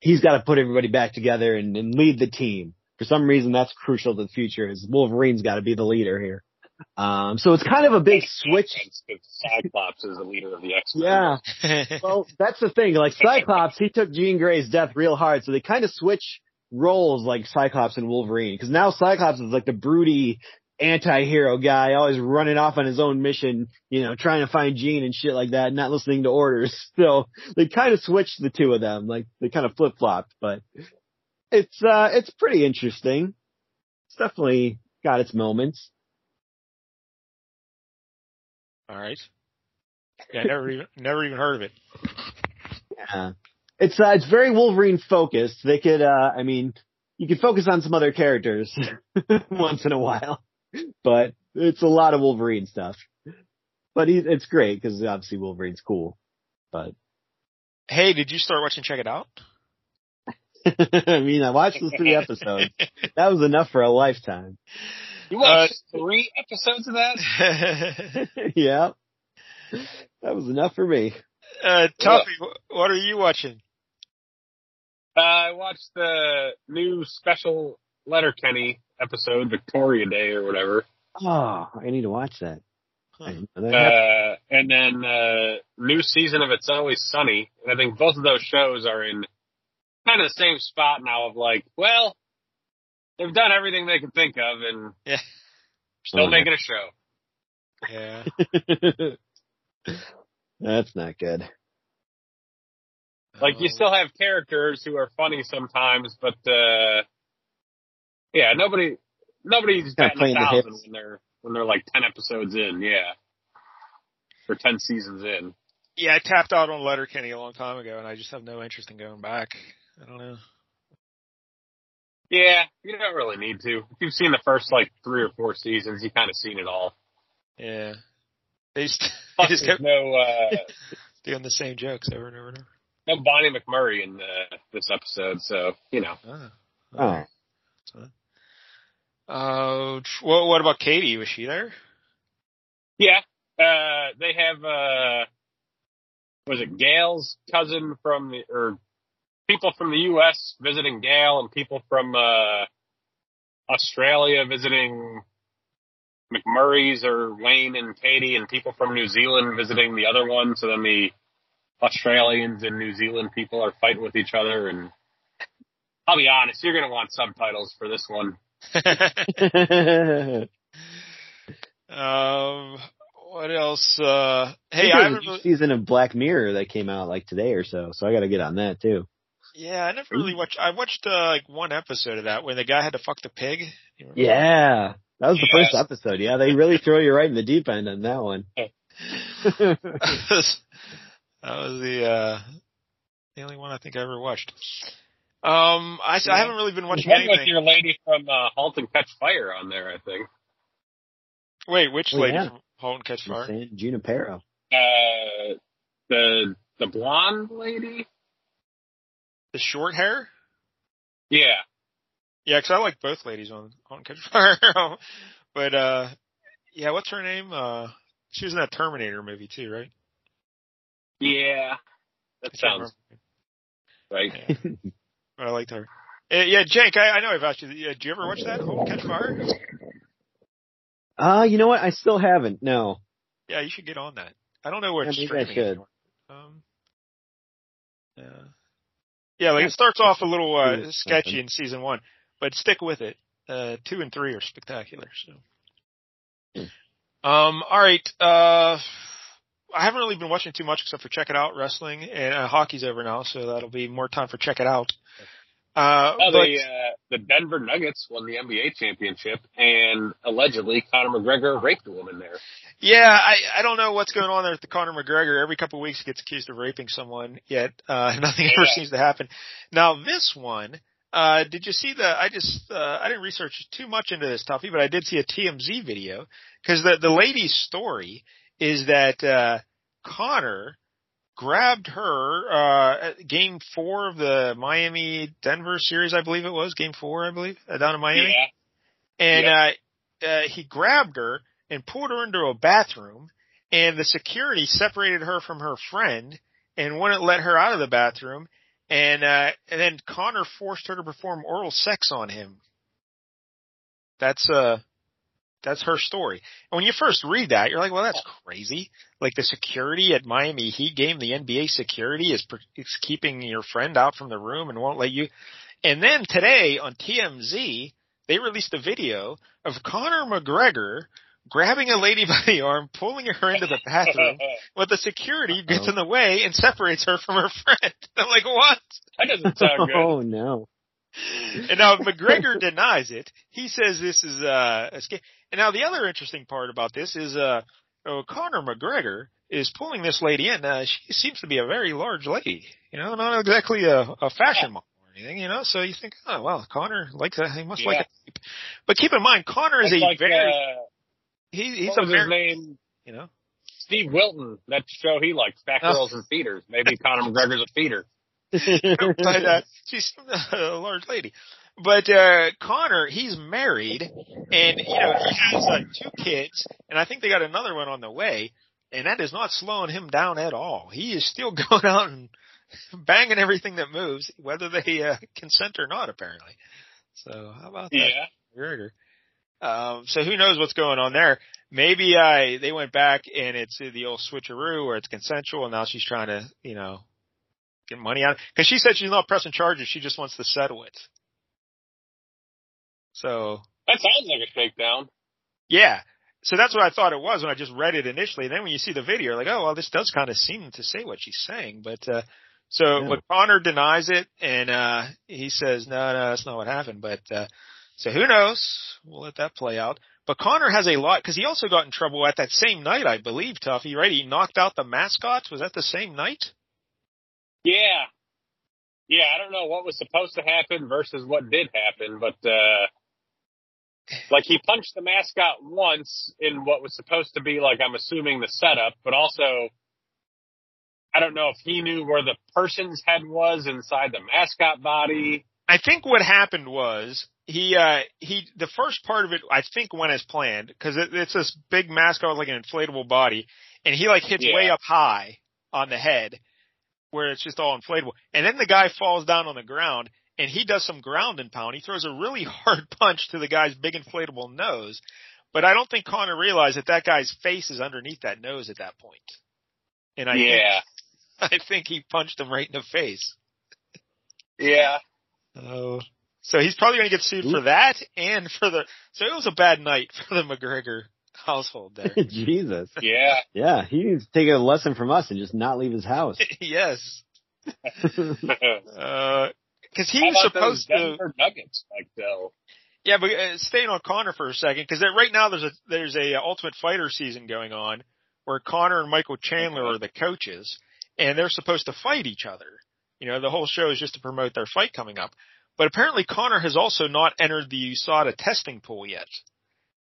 he's got to put everybody back together and, and lead the team. For some reason, that's crucial to the future. Is Wolverine's got to be the leader here. Um, so it's kind of a big switch. Cyclops is the leader of the X-Men. Yeah. Well, that's the thing. Like Cyclops, he took Jean Grey's death real hard, so they kind of switch roles like Cyclops and Wolverine. Because now Cyclops is like the broody anti-hero guy, always running off on his own mission, you know, trying to find Jean and shit like that, not listening to orders. So they kind of switched the two of them, like they kind of flip-flopped, but it's, uh, it's pretty interesting. It's definitely got its moments. All right. Yeah, never even never even heard of it. Yeah. It's, uh, it's very Wolverine focused. They could, uh, I mean, you could focus on some other characters once in a while, but it's a lot of Wolverine stuff. But he, it's great because obviously Wolverine's cool, but Hey, did you start watching Check It Out? I mean, I watched the three episodes. That was enough for a lifetime. You watched three episodes of that? yeah. That was enough for me. uh, Tuffy, wh- what are you watching? Uh, I watched the new special Letterkenny episode, Victoria Day or whatever. Oh, I need to watch that. Huh. didn't know that happened. Uh, and then, uh, new season of It's Always Sunny. And I think both of those shows are in kind of the same spot now of like, well, they've done everything they could think of and Yeah. still Oh, making a show. Yeah. That's not good. Like you still have characters who are funny sometimes, but, uh, yeah, nobody, nobody's Kinda batting playing a the thousand hits. when they're, when they're like 10 episodes in, yeah. Or 10 seasons in. Yeah, I tapped out on Letterkenny a long time ago, and I just have no interest in going back. I don't know. Yeah, you don't really need to. If you've seen the first like three or four seasons, you kind of seen it all. Yeah, they just, they just kept no uh, doing the same jokes over and over and over. No Bonnie McMurray in uh, this episode, so you know. Oh. So- Uh, tr- what, what about Katie? Was she there? Yeah, uh, they have uh, was it Gail's cousin from the or people from the U.S. visiting Gail and people from uh, Australia visiting McMurray's or Wayne and Katie and people from New Zealand visiting the other one. So then the Australians and New Zealand people are fighting with each other and. I'll be honest, you're gonna want subtitles for this one. um, what else? Uh, hey, I think I there's a new really, season of Black Mirror that came out like today or so, so I gotta get on that too. yeah, I never really watched. I watched uh, like one episode of that when the guy had to fuck the pig. Yeah. That was the Yes. first episode. Yeah, they really throw you right in the deep end on that one. that was, the uh the only one I think I ever watched. Um, I, I haven't really been watching One with anything. your lady from uh, *Halt and Catch Fire* on there, I think. Wait, which Oh, lady yeah. from Halt and Catch Fire? San Junipero. Uh, the the blonde lady. The short hair? Yeah, Yeah, because I like both ladies on *Halt and Catch Fire. but uh, yeah, what's her name? Uh, she was in that Terminator movie too, right? Yeah, that I sounds right. Yeah. I liked her. Uh, yeah, Jake, I, I know I've asked you. Yeah, did you ever watch that Halt and Catch Fire? Uh, you know what? I still haven't. No. Yeah, you should get on that. I don't know where Yeah, it's maybe I streaming. should. Um, yeah. Yeah, like it starts off a little uh, Cool. sketchy in season one, but stick with it. Uh, two and three are spectacular. So, um, all right. Uh, I haven't really been watching too much except for Check It Out wrestling, and uh, hockey's over now, so that'll be more time for Check It Out. Uh, Oh, but the uh, the Denver Nuggets won the NBA championship, and allegedly Conor McGregor raped a woman there. Yeah, I I don't know what's going on there with the Conor McGregor. Every couple of weeks he gets accused of raping someone, yet uh nothing ever seems to happen. Now this one, uh did you see the I just uh I didn't research too much into this Tuffy, but I did see a TMZ video cuz the the lady's story is that uh Conor grabbed her uh at game 4 of the Miami Denver series I believe it was, game 4 I believe, uh, down in Miami. Yeah, and uh, uh, he grabbed her and pulled her into a bathroom, and the security separated her from her friend and wouldn't let her out of the bathroom, and uh, and then Conor forced her to perform oral sex on him. That's uh that's her story. And when you first read that, you're like, well, that's crazy. Like the security at Miami Heat game, the NBA security is, per- is keeping your friend out from the room and won't let you. And then today on TMZ, they released a video of Conor McGregor grabbing a lady by the arm, pulling her into the bathroom, but the security gets in the way and separates her from her friend. I'm like, what? that doesn't sound good. Oh no. And now McGregor denies it. He says this is uh, a scam. And now the other interesting part about this is uh, oh, Conor McGregor is pulling this lady in. Uh, she seems to be a very large lady, you know, not exactly a, a fashion model or anything, you know. So you think, oh well, Conor likes a, he must Yeah. like it. But keep in mind, Conor is a like very uh, he, he's a very name? you know. Steve Wilton. That show he likes, Fat Oh. Girls and Feeders. Maybe Conor McGregor's a feeder. but uh, she's a large lady. But uh Conor, he's married, and you know he has uh, two kids, and I think they got another one on the way, and that is not slowing him down at all. He is still going out and banging everything that moves, whether they uh, consent or not, apparently. So how about that? Yeah. Um, so who knows what's going on there? Maybe I they went back and it's the old switcheroo where it's consensual, and now she's trying to you know get money out because she said she's not pressing charges; she just wants to settle it. So That sounds like a shakedown. yeah, so that's what I thought it was when I just read it initially. And then when you see the video, you're like, oh well, this does kind of seem to say what she's saying, but. uh so, Yeah. but Conor denies it, and uh he says, "No, no, that's not what happened." But uh so who knows? We'll let that play out. But Conor has a lot because he also got in trouble at that same night, I believe. Tuffy, right? He knocked out the mascots. Was that the same night? Yeah. Yeah, I don't know what was supposed to happen versus what did happen, but uh like he punched the mascot once in what was supposed to be like I'm assuming the setup, but also I don't know if he knew where the person's head was inside the mascot body. I think what happened was he uh he the first part of it I think went as planned because it, it's this big mascot with like an inflatable body, and he like hits Yeah. way up high on the head where it's just all inflatable, and then the guy falls down on the ground and he does some ground and pound. He throws a really hard punch to the guy's big inflatable nose, but I don't think Conor realized that that guy's face is underneath that nose at that point. And I think, yeah. I think he punched him right in the face. Yeah. Oh. So he's probably going to get sued for that and for the. So it was a bad night for the McGregor household there. Jesus. Yeah. Yeah, he needs to take a lesson from us and just not leave his house. yes, uh, because he How was supposed to. Nuggets, like though? Yeah, but uh, staying on Conor for a second, because right now there's a there's a uh, Ultimate Fighter season going on where Conor and Michael Chandler are the coaches and they're supposed to fight each other. You know, the whole show is just to promote their fight coming up. But apparently Conor has also not entered the USADA testing pool yet.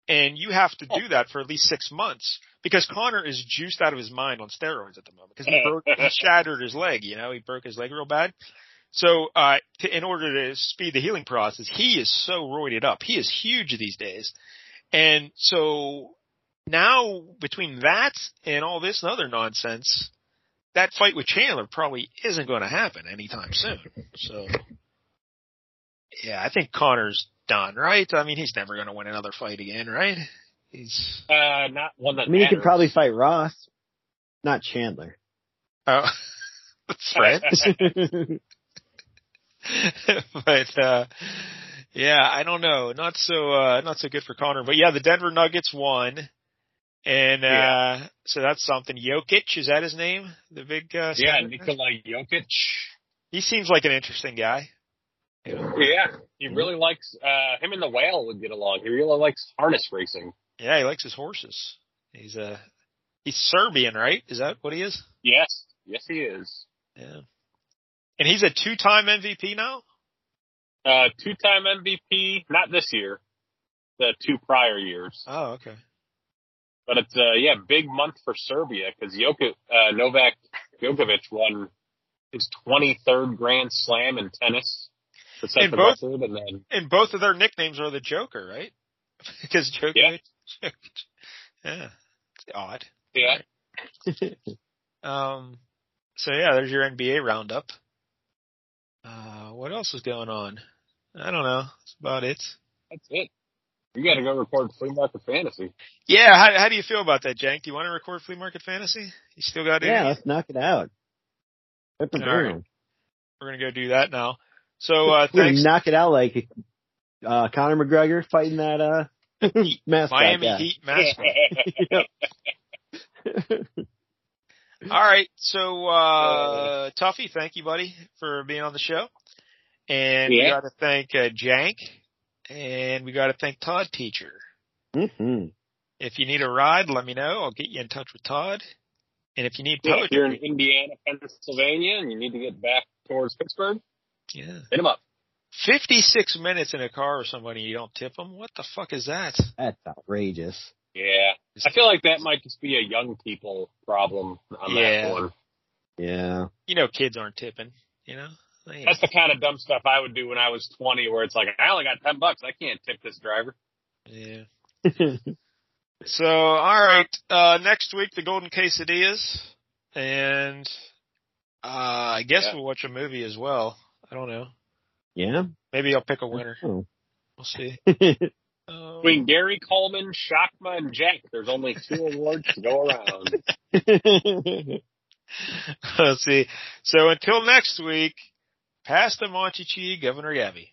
And you have to do that for at least six months because Conor is juiced out of his mind on steroids at the moment because he broke, he shattered his leg, you know, he broke his leg real bad. So, uh, to, in order to speed the healing process, he is so roided up. He is huge these days. And so now between that and all this and other nonsense, that fight with Chandler probably isn't going to happen anytime soon. So, yeah, I think Conor's done, right? I mean, he's never going to win another fight again, right? He's Uh, not one that I mean, he could probably fight Ross, not Chandler. oh, that's right. but uh yeah, I don't know. Not so uh not so good for Conor. But yeah, the Denver Nuggets won. And uh Yeah. so that's something. Jokic, is that his name? The big uh Yeah, center? Nikola Jokic. He seems like an interesting guy. Yeah, he really likes. uh Him and the whale would get along. He really likes harness racing. Yeah, he likes his horses. He's uh he's Serbian, right? Is that what he is? Yes, yes, he is. Yeah. And he's a two time MVP now? Uh Two-time MVP. Not this year. The two prior years. Oh, okay. But it's uh yeah, big month for Serbia because Jokic, uh, Novak Djokovic won his 23rd Grand Slam in tennis And both- record, and then And both of their nicknames are the Joker, right? because Djokovic. Jokic. Yeah. It's odd. yeah, Um, so yeah, there's your NBA roundup. Uh, what else is going on? I don't know. That's about it. that's it. You got to go record Flea Market Fantasy. Yeah, how, how do you feel about that, Jank? Do you want to record Flea Market Fantasy? You still got it? yeah, let's knock it out. Rip and All right. burn. We're gonna go do that now. So, uh, We're gonna thanks. knock it out like uh Conor McGregor fighting that uh mascot Miami guy. Heat mascot. All right. So, uh, Tuffy, thank you, buddy, for being on the show. And we got to thank uh, Jank, and we got to thank Todd Teacher. hmm If you need a ride, let me know. I'll get you in touch with Todd. And if you need Yeah, if you're in Indiana, Pennsylvania, and you need to get back towards Pittsburgh, yeah, hit him up. fifty-six minutes in a car with somebody you don't tip them. What the fuck is that? That's outrageous. Yeah, I feel like that might just be a young people problem on Yeah. that one. Yeah. You know, kids aren't tipping. You know, They- That's the kind of dumb stuff I would do when I was 20, where it's like, I only got 10 bucks. I can't tip this driver. yeah. So, all right. Uh, next week, the Golden Quesadillas, and uh, I guess Yeah. we'll watch a movie as well. I don't know. yeah. Maybe I'll pick a winner. Oh. We'll see. Um, Between Gary Coleman, Shockma, and Jack, there's only two awards to go around. Let's see. So until next week, pass the Monchichi, Governor Gabby.